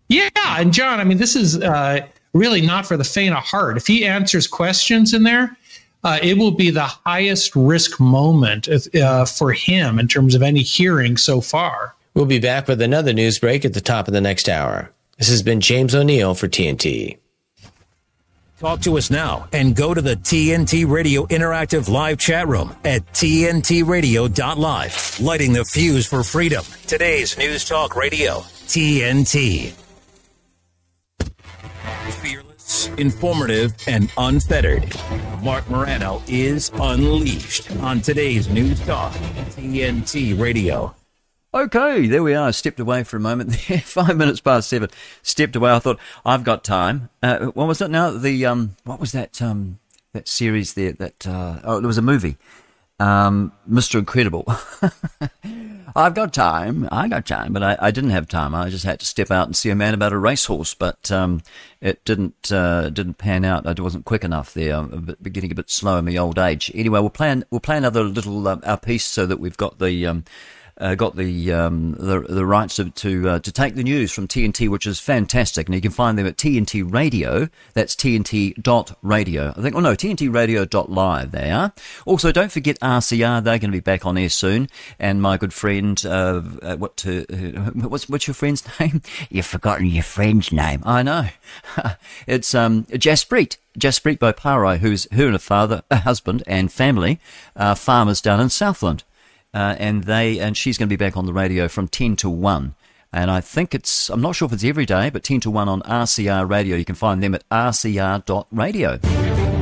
Yeah, and John, I mean, this is uh, really not for the faint of heart. If he answers questions in there, uh, it will be the highest risk moment uh, for him in terms of any hearing so far. We'll be back with another news break at the top of the next hour. This has been James O'Neill for TNT. Talk to us now and go to the TNT Radio Interactive Live chat room at TNTRadio.live. Lighting the fuse for freedom. Today's News Talk Radio, TNT. Fearless, informative, and unfettered. Marc Morano is unleashed on today's News Talk, TNT Radio. Okay, there we are. I Stepped away for a moment *laughs* there. Five minutes past seven. Stepped away. I thought I've got time. Uh, what was it now? The um, what was that um, that series there? That uh, oh, there was a movie, um, Mr. Incredible. *laughs* I've got time. I got time, but I, I, didn't have time. I just had to step out and see a man about a racehorse, but um, it didn't uh, didn't pan out. I wasn't quick enough there. I'm getting a bit slow in my old age. Anyway, we'll play we'll play another little uh, our piece so that we've got the um, uh, got the, um, the the rights to to, uh, to take the news from TNT, which is fantastic, and you can find them at TNT Radio. That's TNT dot radio. I think. Oh no, TNT Radio dot live. They are. Also, don't forget RCR. They're going to be back on air soon. And my good friend, uh, uh what to, uh, what's what's your friend's *laughs* name? You've forgotten your friend's name. I know. *laughs* it's um Jaspreet. Jaspreet Boparai, who's her and her father, a husband, and family, uh, farmers down in Southland uh, and they and she's going to be back on the radio from ten to one. And I think it's, I'm not sure if it's every day, but 10 to 1 on RCR Radio. You can find them at rcr.radio.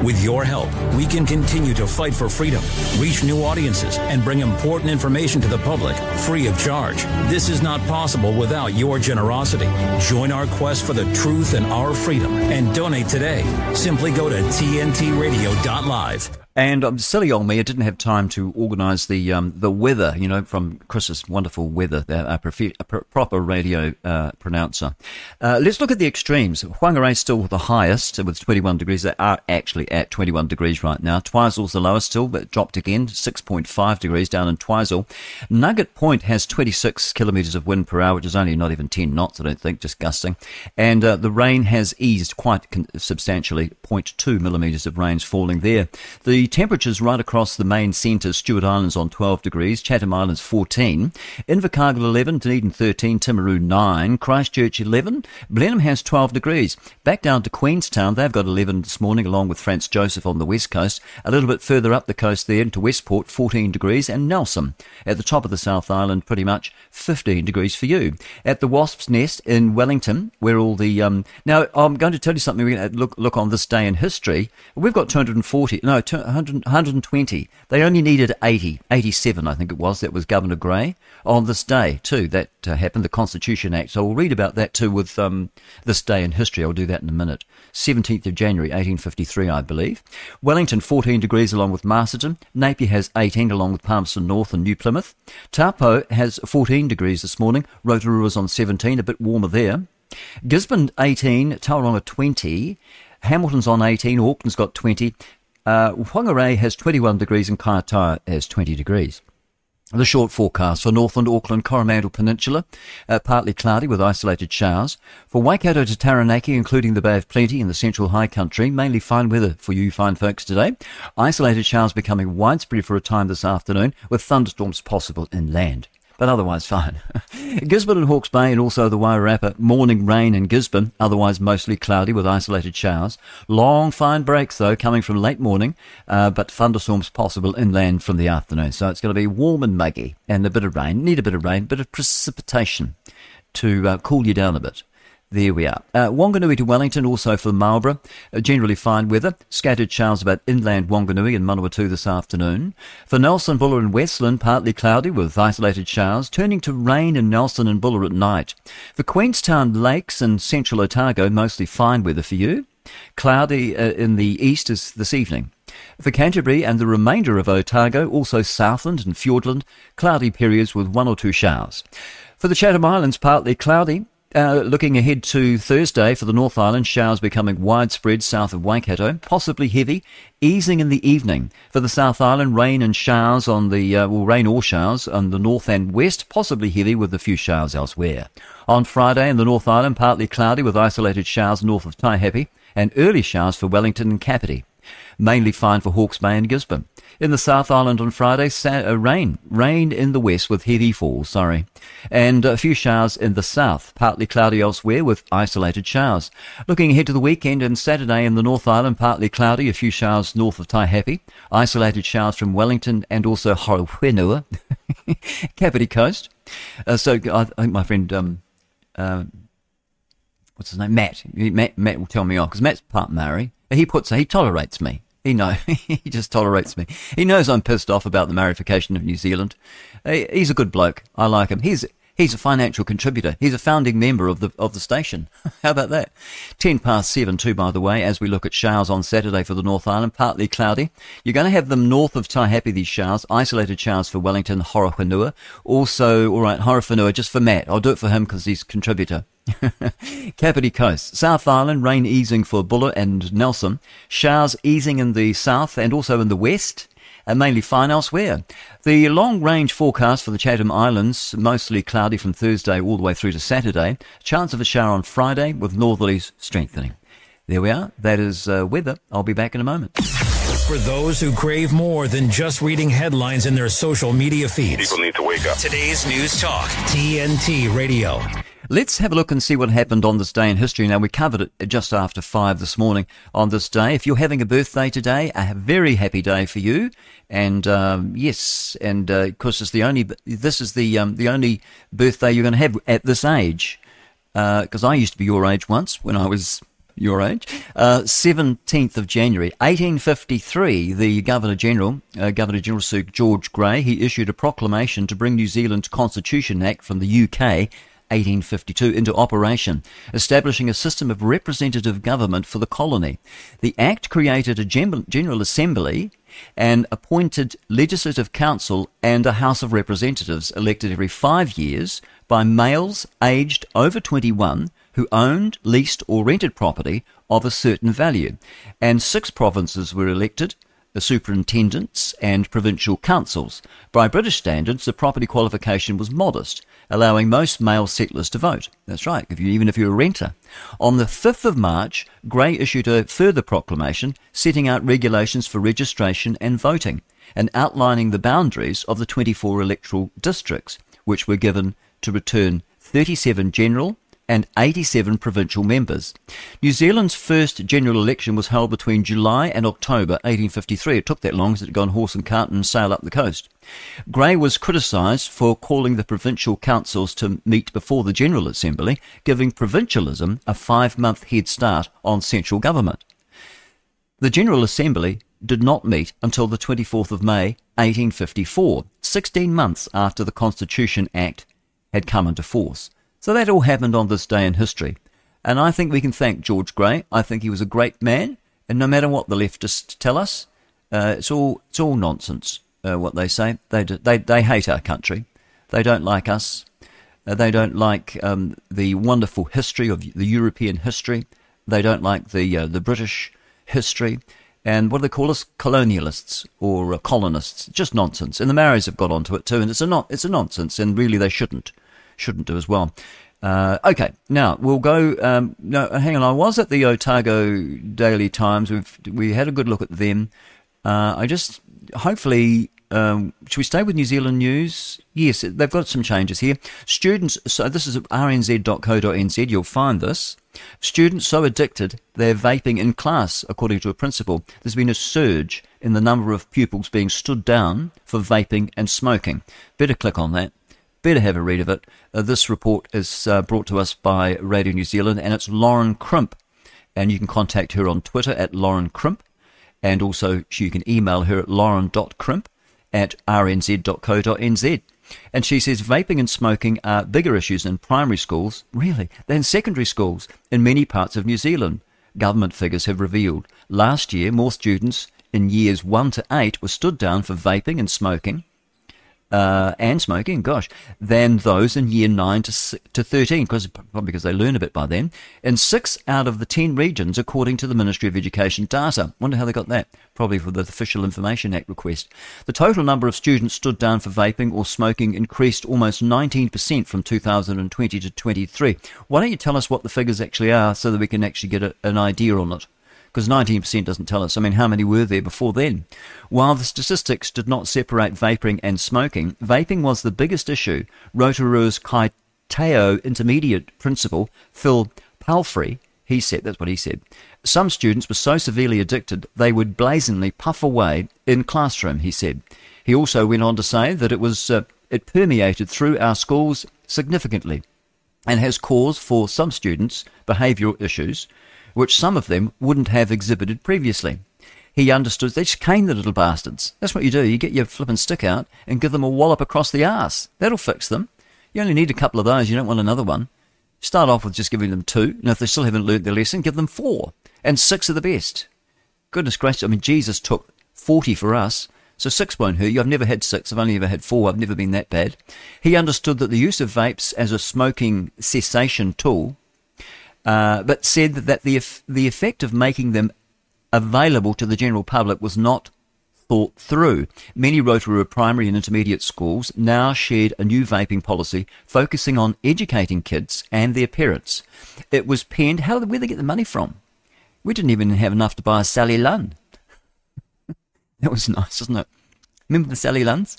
With your help, we can continue to fight for freedom, reach new audiences, and bring important information to the public free of charge. This is not possible without your generosity. Join our quest for the truth and our freedom and donate today. Simply go to tntradio.live. And um, silly old me, I didn't have time to organise the um, the weather, you know, from Chris's wonderful weather, a, prefer, a proper radio uh, pronouncer. Uh, let's look at the extremes. Whangarei still the highest with 21 degrees. They are actually at 21 degrees right now. Twizel's the lowest still, but dropped again, 6.5 degrees down in Twizel. Nugget Point has 26 kilometres of wind per hour, which is only not even 10 knots, I don't think, just gusting. And uh, the rain has eased quite substantially, 0.2 millimetres of rain's falling there. The the temperatures right across the main centre, Stewart Islands on 12 degrees, Chatham Islands 14, Invercargill 11, Dunedin 13, Timaru 9, Christchurch 11, Blenheim has 12 degrees. Back down to Queenstown, they've got 11 this morning along with Franz Josef on the west coast. A little bit further up the coast there into Westport 14 degrees and Nelson at the top of the South Island pretty much 15 degrees for you. At the Wasp's Nest in Wellington, where all the um, now I'm going to tell you something. We're going to look look on this day in history. We've got 240 no 100, 120. They only needed 80, 87, I think it was. That was Governor Grey on this day too. That uh, happened, the Constitution Act. So we'll read about that too with um, this day in history. I'll do that in a minute. 17th of January, 1853, I believe. Wellington, 14 degrees along with Masterton. Napier has 18 along with Palmerston North and New Plymouth. Taupo has 14 degrees this morning. Rotorua is on 17, a bit warmer there. Gisborne 18, Tauranga 20, Hamilton's on 18, Auckland's got 20, uh, Whangarei has 21 degrees and Kaitaia has 20 degrees. The short forecast for Northland, Auckland, Coromandel Peninsula, uh, partly cloudy with isolated showers. For Waikato to Taranaki, including the Bay of Plenty and the central high country, mainly fine weather for you fine folks today. Isolated showers becoming widespread for a time this afternoon, with thunderstorms possible inland but otherwise fine. *laughs* Gisborne and Hawke's Bay and also the Wairarapa, morning rain in Gisborne, otherwise mostly cloudy with isolated showers. Long fine breaks though, coming from late morning, uh, but thunderstorms possible inland from the afternoon. So it's going to be warm and muggy and a bit of rain. Need a bit of rain, bit of precipitation to uh, cool you down a bit. There we are. Uh, Wanganui to Wellington, also for Marlborough. Uh, generally fine weather. Scattered showers about inland Wanganui and Manawatu this afternoon. For Nelson, Buller and Westland, partly cloudy with isolated showers, turning to rain in Nelson and Buller at night. For Queenstown Lakes and central Otago, mostly fine weather for you. Cloudy uh, in the east is this evening. For Canterbury and the remainder of Otago, also Southland and Fiordland, cloudy periods with one or two showers. For the Chatham Islands, partly cloudy, uh, looking ahead to Thursday for the North Island, showers becoming widespread south of Waikato, possibly heavy, easing in the evening. For the South Island, rain and showers on the, uh, well, rain or showers on the north and west, possibly heavy with a few showers elsewhere. On Friday in the North Island, partly cloudy with isolated showers north of Taihape, and early showers for Wellington and Kapiti. Mainly fine for Hawke's Bay and Gisborne. In the South Island on Friday, sa- uh, rain. Rain in the west with heavy falls, sorry. And a few showers in the south. Partly cloudy elsewhere with isolated showers. Looking ahead to the weekend and Saturday in the North Island, partly cloudy. A few showers north of Taihape. Isolated showers from Wellington and also Horowhenua. *laughs* Kapiti Coast. Uh, so I, I think my friend... Um, uh, what's his name? Matt. Matt, Matt will tell me off because Matt's part Maori. He puts, he tolerates me. He know *laughs* he just tolerates me. He knows I'm pissed off about the marification of New Zealand. He's a good bloke. I like him. He's he's a financial contributor. He's a founding member of the of the station. *laughs* How about that? Ten past seven too, by the way. As we look at showers on Saturday for the North Island, partly cloudy. You're going to have them north of Taihape. These showers, isolated showers for Wellington, Horowhenua. Also, all right, Horowhenua just for Matt. I'll do it for him because he's contributor. Kapiti Coast. South Island, rain easing for Buller and Nelson. Showers easing in the south and also in the west. And mainly fine elsewhere. The long range forecast for the Chatham Islands, mostly cloudy from Thursday all the way through to Saturday. Chance of a shower on Friday with northerlies strengthening. There we are. That is uh, weather. I'll be back in a moment. For those who crave more than just reading headlines in their social media feeds, people need to wake up. Today's News Talk, TNT Radio. Let's have a look and see what happened on this day in history. Now, we covered it just after five this morning on this day. If you're having a birthday today, a very happy day for you. And um, yes, and uh, of course, it's the only this is the um, the only birthday you're going to have at this age. Because uh, I used to be your age once when I was your age. Uh, 17th of January, 1853, the Governor General, uh, Governor General Sir George Grey, he issued a proclamation to bring New Zealand's Constitution Act from the UK 1852 into operation, establishing a system of representative government for the colony. The Act created a General Assembly and appointed Legislative Council and a House of Representatives elected every five years by males aged over 21 who owned, leased, or rented property of a certain value. And six provinces were elected the superintendents and provincial councils. By British standards, the property qualification was modest, allowing most male settlers to vote. That's right, if you, even if you're a renter. On the 5th of March, Grey issued a further proclamation setting out regulations for registration and voting and outlining the boundaries of the 24 electoral districts, which were given to return 37 general and 87 provincial members. New Zealand's first general election was held between July and October 1853. It took that long as it had gone horse and cart and sail up the coast. Grey was criticised for calling the provincial councils to meet before the General Assembly, giving provincialism a five-month head start on central government. The General Assembly did not meet until the 24th of May 1854, 16 months after the Constitution Act had come into force. So that all happened on this day in history. And I think we can thank George Grey. I think he was a great man. And no matter what the leftists tell us, uh, it's all it's all nonsense. Uh, what they say, they they they hate our country. They don't like us. Uh, they don't like um, the wonderful history of the European history. They don't like the uh, the British history. And what do they call us? Colonialists or uh, colonists? Just nonsense. And the Maoris have got onto it too. And it's a it's a nonsense. And really, they shouldn't shouldn't do as well. Uh, okay, now we'll go. Um, no, hang on. I was at the Otago Daily Times. We've we had a good look at them. Uh, I just hopefully um, should we stay with New Zealand news? Yes, they've got some changes here. Students. So this is rnz.co.nz. You'll find this. Students so addicted they're vaping in class, according to a principal. There's been a surge in the number of pupils being stood down for vaping and smoking. Better click on that Better have a read of it. Uh, this report is uh, brought to us by Radio New Zealand, and it's Lauren Crimp. And you can contact her on Twitter at Lauren Crimp, and also you can email her at lauren.crimp at rnz.co.nz. And she says vaping and smoking are bigger issues in primary schools, really, than secondary schools in many parts of New Zealand. Government figures have revealed. Last year, more students in years 1 to 8 were stood down for vaping and smoking uh, and smoking, gosh, than those in year 9 to, to 13, because, probably because they learn a bit by then, in six out of the 10 regions, according to the Ministry of Education data. Wonder how they got that. Probably for the Official Information Act request. The total number of students stood down for vaping or smoking increased almost 19% from 2020 to 23. Why don't you tell us what the figures actually are so that we can actually get a, an idea on it? Because 19% doesn't tell us. I mean, how many were there before then? While the statistics did not separate vaping and smoking, vaping was the biggest issue. Rotorua's Kaitao intermediate principal, Phil Palfrey, he said, that's what he said. Some students were so severely addicted they would blazingly puff away in classroom, he said. He also went on to say that it was uh, it permeated through our schools significantly and has caused for some students behavioural issues which some of them wouldn't have exhibited previously. He understood they just cane the little bastards. That's what you do. You get your flippin' stick out and give them a wallop across the arse. That'll fix them. You only need a couple of those. You don't want another one. Start off with just giving them two, and if they still haven't learnt their lesson, give them four. And six are the best. Goodness gracious, I mean, Jesus took 40 for us, so six won't hurt you. I've never had six, I've only ever had four. I've never been that bad. He understood that the use of vapes as a smoking cessation tool uh, but said that the, the effect of making them available to the general public was not thought through. Many Rotorua primary and intermediate schools now shared a new vaping policy focusing on educating kids and their parents. It was penned, how did, where they get the money from? We didn't even have enough to buy a Sally Lunn. *laughs* that was nice, wasn't it? Remember the Sally Lunns?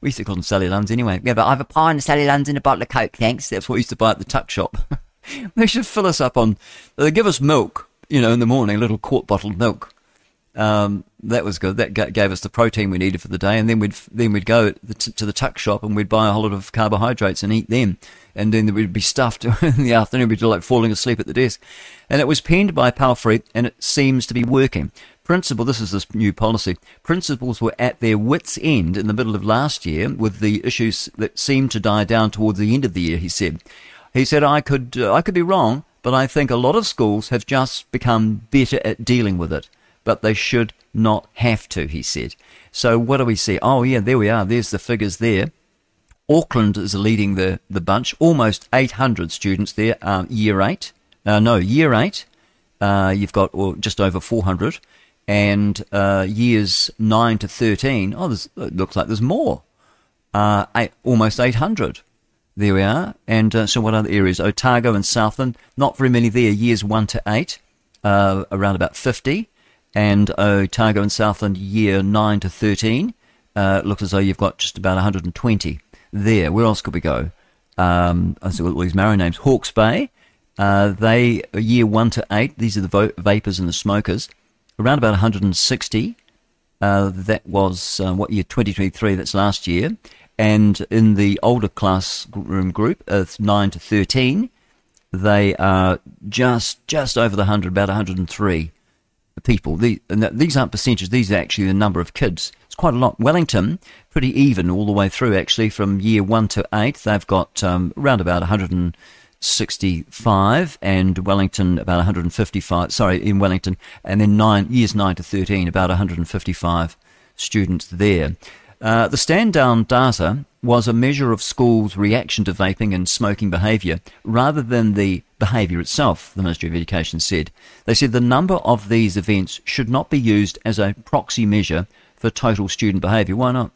We used to call them Sally Lunns anyway. Yeah, but I have a pie pint of Sally Lunns and a bottle of Coke, thanks. That's what we used to buy at the tuck shop. *laughs* *laughs* they should fill us up on. They give us milk, you know, in the morning, a little quart bottled milk. Um, that was good. That gave us the protein we needed for the day, and then we'd then we'd go to the tuck shop and we'd buy a whole lot of carbohydrates and eat them, and then we'd be stuffed *laughs* in the afternoon. We'd be like falling asleep at the desk, and it was penned by Palfrey, and it seems to be working. Principal, this is this new policy. Principals were at their wits' end in the middle of last year with the issues that seemed to die down towards the end of the year. He said. He said, I could, uh, I could be wrong, but I think a lot of schools have just become better at dealing with it. But they should not have to, he said. So what do we see? Oh, yeah, there we are. There's the figures there. Auckland is leading the, the bunch. Almost 800 students there, um, year eight. Uh, no, year eight. Uh, you've got or just over 400. And uh, years 9 to 13, oh, it looks like there's more. Uh, eight, almost 800. There we are. And uh, so, what other areas? Otago and Southland, not very many there. Years 1 to 8, uh, around about 50. And Otago and Southland, year 9 to 13. Uh, looks as though you've got just about 120 there. Where else could we go? Um, I see all these Maori names. Hawke's Bay, uh, they year 1 to 8. These are the vo- vapors and the smokers. Around about 160. Uh, that was uh, what year? 2023. That's last year. And in the older classroom group of 9 to 13, they are just just over the 100, about 103 people. The, these aren't percentages, these are actually the number of kids. It's quite a lot. Wellington, pretty even all the way through, actually, from year 1 to 8. They've got um, around about 165, and Wellington about 155, sorry, in Wellington, and then nine years 9 to 13, about 155 students there. Uh, the stand down data was a measure of schools' reaction to vaping and smoking behaviour rather than the behaviour itself, the Ministry of Education said. They said the number of these events should not be used as a proxy measure for total student behaviour. Why not?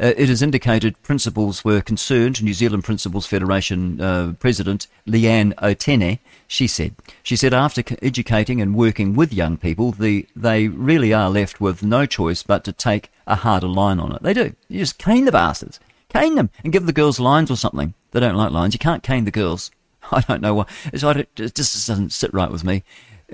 Uh, it is indicated principals were concerned. New Zealand Principals Federation uh, President Leanne Otene, she said, she said after educating and working with young people, the, they really are left with no choice but to take a harder line on it. They do. You just cane the bastards, cane them, and give the girls lines or something. They don't like lines. You can't cane the girls. *laughs* I don't know why. It's, it just doesn't sit right with me.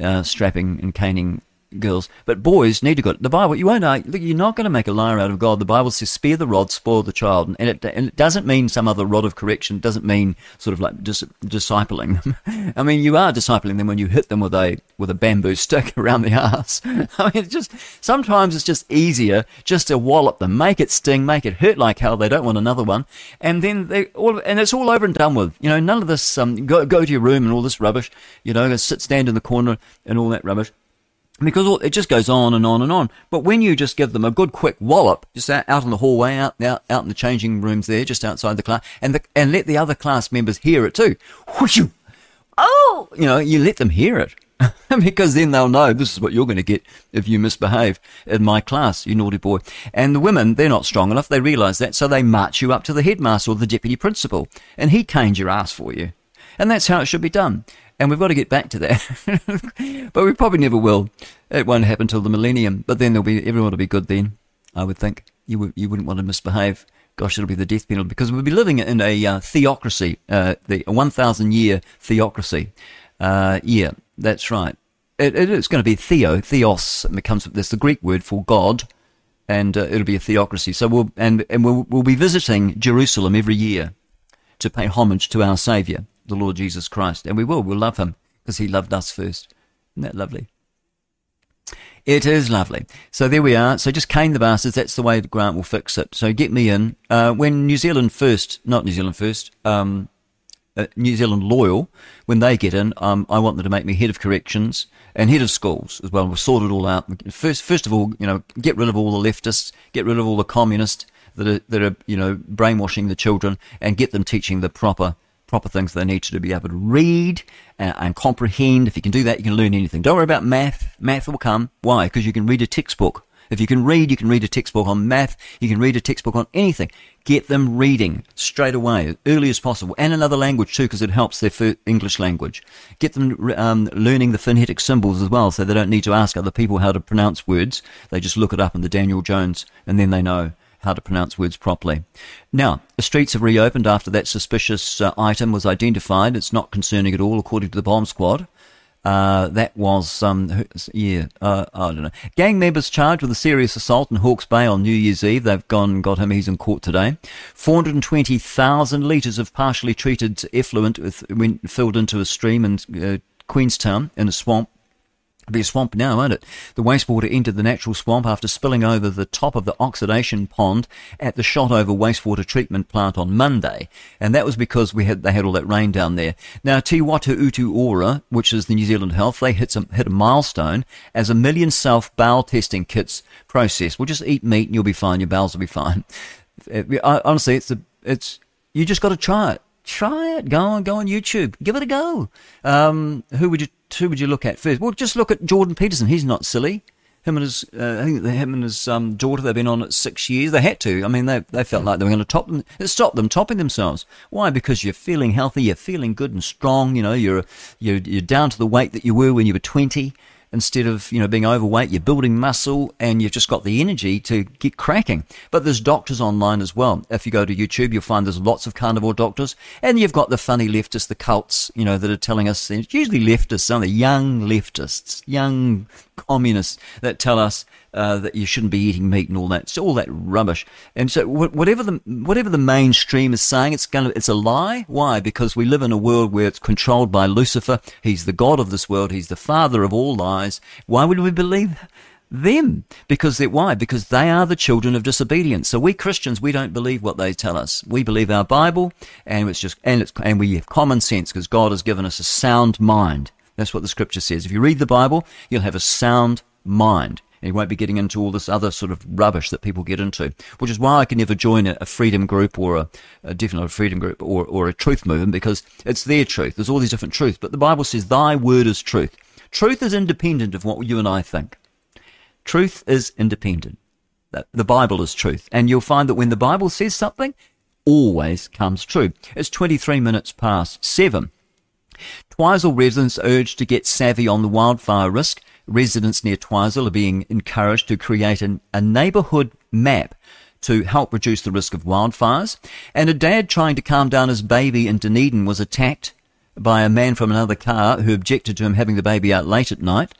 Uh, strapping and caning girls. But boys need to go. The Bible, you won't. Look, you're not going to make a liar out of God. The Bible says, "Spare the rod, spoil the child," and it, and it doesn't mean some other rod of correction. It doesn't mean sort of like dis, discipling them. *laughs* I mean, you are discipling them when you hit them with a with a bamboo stick *laughs* around the ass. *laughs* I mean, just sometimes it's just easier just to wallop them, make it sting, make it hurt like hell. They don't want another one, and then they all and it's all over and done with. You know, none of this um, go go to your room and all this rubbish. You know, sit stand in the corner and all that rubbish because it just goes on and on and on. But when you just give them a good quick wallop, just out, in the hallway, out, out out in the changing rooms there, just outside the class, and the, and let the other class members hear it too. Oh, you know, you let them hear it. *laughs* because then they'll know this is what you're going to get if you misbehave in my class, you naughty boy. And the women, they're not strong enough. They realise that, so they march you up to the headmaster or the deputy principal, and he canes your ass for you. And that's how it should be done. And we've got to get back to that. *laughs* but we probably never will. It won't happen till the millennium. But then there'll be everyone will be good then, I would think. You, w- you wouldn't want to misbehave. Gosh, it'll be the death penalty because we'll be living in a uh, theocracy, uh, the 1,000 year theocracy. Uh, yeah, that's right. It, it is going to be theo, theos. It comes, that's the Greek word for God and uh, it'll be a theocracy. So we'll and and we'll, we'll be visiting Jerusalem every year to pay homage to our Saviour the Lord Jesus Christ. And we will. We'll love him because he loved us first. Isn't that lovely? It is lovely. So there we are. So just cane the bastards. That's the way the Grant will fix it. So get me in. Uh, when New Zealand first, not New Zealand first, um, uh, New Zealand loyal, when they get in, um, I want them to make me head of corrections and head of schools as well. We'll sort it all out. First, first of all, you know, get rid of all the leftists, get rid of all the communists that are, that are, you know, brainwashing the children and get them teaching the proper proper things they need to be able to read and, and, comprehend. If you can do that, you can learn anything. Don't worry about math. Math will come. Why? Because you can read a textbook. If you can read, you can read a textbook on math. You can read a textbook on anything. Get them reading straight away, as early as possible, and another language too, because it helps their English language. Get them um, learning the phonetic symbols as well, so they don't need to ask other people how to pronounce words. They just look it up in the Daniel Jones, and then they know how to pronounce words properly. Now, the streets have reopened after that suspicious uh, item was identified. It's not concerning at all, according to the bomb squad. Uh, that was, um, yeah, uh, I don't know. Gang members charged with a serious assault in Hawke's Bay on New Year's Eve. They've gone got him. He's in court today. 420,000 litres of partially treated effluent with, went, filled into a stream in uh, Queenstown in a swamp It'll be a swamp now, won't it? The wastewater entered the natural swamp after spilling over the top of the oxidation pond at the Shotover wastewater treatment plant on Monday, and that was because we had they had all that rain down there. Now, Te Whatu Utu Ora, which is the New Zealand Health, they hit some hit a milestone as a million self bowel testing kits processed. We'll just eat meat and you'll be fine. Your bowels will be fine. *laughs* Honestly, it's a, it's you just got to try it try it. Go on, go on YouTube. Give it a go. Um, who would you who would you look at first? Well, just look at Jordan Peterson. He's not silly. Him and his, uh, I think him and his um, daughter. They've been on it six years. They had to. I mean, they they felt like they were going to top them. It stopped them topping themselves. Why? Because you're feeling healthy. You're feeling good and strong. You know, you're you're you're down to the weight that you were when you were twenty instead of, you know, being overweight, you're building muscle and you've just got the energy to get cracking. But there's doctors online as well. If you go to YouTube, you'll find there's lots of carnivore doctors. And you've got the funny leftists, the cults, you know, that are telling us, it's usually leftists, some of the young leftists, young communists that tell us uh, that you shouldn't be eating meat and all that. It's all that rubbish. And so whatever the whatever the mainstream is saying, it's going to, it's a lie. Why? Because we live in a world where it's controlled by Lucifer. He's the god of this world. He's the father of all lies. Why would we believe? them because they why because they are the children of disobedience so we christians we don't believe what they tell us we believe our bible and it's just and it's and we have common sense because god has given us a sound mind that's what the scripture says if you read the bible you'll have a sound mind and you won't be getting into all this other sort of rubbish that people get into, which is why I can never join a, a freedom group or a, a definitely a freedom group or, or a truth movement because it's their truth. There's all these different truths, but the Bible says, Thy word is truth. Truth is independent of what you and I think. Truth is independent. The Bible is truth. And you'll find that when the Bible says something, always comes true. It's 23 minutes past seven. Twizel residents urged to get savvy on the wildfire risk residents near Twizel are being encouraged to create an, a neighbourhood map to help reduce the risk of wildfires. And a dad trying to calm down his baby in Dunedin was attacked by a man from another car who objected to him having the baby out late at night.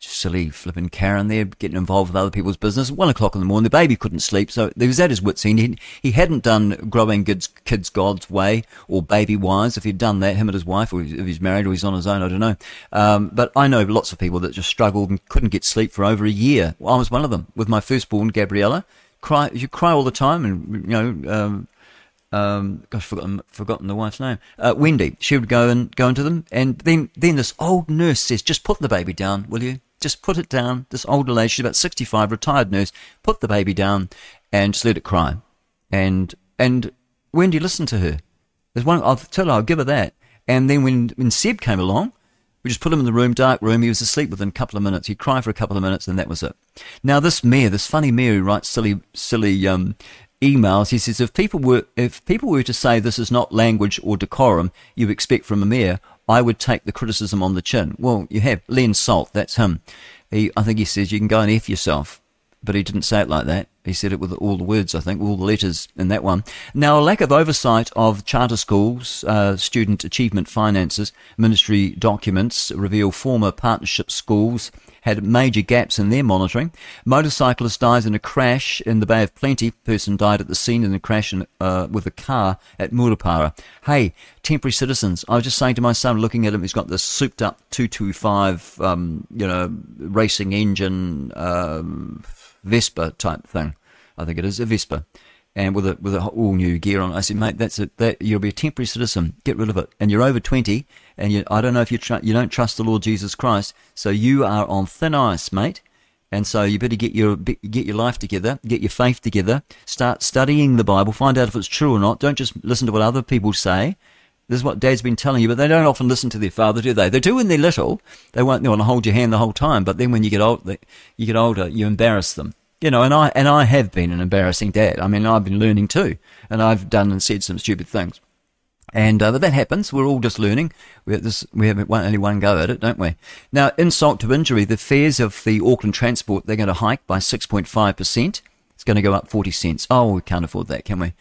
Silly flipping Karen there, getting involved with other people's business. One o'clock in the morning, the baby couldn't sleep, so he was at his wits' end. He, he hadn't done growing kids, kids God's way or baby wise. If he'd done that, him and his wife, or if he's married or he's on his own, I don't know. Um, but I know lots of people that just struggled and couldn't get sleep for over a year. I was one of them with my firstborn, Gabriella. Cry, you cry all the time, and you know. Um, um, gosh, forgotten forgotten the wife's name. Uh, Wendy. She would go and go into them, and then then this old nurse says, "Just put the baby down, will you? Just put it down." This older lady, she's about sixty-five, retired nurse, put the baby down, and just let it cry. And and Wendy listened to her. There's one. I'll tell her. I'll give her that. And then when when Seb came along, we just put him in the room, dark room. He was asleep within a couple of minutes. He'd cry for a couple of minutes, and that was it. Now this mayor, this funny mayor who writes silly, silly um, emails. He says if people were if people were to say this is not language or decorum you expect from a mayor, I would take the criticism on the chin. Well, you have Len Salt. That's him. He, I think he says you can go and f yourself, but he didn't say it like that. He said it with all the words, I think, all the letters in that one. Now, a lack of oversight of charter schools, uh, student achievement finances, ministry documents reveal former partnership schools had major gaps in their monitoring. Motorcyclist dies in a crash in the Bay of Plenty. Person died at the scene in a crash in, uh, with a car at Murupara. Hey, temporary citizens. I was just saying to my son, looking at him, he's got this souped up 225, um, you know, racing engine, um, Vespa type thing. I think it is a Vespa and with a with a all new gear on. I said, mate, that's it. That you'll be a temporary citizen. Get rid of it. And you're over twenty, and you, I don't know if you tr- you don't trust the Lord Jesus Christ, so you are on thin ice, mate. And so you better get your get your life together, get your faith together, start studying the Bible, find out if it's true or not. Don't just listen to what other people say. This is what Dad's been telling you, but they don't often listen to their father, do they? They do when they're little. They won't they want to hold your hand the whole time, but then when you get old, they, you get older, you embarrass them you know, and I and I have been an embarrassing dad. I mean, I've been learning too, and I've done and said some stupid things. And uh, that happens. We're all just learning. We have this. We have one, only one go at it, don't we? Now, insult to injury, the fares of the Auckland Transport they're going to hike by six point five percent. It's going to go up forty cents. Oh, we can't afford that, can we?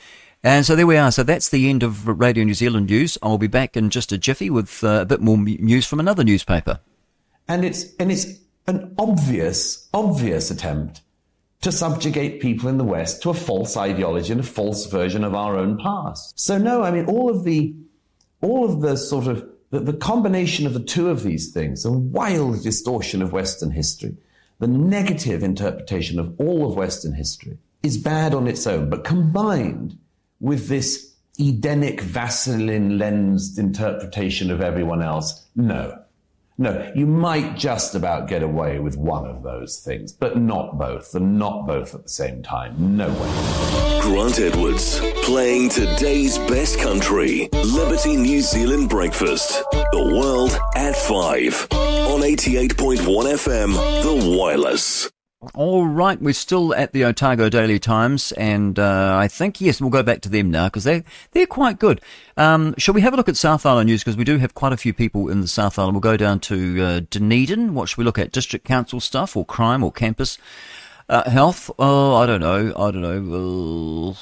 And so there we are. So that's the end of Radio New Zealand news. I'll be back in just a jiffy with uh, a bit more news from another newspaper. And it's and it's an obvious, obvious attempt to subjugate people in the West to a false ideology and a false version of our own past. So no, I mean all of the all of the sort of the, the combination of the two of these things, a wild distortion of Western history, the negative interpretation of all of Western history, is bad on its own, but combined with this Edenic Vaseline lensed interpretation of everyone else, no. No, you might just about get away with one of those things, but not both, and not both at the same time. No way. Grant Edwards, playing today's best country. Liberty New Zealand Breakfast. The world at 5. On 88.1 FM, The Wireless. All right, we're still at the Otago Daily Times, and uh, I think yes, we'll go back to them now because they they're quite good. Um, shall we have a look at South Island news because we do have quite a few people in the South Island. We'll go down to uh, Dunedin. What should we look at? District council stuff or crime or campus uh, health? Oh, I don't know. I don't know. We'll,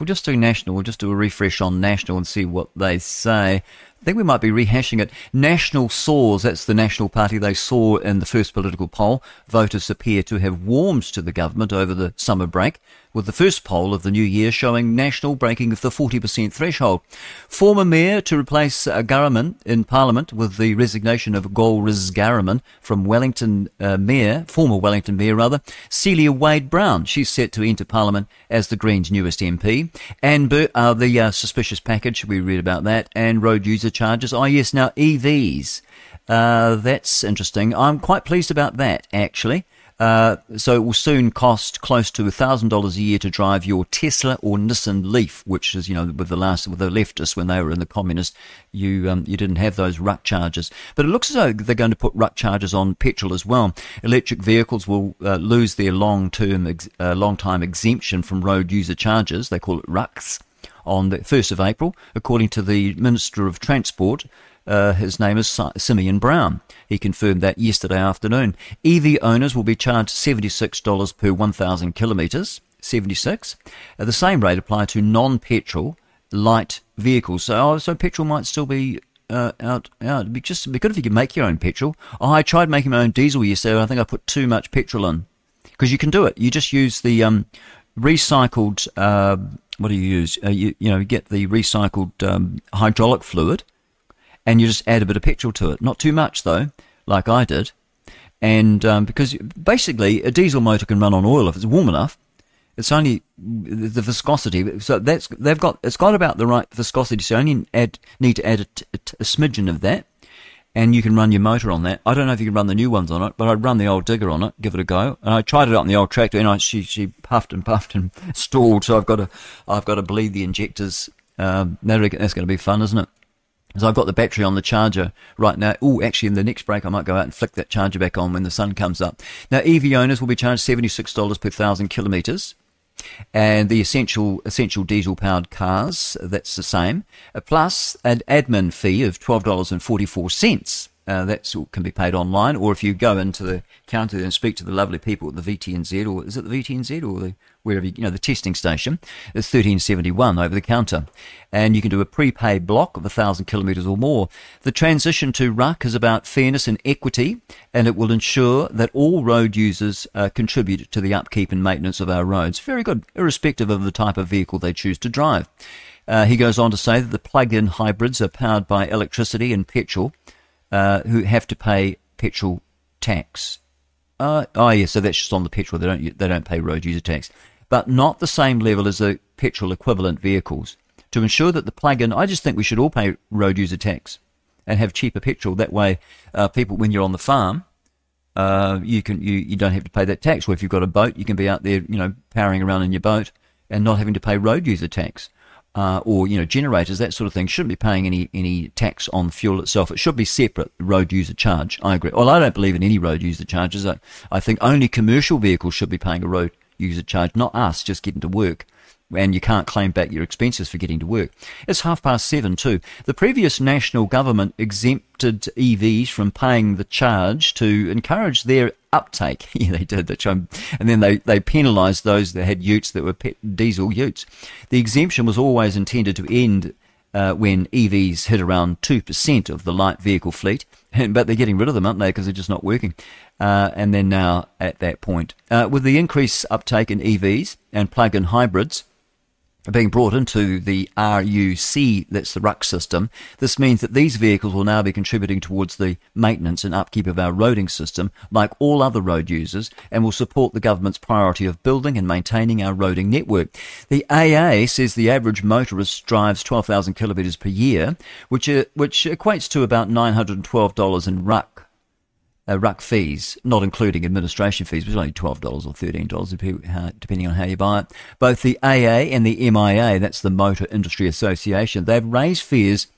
we'll just do national. We'll just do a refresh on national and see what they say. I think we might be rehashing it. National soars, that's the National Party they saw in the first political poll. Voters appear to have warmed to the government over the summer break with the first poll of the new year showing National breaking of the 40% threshold. Former Mayor to replace uh, Ghahraman in Parliament with the resignation of Golriz Ghahraman from Wellington uh, Mayor, former Wellington Mayor rather, Celia Wade Brown. She's set to enter Parliament as the Greens' newest MP. And uh, the uh, suspicious package, we read about that, and road user charges. Oh yes, now EVs. Uh, that's interesting. I'm quite pleased about that, actually. Uh, so it will soon cost close to $1,000 a year to drive your Tesla or Nissan Leaf, which is, you know, with the last, with the leftists when they were in the communist, you, um, you didn't have those RUC charges. But it looks as though they're going to put RUC charges on petrol as well. Electric vehicles will uh, lose their long-term, ex- uh, long-time exemption from road user charges. They call it RUCs on the 1st of April, according to the Minister of Transport. Uh, his name is Simeon Brown. He confirmed that yesterday afternoon. EV owners will be charged $76 per 1,000 kilometres. 76. Uh, the same rate applied to non-petrol light vehicles. So, oh, so petrol might still be uh, out, out. It'd be just it'd be good if you could make your own petrol. Oh, I tried making my own diesel yesterday. I think I put too much petrol in because you can do it. You just use the um, recycled. Uh, what do you use? Uh, you you know you get the recycled um, hydraulic fluid, and you just add a bit of petrol to it. Not too much though, like I did. And um, because basically a diesel motor can run on oil if it's warm enough. It's only the viscosity. So that's they've got it's got about the right viscosity. So you only add need to add a smidgen of that, and you can run your motor on that. I don't know if you can run the new ones on it, but I'd run the old digger on it, give it a go. And I tried it out on the old tractor, and I, she she puffed and puffed and *laughs* stalled. So I've got to I've got to bleed the injectors. Um, that's going to be fun, isn't it? So I've got the battery on the charger right now. Oh, actually, in the next break, I might go out and flick that charger back on when the sun comes up. Now, EV owners will be charged $76 per thousand kilometres. And the essential essential diesel powered cars, that's the same. Uh, plus an admin fee of $12.44 uh, that can be paid online, or if you go into the counter and speak to the lovely people at the VTNZ, or is it the VTNZ, or the wherever you, you know the testing station, it's thirteen seventy one over the counter, and you can do a prepaid block of thousand kilometres or more. The transition to RUC is about fairness and equity, and it will ensure that all road users uh, contribute to the upkeep and maintenance of our roads. Very good, irrespective of the type of vehicle they choose to drive. Uh, he goes on to say that the plug-in hybrids are powered by electricity and petrol uh, who have to pay petrol tax. Uh, oh, yeah, so that's just on the petrol. They don't they don't pay road user tax, but not the same level as the petrol equivalent vehicles. To ensure that the plug-in, I just think we should all pay road user tax and have cheaper petrol. That way, uh, people, when you're on the farm, uh, you can you, you don't have to pay that tax. Or if you've got a boat, you can be out there, you know, powering around in your boat and not having to pay road user tax uh, or you know generators, that sort of thing, shouldn't be paying any any tax on fuel itself. It should be separate road user charge. I agree. Well, I don't believe in any road user charges. I, I think only commercial vehicles should be paying a road user charge, not us just getting to work and you can't claim back your expenses for getting to work. It's half past seven too. The previous national government exempted EVs from paying the charge to encourage their uptake. *laughs* yeah, they did. That and then they, they penalised those that had utes that were diesel utes. The exemption was always intended to end uh, when EVs hit around 2% of the light vehicle fleet. *laughs* but they're getting rid of them, aren't they? Because they're just not working. Uh, and then now at that point. Uh, with the increased uptake in EVs and plug in hybrids, being brought into the RUC, that's the RUC system. This means that these vehicles will now be contributing towards the maintenance and upkeep of our roading system, like all other road users, and will support the government's priority of building and maintaining our roading network. The AA says the average motorist drives 12,000 kilometres per year, which, uh, which equates to about $912 in RUC uh, RUC fees, not including administration fees, which is only $12 or $13, depending on how you buy it. Both the AA and the MIA, that's the Motor Industry Association, they've raised fears,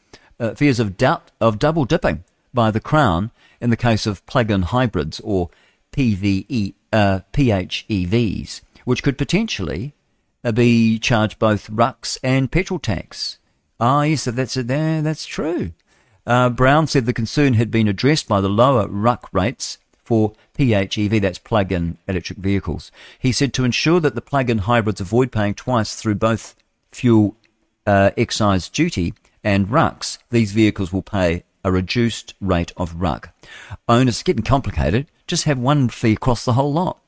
uh, fears of, doubt, of double dipping by the Crown in the case of plug-in hybrids or PVE, uh, PHEVs, which could potentially uh, be charged both RUCs and petrol tax. Ah, yes, that's, that's true. Uh, Brown said the concern had been addressed by the lower RUC rates for PHEV, that's plug-in electric vehicles. He said to ensure that the plug-in hybrids avoid paying twice through both fuel uh, excise duty and RUCs, these vehicles will pay a reduced rate of RUC. Owners, getting complicated, just have one fee across the whole lot.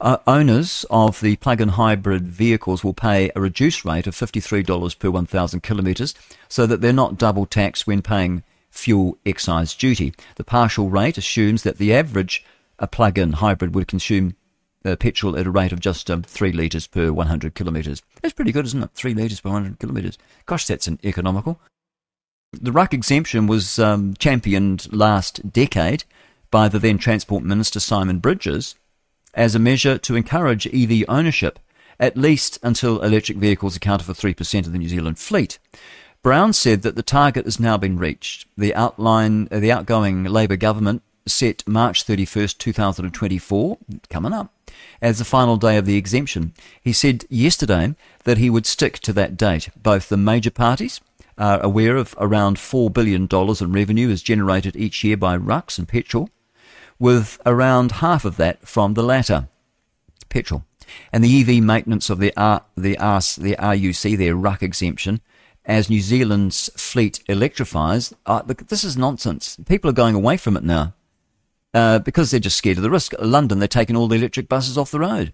Uh, owners of the plug-in hybrid vehicles will pay a reduced rate of $53 per 1,000 kilometres so that they're not double taxed when paying fuel excise duty. The partial rate assumes that the average a plug-in hybrid would consume uh, petrol at a rate of just um, 3 litres per 100 kilometres. That's pretty good, isn't it? 3 litres per 100 kilometres. Gosh, that's an economical. The RUC exemption was um, championed last decade by the then Transport Minister Simon Bridges as a measure to encourage EV ownership, at least until electric vehicles accounted for 3% of the New Zealand fleet. Brown said that the target has now been reached. The outline, uh, the outgoing Labour government set March 31st, 2024, coming up, as the final day of the exemption. He said yesterday that he would stick to that date. Both the major parties are aware of around $4 billion in revenue is generated each year by RUCs and petrol, with around half of that from the latter, petrol. And the EV maintenance of the, R, the, R, the RUC, their RUC exemption, as New Zealand's fleet electrifies. Uh, this is nonsense. People are going away from it now uh, because they're just scared of the risk. London, they're taking all the electric buses off the road.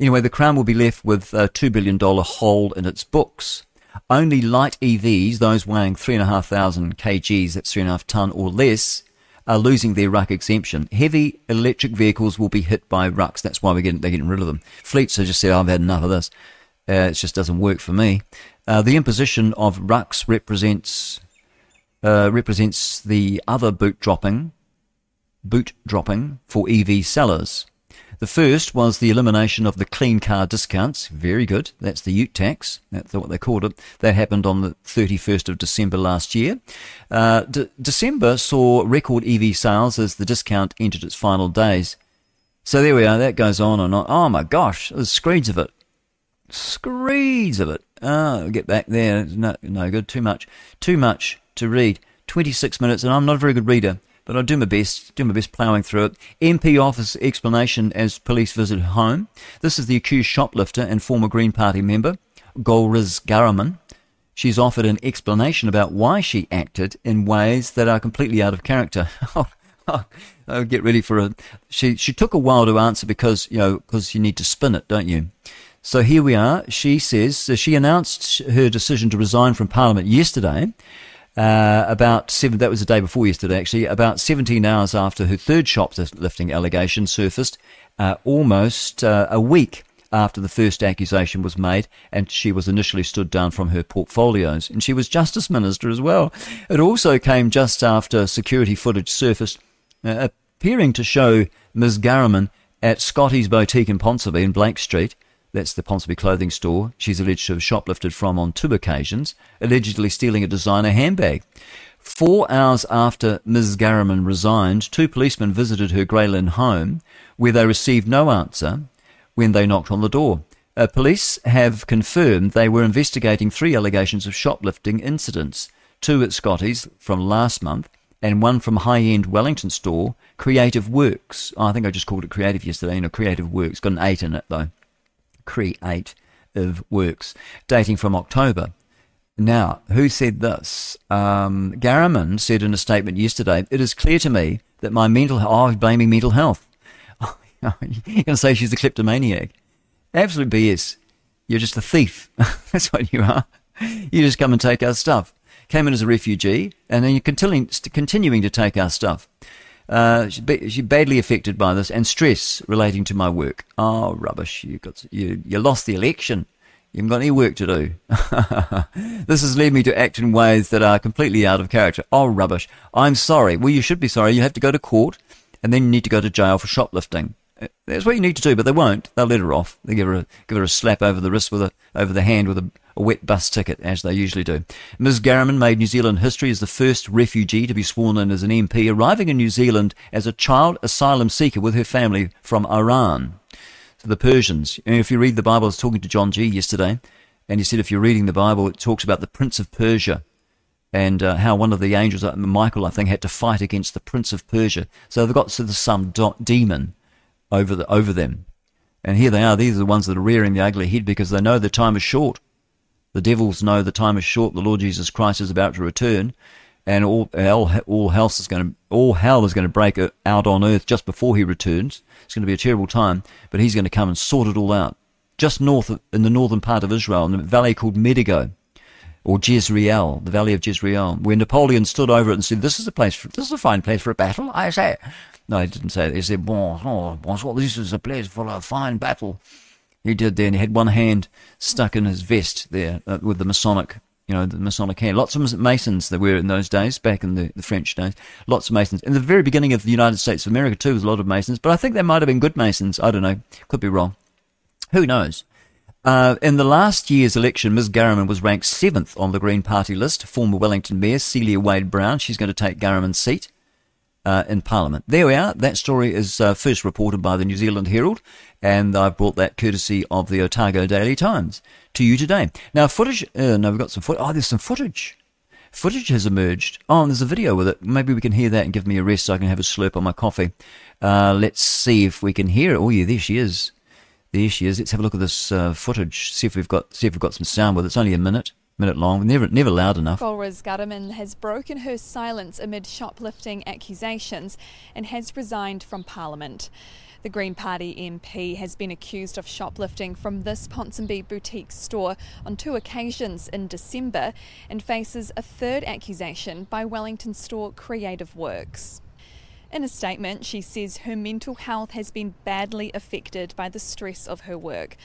Anyway, the Crown will be left with a $2 billion hole in its books. Only light EVs, those weighing 3,500 kgs, that's 3.5 tonne or less, are losing their RUC exemption. Heavy electric vehicles will be hit by RUCs. That's why we're getting, they're getting rid of them. Fleets have just said, oh, I've had enough of this. Uh, it just doesn't work for me. Uh, the imposition of RUCs represents uh, represents the other boot dropping boot dropping for EV sellers. The first was the elimination of the clean car discounts. Very good. That's the ute tax. That's what they called it. That happened on the 31st of December last year. Uh, De- December saw record EV sales as the discount entered its final days. So there we are. That goes on and on. Oh my gosh, there's screeds of it. Screeds of it. Oh, get back there. No, no good. Too much. Too much to read. 26 minutes, and I'm not a very good reader but I do my best, do my best ploughing through it. MP offers explanation as police visit home. This is the accused shoplifter and former Green Party member, Golriz Ghahraman. She's offered an explanation about why she acted in ways that are completely out of character. *laughs* oh, oh, get ready for a. She she took a while to answer because you know because you need to spin it, don't you? So here we are. She says she announced her decision to resign from Parliament yesterday. Uh, about seven, that was the day before yesterday actually, about 17 hours after her third shoplifting allegation surfaced, uh, almost uh, a week after the first accusation was made, and she was initially stood down from her portfolios. And she was Justice Minister as well. It also came just after security footage surfaced, uh, appearing to show Ms. Ghahraman at Scotty's Boutique in Ponsonby in Blake Street, that's the Ponsonby clothing store she's alleged to have shoplifted from on two occasions, allegedly stealing a designer handbag. Four hours after Ms. Ghahraman resigned, two policemen visited her Grey Lynn home, where they received no answer when they knocked on the door. Uh, police have confirmed they were investigating three allegations of shoplifting incidents two at Scotty's from last month, and one from high end Wellington store, Cre8ive Works. Oh, I think I just called it Creative yesterday, you know, Cre8ive Works. Got an 8 in it, though create of works dating from October. Now, who said this? Um, said in a statement yesterday, It is clear to me that my mental oh, blaming mental health. *laughs* You're going to say she's a kleptomaniac. Absolute BS. You're just a thief. *laughs* That's what you are. You just come and take our stuff. Came in as a refugee, and then you're continuing to take our stuff. Uh, she's badly affected by this and stress relating to my work. Oh, rubbish! You got you you lost the election. You haven't got any work to do. *laughs* this has led me to act in ways that are completely out of character. Oh, rubbish! I'm sorry. Well, you should be sorry. You have to go to court, and then you need to go to jail for shoplifting. Uh, that's what you need to do, but they won't. They'll let her off. They give her a give her a slap over the wrist with a over the hand with a a wet bus ticket, as they usually do. Ms. Ghahraman made New Zealand history as the first refugee to be sworn in as an MP, arriving in New Zealand as a child asylum seeker with her family from Iran. So the Persians. if you read the Bible, I was talking to John G yesterday, and he said if you're reading the Bible, it talks about the Prince of Persia and uh, how one of the angels, uh, Michael, I think, had to fight against the Prince of Persia. So they've got so there's some demon over the, over them. And here they are. These are the ones that are rearing the ugly head because they know the time is short. The devils know the time is short. The Lord Jesus Christ is about to return, and all all, all hell is going to all hell is going to break out on earth just before he returns. It's going to be a terrible time, but he's going to come and sort it all out. Just north of, in the northern part of Israel, in the valley called Megiddo, or Jezreel, the valley of Jezreel, where Napoleon stood over it and said, "This is a place. For, this is a fine place for a battle." I say. No, he didn't say that. He said, bon, oh, bonsoir, this is a place for a fine battle. He did there, he had one hand stuck in his vest there uh, with the Masonic, you know, the Masonic hand. Lots of Masons there were in those days, back in the, the French days. Lots of Masons. In the very beginning of the United States of America, too, was a lot of Masons, but I think they might have been good Masons. I don't know. Could be wrong. Who knows? Uh, in the last year's election, Ms. Ghahraman was ranked seventh on the Green Party list. Former Wellington Mayor Celia Wade Brown, she's going to take Ghahraman's seat uh, in Parliament. There we are. That story is uh, first reported by the New Zealand Herald, and I've brought that courtesy of the Otago Daily Times to you today. Now, footage. Uh, no, we've got some footage. Oh, there's some footage. Footage has emerged. Oh, and there's a video with it. Maybe we can hear that and give me a rest so I can have a slurp on my coffee. Uh, let's see if we can hear it. Oh, yeah, there she is. There she is. Let's have a look at this uh, footage. See if we've got see if we've got some sound with it. It's only a minute. Minute long, never never loud enough. Golriz Ghahraman has broken her silence amid shoplifting accusations and has resigned from Parliament. The Green Party MP has been accused of shoplifting from this Ponsonby boutique store on two occasions in December and faces a third accusation by Wellington store Cre8ive Works. In a statement, she says her mental health has been badly affected by the stress of her work.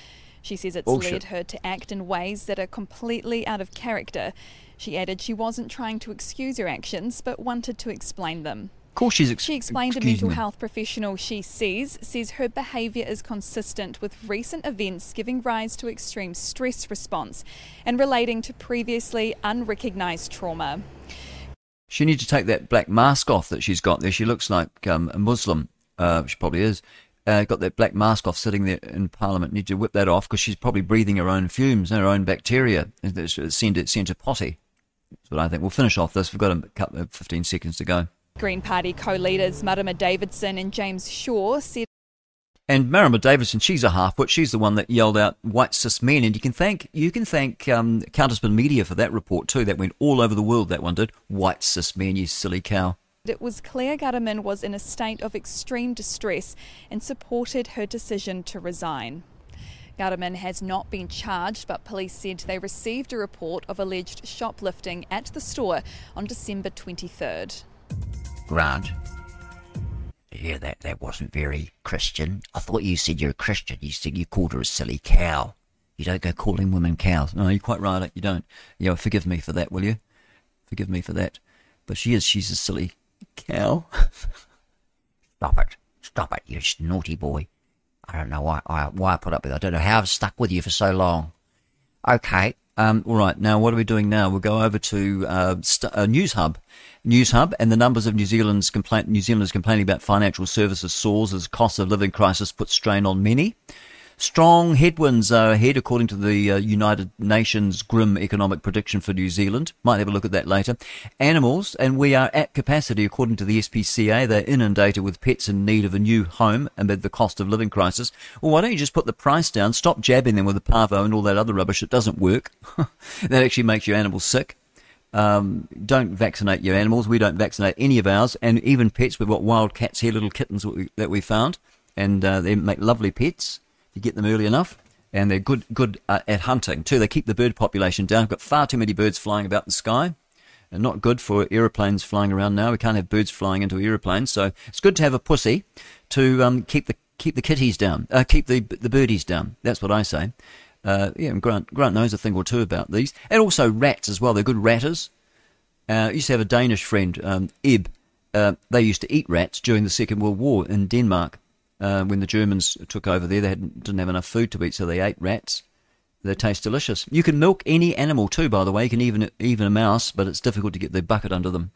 She says it's Bullshit. led her to act in ways that are completely out of character. She added she wasn't trying to excuse her actions, but wanted to explain them. Of course, she's ex- She explained a mental them. health professional she sees says her behaviour is consistent with recent events giving rise to extreme stress response and relating to previously unrecognised trauma. She needs to take that black mask off that she's got there. She looks like um, a Muslim. Uh, she probably is. Uh, got that black mask off sitting there in Parliament. Need to whip that off because she's probably breathing her own fumes and her own bacteria. Sent it sent her potty. That's what I think. We'll finish off this. We've got a couple of 15 seconds to go. Green Party co-leaders Marama Davidson and James Shaw said And Marama Davidson, she's a half-wit. She's the one that yelled out "white cis men," and you can thank you can thank um, Counterspin Media for that report too. That went all over the world. That one did. White cis men, you silly cow. It was clear Ghahraman was in a state of extreme distress and supported her decision to resign. Ghahraman has not been charged, but police said they received a report of alleged shoplifting at the store on December 23rd. Grant. Yeah, that, that wasn't very Christian. I thought you said you're a Christian. You said you called her a silly cow. You don't go calling women cows. No, you're quite right. You don't. Yeah, forgive me for that, will you? Forgive me for that. But she is. She's a silly cow. Stop it. Stop it, you naughty boy. I don't know why I, why I put up with it. I don't know how I've stuck with you for so long. Okay. Um, all right. Now, what are we doing now? We'll go over to uh, st- uh, News Hub. News Hub and the numbers of New Zealand's complaint. New Zealanders complaining about financial services soars as cost of living crisis puts strain on many. Strong headwinds are ahead, according to the uh, United Nations grim economic prediction for New Zealand. Might have a look at that later. Animals, and we are at capacity, according to the SPCA. They're inundated with pets in need of a new home amid the cost of living crisis. Well, why don't you just put the price down? Stop jabbing them with the parvo and all that other rubbish. It doesn't work. *laughs* that actually makes your animals sick. Um, don't vaccinate your animals. We don't vaccinate any of ours, and even pets. We've got wild cats here, little kittens that we, found, and uh, they make lovely pets you get them early enough. And they're good, good uh, at hunting too. They keep the bird population down. We've got far too many birds flying about the sky, and not good for aeroplanes flying around now. We can't have birds flying into aeroplanes, so it's good to have a pussy to um, keep the keep the kitties down, uh, keep the the birdies down. That's what I say. Uh, yeah, and Grant Grant knows a thing or two about these, and also rats as well. They're good ratters. Uh, I used to have a Danish friend, um, Ib. Uh, they used to eat rats during the Second World War in Denmark. Uh, when the Germans took over there, they hadn't, didn't have enough food to eat, so they ate rats. They taste delicious. You can milk any animal too, by the way. You can even even a mouse, but it's difficult to get the bucket under them.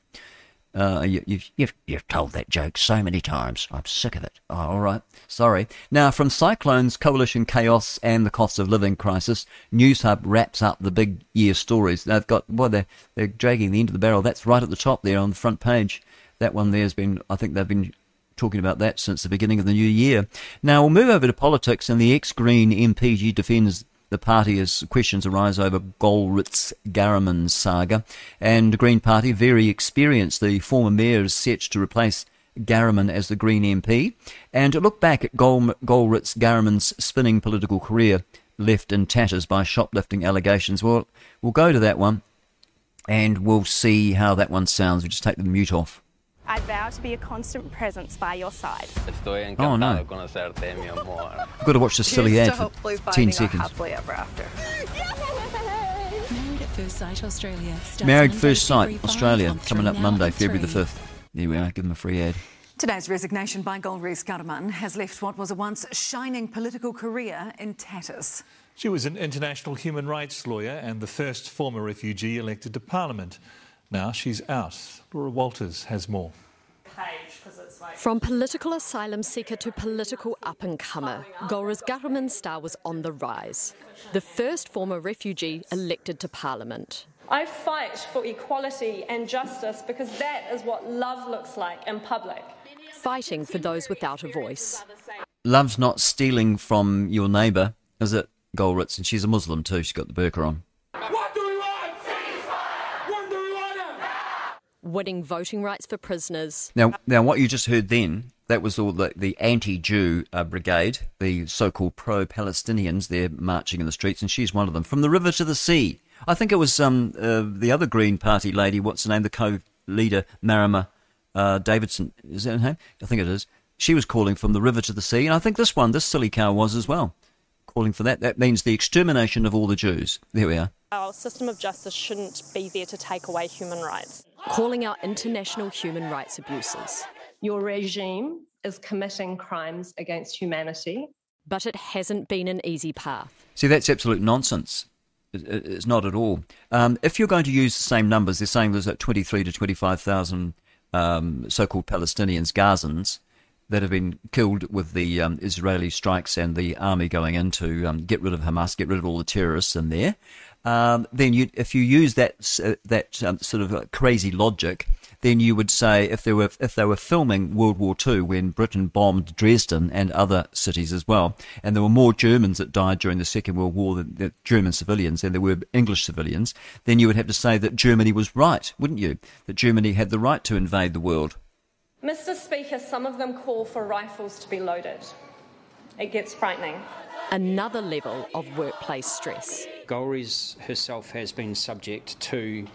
Uh, you, you've, You've, you've told that joke so many times. I'm sick of it. Oh, all right. Sorry. Now, from cyclones, coalition chaos, and the cost of living crisis, News Hub wraps up the big year stories. They've got, well, they're, they're dragging the end of the barrel. That's right at the top there on the front page. That one there has been, I think they've been talking about that since the beginning of the new year. Now, we'll move over to politics, and the ex Green MP defends the party as questions arise over Golriz Ghahraman saga. And the Green Party, very experienced, the former mayor is set to replace Ghahraman as the Green MP. And look back at Gol- Golriz Ghahraman's spinning political career left in tatters by shoplifting allegations, well, we'll go to that one and we'll see how that one sounds. We'll just take the mute off. I vow to be a constant presence by your side. Estoy oh no. Conocerte, mi amor. I've got to watch the silly Here's ad for 10 seconds. happily ever after. *laughs* Married at First Sight Australia. Married Monday, First Sight, Australia, coming up Monday, February the 5th. There we are, give them a free ad. Today's resignation by Golriz Ghahraman has left what was a once shining political career in tatters. She was an international human rights lawyer and the first former refugee elected to Parliament. Now she's out. Laura Walters has more. From political asylum seeker to political up and comer, Golriz Ghahraman's star was on the rise. The first former refugee elected to Parliament. I fight for equality and justice because that is what love looks like in public. Fighting for those without a voice. Love's not stealing from your neighbour, is it, Golriz? And she's a Muslim too. She's got the burqa on. What do we want? Winning voting rights for prisoners. Now, now, what you just heard then, that was all the, the anti-Jew uh, brigade, the so-called pro-Palestinians. They're marching in the streets, and she's one of them. From the river to the sea. I think it was um, uh, the other Green Party lady. What's her name? The co-leader, Marama uh, Davidson. Is that her name? I think it is. She was calling from the river to the sea, and I think this one, this silly cow, was as well, calling for that. That means the extermination of all the Jews. There we are. Our system of justice shouldn't be there to take away human rights. Calling out international human rights abuses. Your regime is committing crimes against humanity. But it hasn't been an easy path. See, that's absolute nonsense. It's not at all. Um, if you're going to use the same numbers, they're saying there's like 23 to 25,000 um, so-called Palestinians, Gazans, that have been killed with the um, Israeli strikes and the army going in to um, get rid of Hamas, get rid of all the terrorists in there. Um, then you, if you use that uh, that um, sort of uh, crazy logic, then you would say if they were if they were filming World War II when Britain bombed Dresden and other cities as well, and there were more Germans that died during the Second World War than, than German civilians than there were English civilians, then you would have to say that Germany was right, wouldn't you? That Germany had the right to invade the world. Mr. Speaker, some of them call for rifles to be loaded. It gets frightening. Another level of workplace stress. Golriz herself has been subject to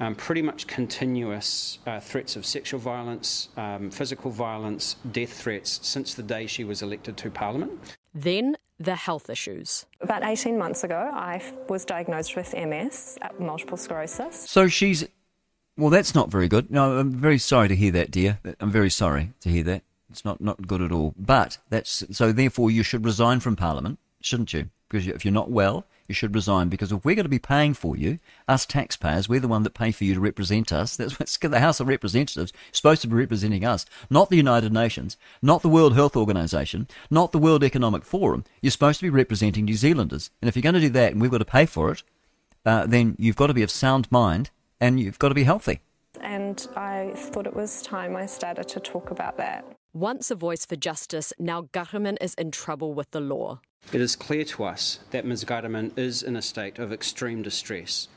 um, pretty much continuous uh, threats of sexual violence, um, physical violence, death threats since the day she was elected to Parliament. Then the health issues. About 18 months ago, I was diagnosed with MS, uh, multiple sclerosis. So she's. Well, that's not very good. No, I'm very sorry to hear that, dear. I'm very sorry to hear that. It's not, not good at all. But that's. So therefore, you should resign from Parliament, shouldn't you? Because if you're not well, you should resign because if we're going to be paying for you, us taxpayers, we're the one that pay for you to represent us. *laughs* That's what's the House of Representatives supposed to be representing us, not the United Nations, not the World Health Organization, not the World Economic Forum. You're supposed to be representing New Zealanders, and if you're going to do that, and we've got to pay for it, uh, then you've got to be of sound mind and you've got to be healthy. And I thought it was time I started to talk about that. Once a voice for justice, now Ghahraman is in trouble with the law. It is clear to us that Ms. Ghahraman is in a state of extreme distress.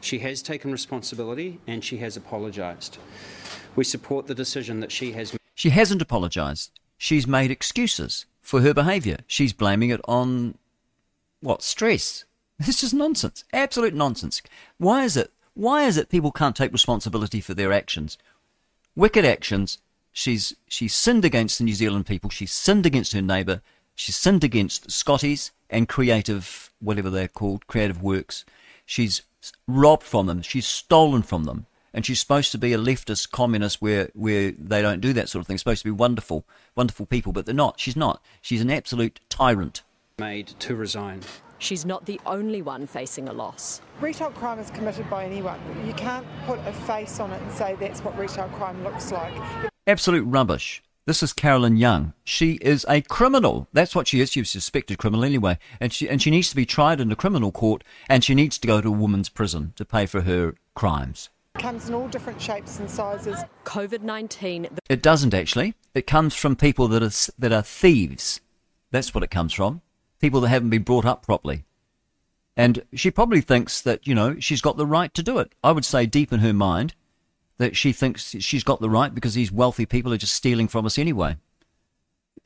She has taken responsibility and she has apologised. We support the decision that she has. She hasn't apologised. She's made excuses for her behaviour. She's blaming it on what stress. This is nonsense. Absolute nonsense. Why is it? Why is it people can't take responsibility for their actions? Wicked actions. She's she's sinned against the New Zealand people. She's sinned against her neighbour. She's sinned against Scotties and creative, whatever they're called, Cre8ive Works. She's robbed from them. She's stolen from them. And she's supposed to be a leftist communist where, where they don't do that sort of thing. supposed to be wonderful, wonderful people, but they're not. She's not. She's an absolute tyrant. Made to resign. She's not the only one facing a loss. Retail crime is committed by anyone. You can't put a face on it and say that's what retail crime looks like. Absolute rubbish. This is Carolyn Young. She is a criminal. That's what she is. She's a suspected criminal anyway. And she, and she needs to be tried in a criminal court and she needs to go to a woman's prison to pay for her crimes. It comes in all different shapes and sizes. COVID 19. It doesn't actually. It comes from people that are, that are thieves. That's what it comes from. People that haven't been brought up properly. And she probably thinks that, you know, she's got the right to do it. I would say deep in her mind, that she thinks she's got the right because these wealthy people are just stealing from us anyway.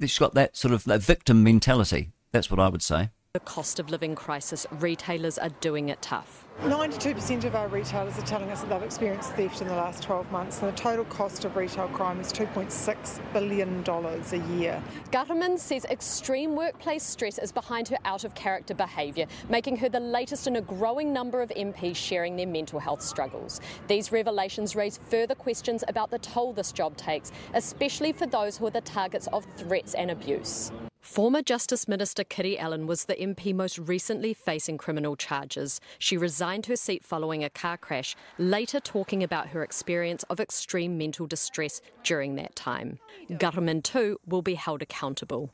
She's got that sort of that victim mentality. That's what I would say. The cost of living crisis, retailers are doing it tough. 92% of our retailers are telling us that they've experienced theft in the last 12 months, and the total cost of retail crime is $2.6 billion a year. Ghahraman says extreme workplace stress is behind her out of character behaviour, making her the latest in a growing number of MPs sharing their mental health struggles. These revelations raise further questions about the toll this job takes, especially for those who are the targets of threats and abuse. Former Justice Minister Kiri Allan was the MP most recently facing criminal charges. She resigned her seat following a car crash, later talking about her experience of extreme mental distress during that time. Ghahraman, too, will be held accountable.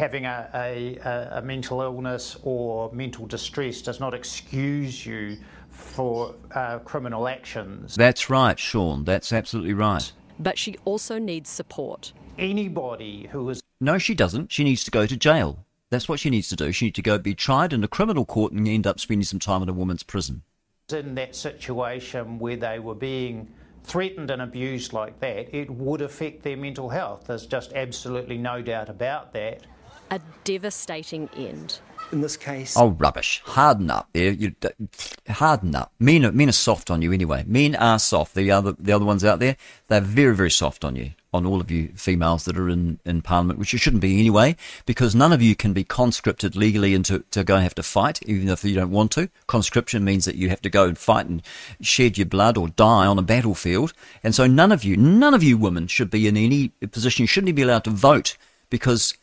Having a, a, a, mental illness or mental distress does not excuse you for uh, criminal actions. That's right, Sean. That's absolutely right. But she also needs support. Anybody who is. No, she doesn't. She needs to go to jail. That's what she needs to do. She needs to go be tried in a criminal court and end up spending some time in a woman's prison. In that situation where they were being threatened and abused like that, it would affect their mental health. There's just absolutely no doubt about that. A devastating end. In this case. Oh, rubbish. Harden up. There, you harden up. Men are, men are soft on you anyway. Men are soft. The other, the other ones out there, they're very, very soft on you on all of you females that are in, in Parliament, which you shouldn't be anyway, because none of you can be conscripted legally into to go and have to fight, even if you don't want to. Conscription means that you have to go and fight and shed your blood or die on a battlefield. And so none of you, none of you women should be in any position. You shouldn't be allowed to vote because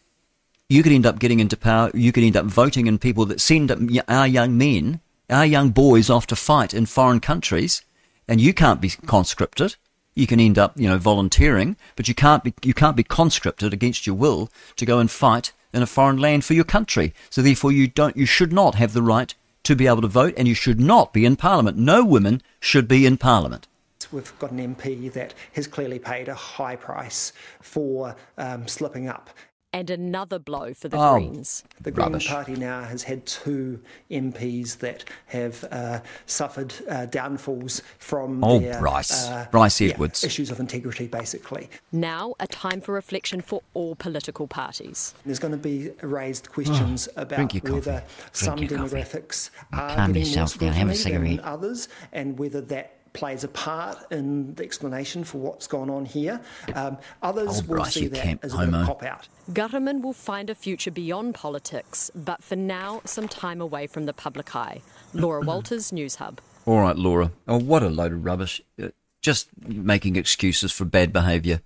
you could end up getting into power. You could end up voting in people that send our young men, our young boys off to fight in foreign countries, and you can't be conscripted you can end up, you know, volunteering, but you can't be you can't be conscripted against your will to go and fight in a foreign land for your country. So therefore, you don't you should not have the right to be able to vote, and you should not be in Parliament. No women should be in Parliament. We've got an MP that has clearly paid a high price for um, slipping up and another blow for the oh, Greens. The Green Party now has had two MPs that have uh, suffered uh, downfalls from oh, their, Bryce. Uh, Bryce Edwards. Yeah, issues of integrity, basically. Now, a time for reflection for all political parties. There's going to be raised questions oh, about whether some demographics are Calm getting more scrutiny than others, and whether that plays a part in the explanation for what's gone on here. Um, others will see that as a a cop out. Ghahraman will find a future beyond politics, but for now, some time away from the public eye. Laura *clears throat* Walters, News Hub. All right, Laura. Oh, what a load of rubbish. Uh, just making excuses for bad behaviour.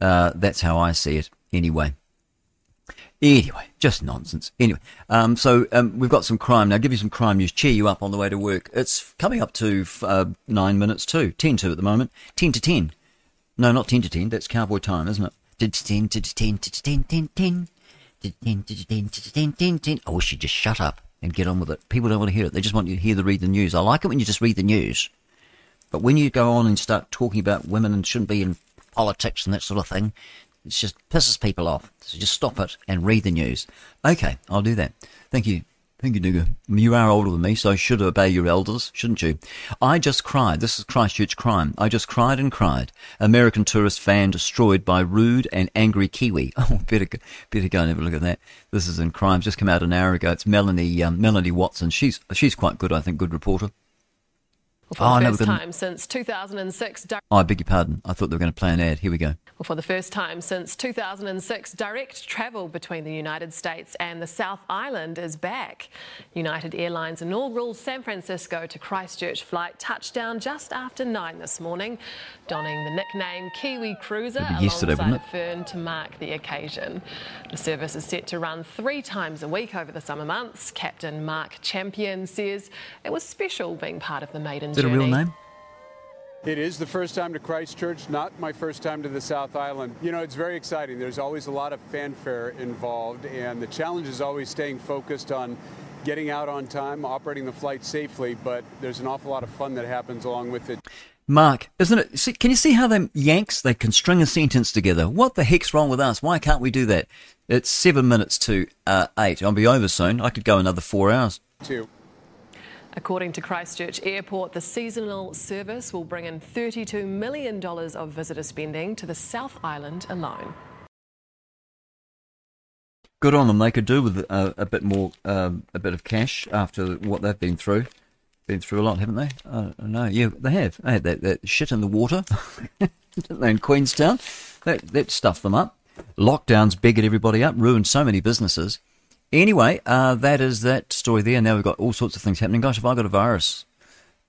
Uh, that's how I see it, anyway. Anyway, just nonsense. Anyway, um, so um, we've got some crime now. Give you some crime news. Cheer you up on the way to work. It's coming up to uh, nine minutes to ten to at the moment. Ten to ten. No, not ten to ten. That's cowboy time, isn't it? Ten to ten to ten ten ten. I wish you'd just shut up and get on with it. People don't want to hear it. They just want you to hear the read the news. I like it when you just read the news, but when you go on and start talking about women and shouldn't be in politics and that sort of thing, it just pisses people off. So just stop it and read the news. Okay, I'll do that. Thank you. Thank you, Nigger. You are older than me, so you should obey your elders, shouldn't you? I just cried. This is Christchurch crime. I just cried and cried. American tourist van destroyed by rude and angry Kiwi. *laughs* Oh, better better go and have a look at that. This is in crime. Just come out an hour ago. It's Melanie um, Melanie Watson. She's she's quite good, I think. Good reporter. Well, for oh, the oh, first time since 2006. Oh, I beg your pardon. I thought they were going to play an ad. Here we go. Well, for the first time since 2006, direct travel between the United States and the South Island is back. United Airlines' inaugural San Francisco to Christchurch flight touched down just after nine this morning, donning the nickname Kiwi Cruiser alongside Fern to mark the occasion. The service is set to run three times a week over the summer months. Captain Mark Champion says it was special being part of the maiden is it a real name? It is the first time to Christchurch, not my first time to the South Island. You know, it's very exciting. There's always a lot of fanfare involved, and the challenge is always staying focused on getting out on time, operating the flight safely, but there's an awful lot of fun that happens along with it. Mark, isn't it? See, can you see how them Yanks they can string a sentence together? What the heck's wrong with us? Why can't we do that? It's seven minutes to uh, eight. I'll be over soon. I could go another four hours. Two. According to Christchurch Airport, the seasonal service will bring in $32 million of visitor spending to the South Island alone. Good on them. They could do with uh, a bit more, um, a bit of cash after what they've been through. Been through a lot, haven't they? No, yeah, they have. They had that, that shit in the water, *laughs* didn't they, in Queenstown? That, that stuffed them up. Lockdowns beggared everybody up, ruined so many businesses. Anyway, uh, that is that story there. Now we've got all sorts of things happening. Gosh, have I got a virus?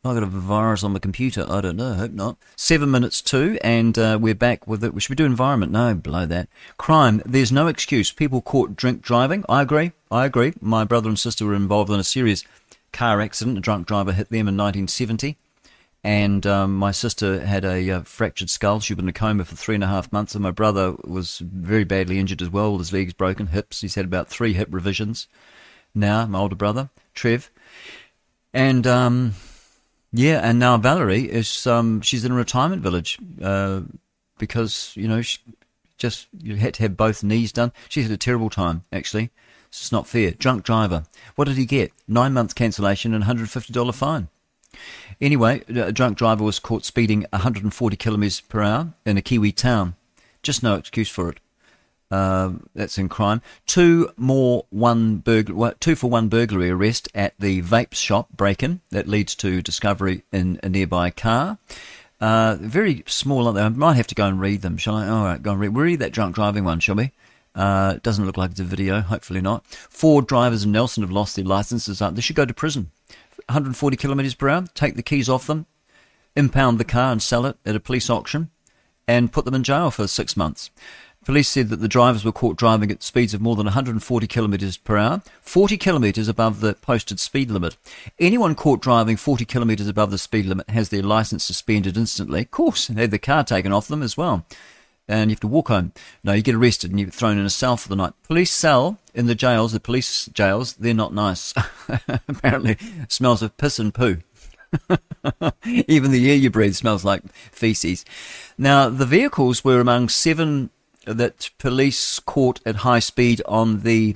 Have I got a virus on the computer? I don't know. I hope not. Seven minutes two, and uh, we're back with it. We should be doing environment. No, below that. Crime. There's no excuse. People caught drink driving. I agree. I agree. My brother and sister were involved in a serious car accident. A drunk driver hit them in 1970. And um, my sister had a uh, fractured skull. She'd been in a coma for three and a half months, and my brother was very badly injured as well. His legs broken, hips. He's had about three hip revisions now. My older brother, Trev, and um, yeah, and now Valerie is um, she's in a retirement village uh, because you know she just you had to have both knees done. She had a terrible time actually. It's not fair. Drunk driver. What did he get? Nine months cancellation and $150 fine. Anyway, a drunk driver was caught speeding 140 kilometres per hour in a Kiwi town. Just no excuse for it. Uh, that's in crime. Two more one burglar, two for one burglary arrest at the vape shop break-in that leads to discovery in a nearby car. Uh, very small? I might have to go and read them, shall I? All right, go and read. We'll read that drunk driving one, shall we? Uh, doesn't look like it's a video, hopefully not. Four drivers in Nelson have lost their licenses. They should go to prison. 140 kilometres per hour, take the keys off them, impound the car and sell it at a police auction, and put them in jail for six months. Police said that the drivers were caught driving at speeds of more than 140 kilometres per hour, 40 kilometres above the posted speed limit. Anyone caught driving 40 kilometres above the speed limit has their licence suspended instantly. Of course, they had the car taken off them as well. And you have to walk home. No, you get arrested and you're thrown in a cell for the night. Police cell in the jails, the police jails, they're not nice. *laughs* Apparently, smells of piss and poo. *laughs* Even the air you breathe smells like feces. Now, the vehicles were among seven that police caught at high speed on the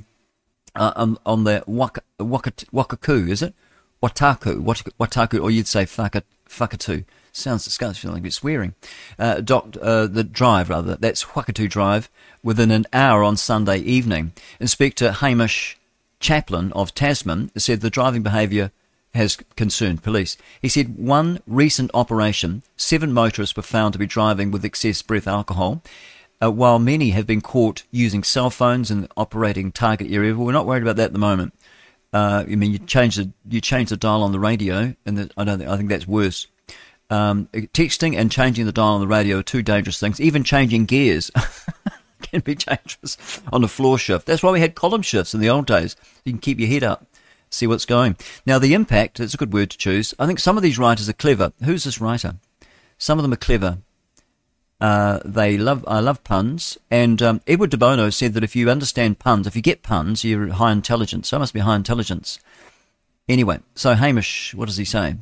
uh, on, on the Waka, Waka, Wakaku, is it? Wataku, Wataku, or you'd say Whakatu. Sounds disgusting, like it's swearing. Uh, uh, the drive, rather, that's Whakatu Drive, within an hour on Sunday evening. Inspector Hamish Chaplin of Tasman said the driving behaviour has concerned police. He said one recent operation, seven motorists were found to be driving with excess breath alcohol. Uh, while many have been caught using cell phones and operating target area, we're not worried about that at the moment. Uh, I mean, you change the you change the dial on the radio, and the, I don't think I think that's worse. Um, texting and changing the dial on the radio are two dangerous things. Even changing gears *laughs* can be dangerous on a floor shift. That's why we had column shifts in the old days. You can keep your head up, see what's going. Now, the impact, it's a good word to choose. I think some of these writers are clever. Who's this writer? Some of them are clever. Uh, they love, I love puns. And um, Edward de Bono said that if you understand puns, if you get puns, you're high intelligence. So I must be high intelligence. Anyway, so Hamish, what does he say?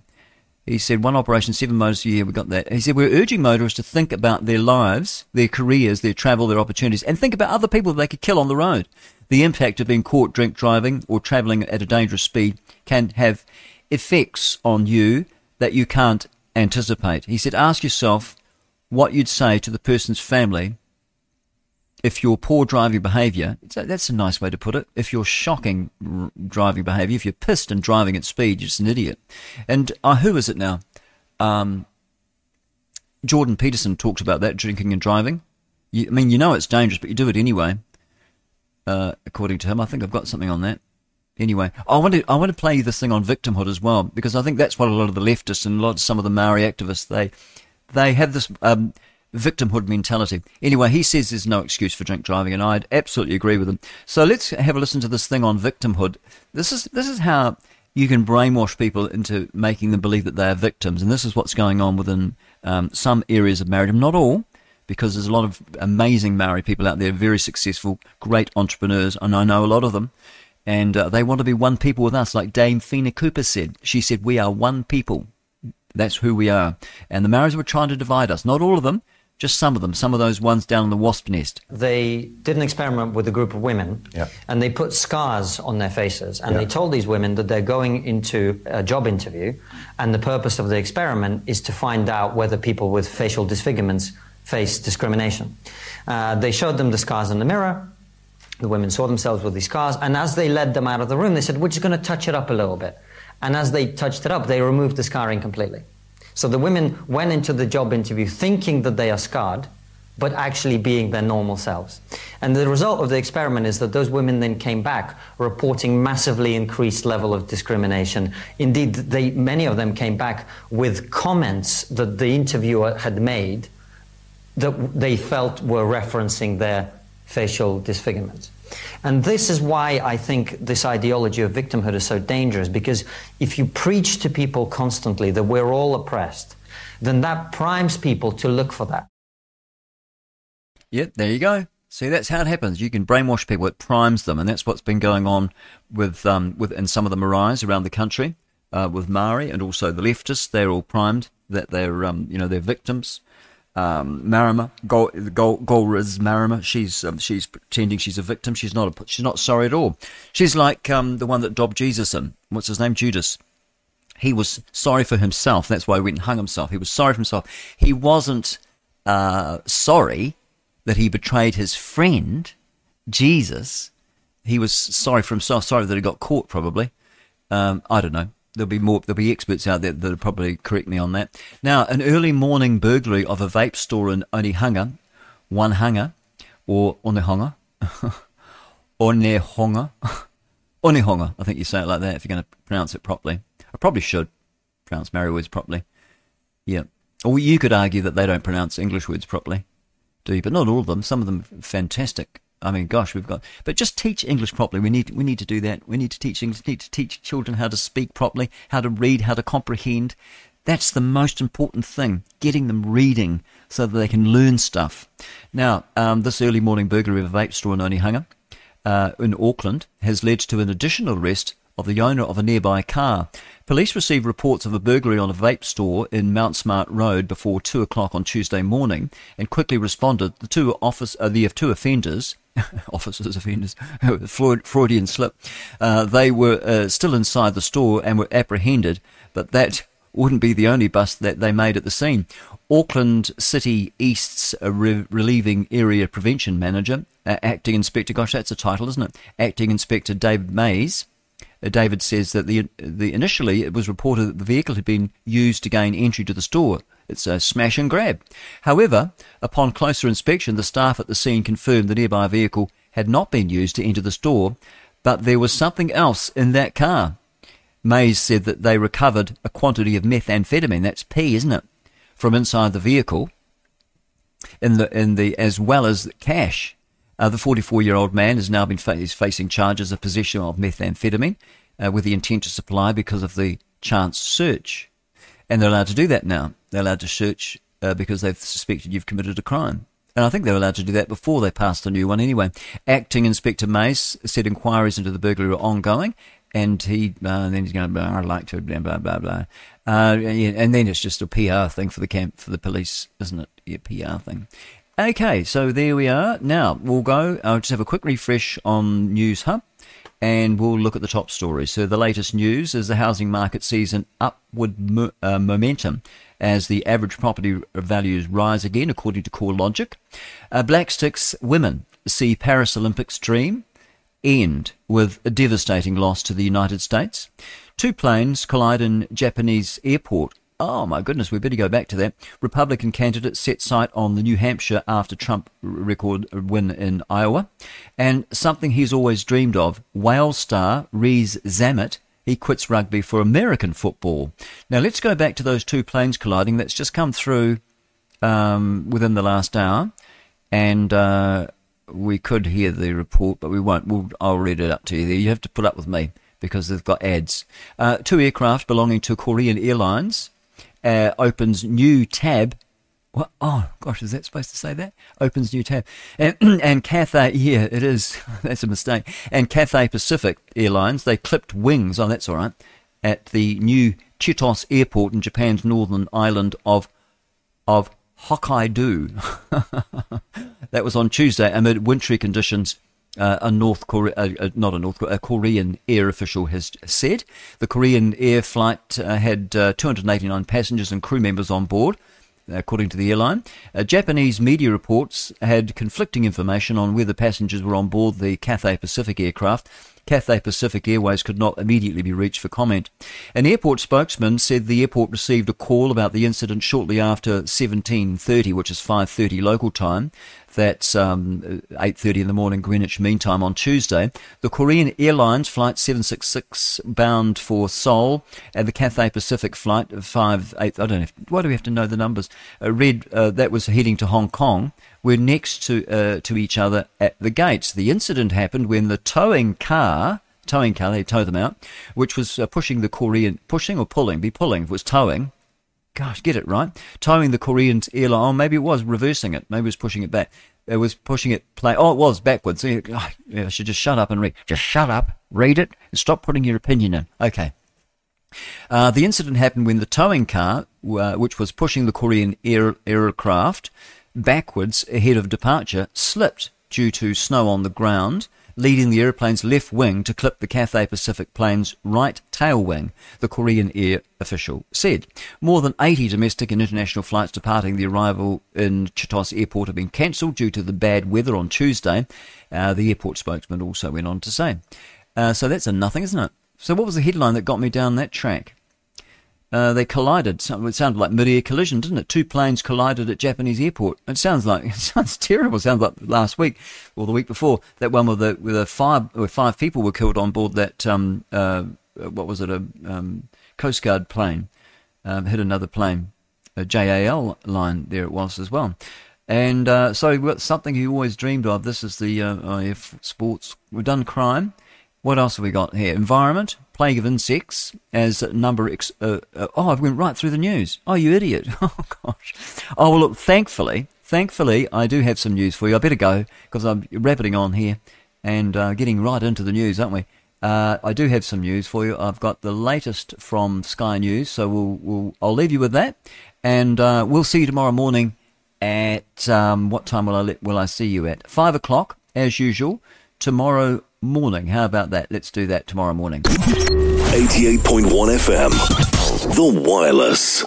He said, one operation, seven motors a year, we got that. He said, we're urging motorists to think about their lives, their careers, their travel, their opportunities, and think about other people they could kill on the road. The impact of being caught drink driving or travelling at a dangerous speed can have effects on you that you can't anticipate. He said, ask yourself what you'd say to the person's family if your poor driving behaviour, that's a nice way to put it, if you're shocking driving behaviour, if you're pissed and driving at speed, you're just an idiot. And uh, who is it now? Um, Jordan Peterson talked about that, drinking and driving. You, I mean, you know it's dangerous, but you do it anyway, uh, according to him. I think I've got something on that. Anyway, I want to I want to play this thing on victimhood as well because I think that's what a lot of the leftists and a lot of some of the Maori activists they they have this um, victimhood mentality. Anyway, he says there's no excuse for drink driving, and I'd absolutely agree with him. So let's have a listen to this thing on victimhood. This is this is how you can brainwash people into making them believe that they are victims, and this is what's going on within um, some areas of marriage, not all. Because there's a lot of amazing Maori people out there, very successful, great entrepreneurs, and I know a lot of them. And uh, they want to be one people with us, like Dame Whina Cooper said. She said, We are one people. That's who we are. And the Maoris were trying to divide us. Not all of them, just some of them, some of those ones down in the wasp nest. They did an experiment with a group of women, yeah. and they put scars on their faces, and yeah. they told these women that they're going into a job interview, and the purpose of the experiment is to find out whether people with facial disfigurements face discrimination. Uh, they showed them the scars in the mirror. The women saw themselves with these scars, and as they led them out of the room, they said, "We're just going to touch it up a little bit." And as they touched it up, they removed the scarring completely. So the women went into the job interview thinking that they are scarred, but actually being their normal selves. And the result of the experiment is that those women then came back reporting massively increased level of discrimination. Indeed, they, many of them came back with comments that the interviewer had made that they felt were referencing their facial disfigurements. And this is why I think this ideology of victimhood is so dangerous, because if you preach to people constantly that we're all oppressed, then that primes people to look for that. Yep, there you go. See, that's how it happens. You can brainwash people; it primes them, and that's what's been going on with um, with in some of the marais around the country, uh, with Maori and also the leftists. They're all primed that they're um, you know they're victims. Um, Marama, Gol, Gol, Golriz Marama, she's um, she's pretending she's a victim. She's not a, she's not sorry at all. She's like um, the one that dobbed Jesus in. What's his name? Judas. He was sorry for himself. That's why he went and hung himself. He was sorry for himself. He wasn't uh, sorry that he betrayed his friend, Jesus. He was sorry for himself, sorry that he got caught, probably. Um, I don't know. There'll be more. There'll be experts out there that'll probably correct me on that. Now, an early morning burglary of a vape store in Onehunga, Onehunga, or Onehunga, *laughs* Onehunga, *laughs* Onehunga. I think you say it like that if you're going to pronounce it properly. I probably should pronounce Maori words properly. Yeah. Or you could argue that they don't pronounce English words properly do you? But not all of them. Some of them fantastic. I mean, gosh, we've got. But just teach English properly. We need we need to do that. We need to teach English. We need to teach children how to speak properly, how to read, how to comprehend. That's the most important thing. Getting them reading so that they can learn stuff. Now, um, this early morning burglary of a vape store in Onehunga uh, in Auckland has led to an additional arrest of the owner of a nearby car. Police received reports of a burglary on a vape store in Mount Smart Road before 2 o'clock on Tuesday morning and quickly responded. The two, office, uh, the two offenders, *laughs* officers, offenders, *laughs* Freudian slip, uh, they were uh, still inside the store and were apprehended, but that wouldn't be the only bust that they made at the scene. Auckland City East's uh, re- relieving area prevention manager, uh, acting inspector, gosh, that's a title, isn't it? Acting inspector David Mays Uh, David says that the, the initially it was reported that the vehicle had been used to gain entry to the store. It's a smash and grab. However, upon closer inspection, the staff at the scene confirmed the nearby vehicle had not been used to enter the store, but there was something else in that car. Mays said that they recovered a quantity of methamphetamine, that's P, isn't it, from inside the vehicle, in the in the as well as cash. Uh, the 44 year old man has now been fa- is facing charges of possession of methamphetamine uh, with the intent to supply because of the chance search. And they're allowed to do that now. They're allowed to search uh, because they've suspected you've committed a crime. And I think they were allowed to do that before they passed the new one anyway. Acting Inspector Mace said inquiries into the burglary are ongoing. And he, uh, then he's going, I'd like to, blah, blah, blah, blah. Uh, and then it's just a PR thing for the camp, for the police, isn't it? Yeah, PR thing. Okay, so there we are. Now we'll go. I'll just have a quick refresh on News Hub and we'll look at the top stories. So the latest news is the housing market sees an upward mo- uh, momentum as the average property values rise again, according to CoreLogic. Uh, Black Sticks women see Paris Olympics dream end with a devastating loss to the United States. Two planes collide in Japanese airport Oh my goodness, we better go back to that. Republican candidate set sight on the New Hampshire after Trump record win in Iowa. And something he's always dreamed of, Wales star Rees Zammit, he quits rugby for American football. Now let's go back to those two planes colliding. That's just come through um, within the last hour. And uh, we could hear the report, but we won't. We'll, I'll read it up to you there. You have to put up with me because they've got ads. Uh, two aircraft belonging to Korean Airlines uh, opens new tab. What? Oh gosh, is that supposed to say that? Opens new tab, and, *clears throat* and Cathay. Yeah, it is. *laughs* that's a mistake. And Cathay Pacific Airlines they clipped wings. Oh, that's all right. At the new Chitose Airport in Japan's northern island of of Hokkaido. *laughs* that was on Tuesday amid wintry conditions uh, a North Korea, uh, uh, not a North Korea, a Korean air official has said. The Korean air flight uh, had uh, 289 passengers and crew members on board, according to the airline. Japanese media reports had conflicting information on whether passengers were on board the Cathay Pacific aircraft. Cathay Pacific Airways could not immediately be reached for comment. An airport spokesman said the airport received a call about the incident shortly after 17:30, which is 5:30 local time. That's um, 8.30 in the morning Greenwich Mean Time on Tuesday. The Korean Airlines Flight 766 bound for Seoul and the Cathay Pacific Flight 5... 8, I don't know. Why do we have to know the numbers? Uh, read uh, that was heading to Hong Kong. We're next to, uh, to each other at the gates. The incident happened when the towing car towing car, they towed them out, which was uh, pushing the Korean, pushing or pulling, be pulling, was towing, gosh, get it right. Towing the Korean airline. Oh, maybe it was reversing it. Maybe it was pushing it back. It was pushing it play. Oh, it was backwards. Oh, I should just shut up and read. Just shut up, read it, and stop putting your opinion in. Okay. Uh, the incident happened when the towing car, uh, which was pushing the Korean air, aircraft backwards ahead of departure, slipped due to snow on the ground leading the airplane's left wing to clip the Cathay Pacific plane's right tail wing, the Korean Air official said. More than 80 domestic and international flights departing the arrival in Chitose Airport have been cancelled due to the bad weather on Tuesday, uh, the airport spokesman also went on to say. Uh, so that's a nothing, isn't it? So what was the headline that got me down that track? Uh, they collided. It sounded like mid-air collision, didn't it? Two planes collided at Japanese airport. It sounds like *laughs* it sounds terrible. It sounds like last week or the week before that one with the with a five where five people were killed on board that um uh what was it a um, Coast Guard plane um, hit another plane, a JAL line there it was as well. And uh, so something you always dreamed of. This is the uh, IF sports. We've done crime. What else have we got here? Environment, plague of insects, as number. Ex- uh, uh, oh, I went right through the news. Oh, you idiot! *laughs* Oh gosh. Oh well, look. Thankfully, thankfully, I do have some news for you. I better go because I'm rabbiting on here and uh, getting right into the news, aren't we? Uh, I do have some news for you. I've got the latest from Sky News, so we'll, we'll I'll leave you with that, and uh, we'll see you tomorrow morning. At um, what time will I will I see you at? Five o'clock as usual tomorrow morning. How about that? Let's do that tomorrow morning. 88.1 FM, The Wireless.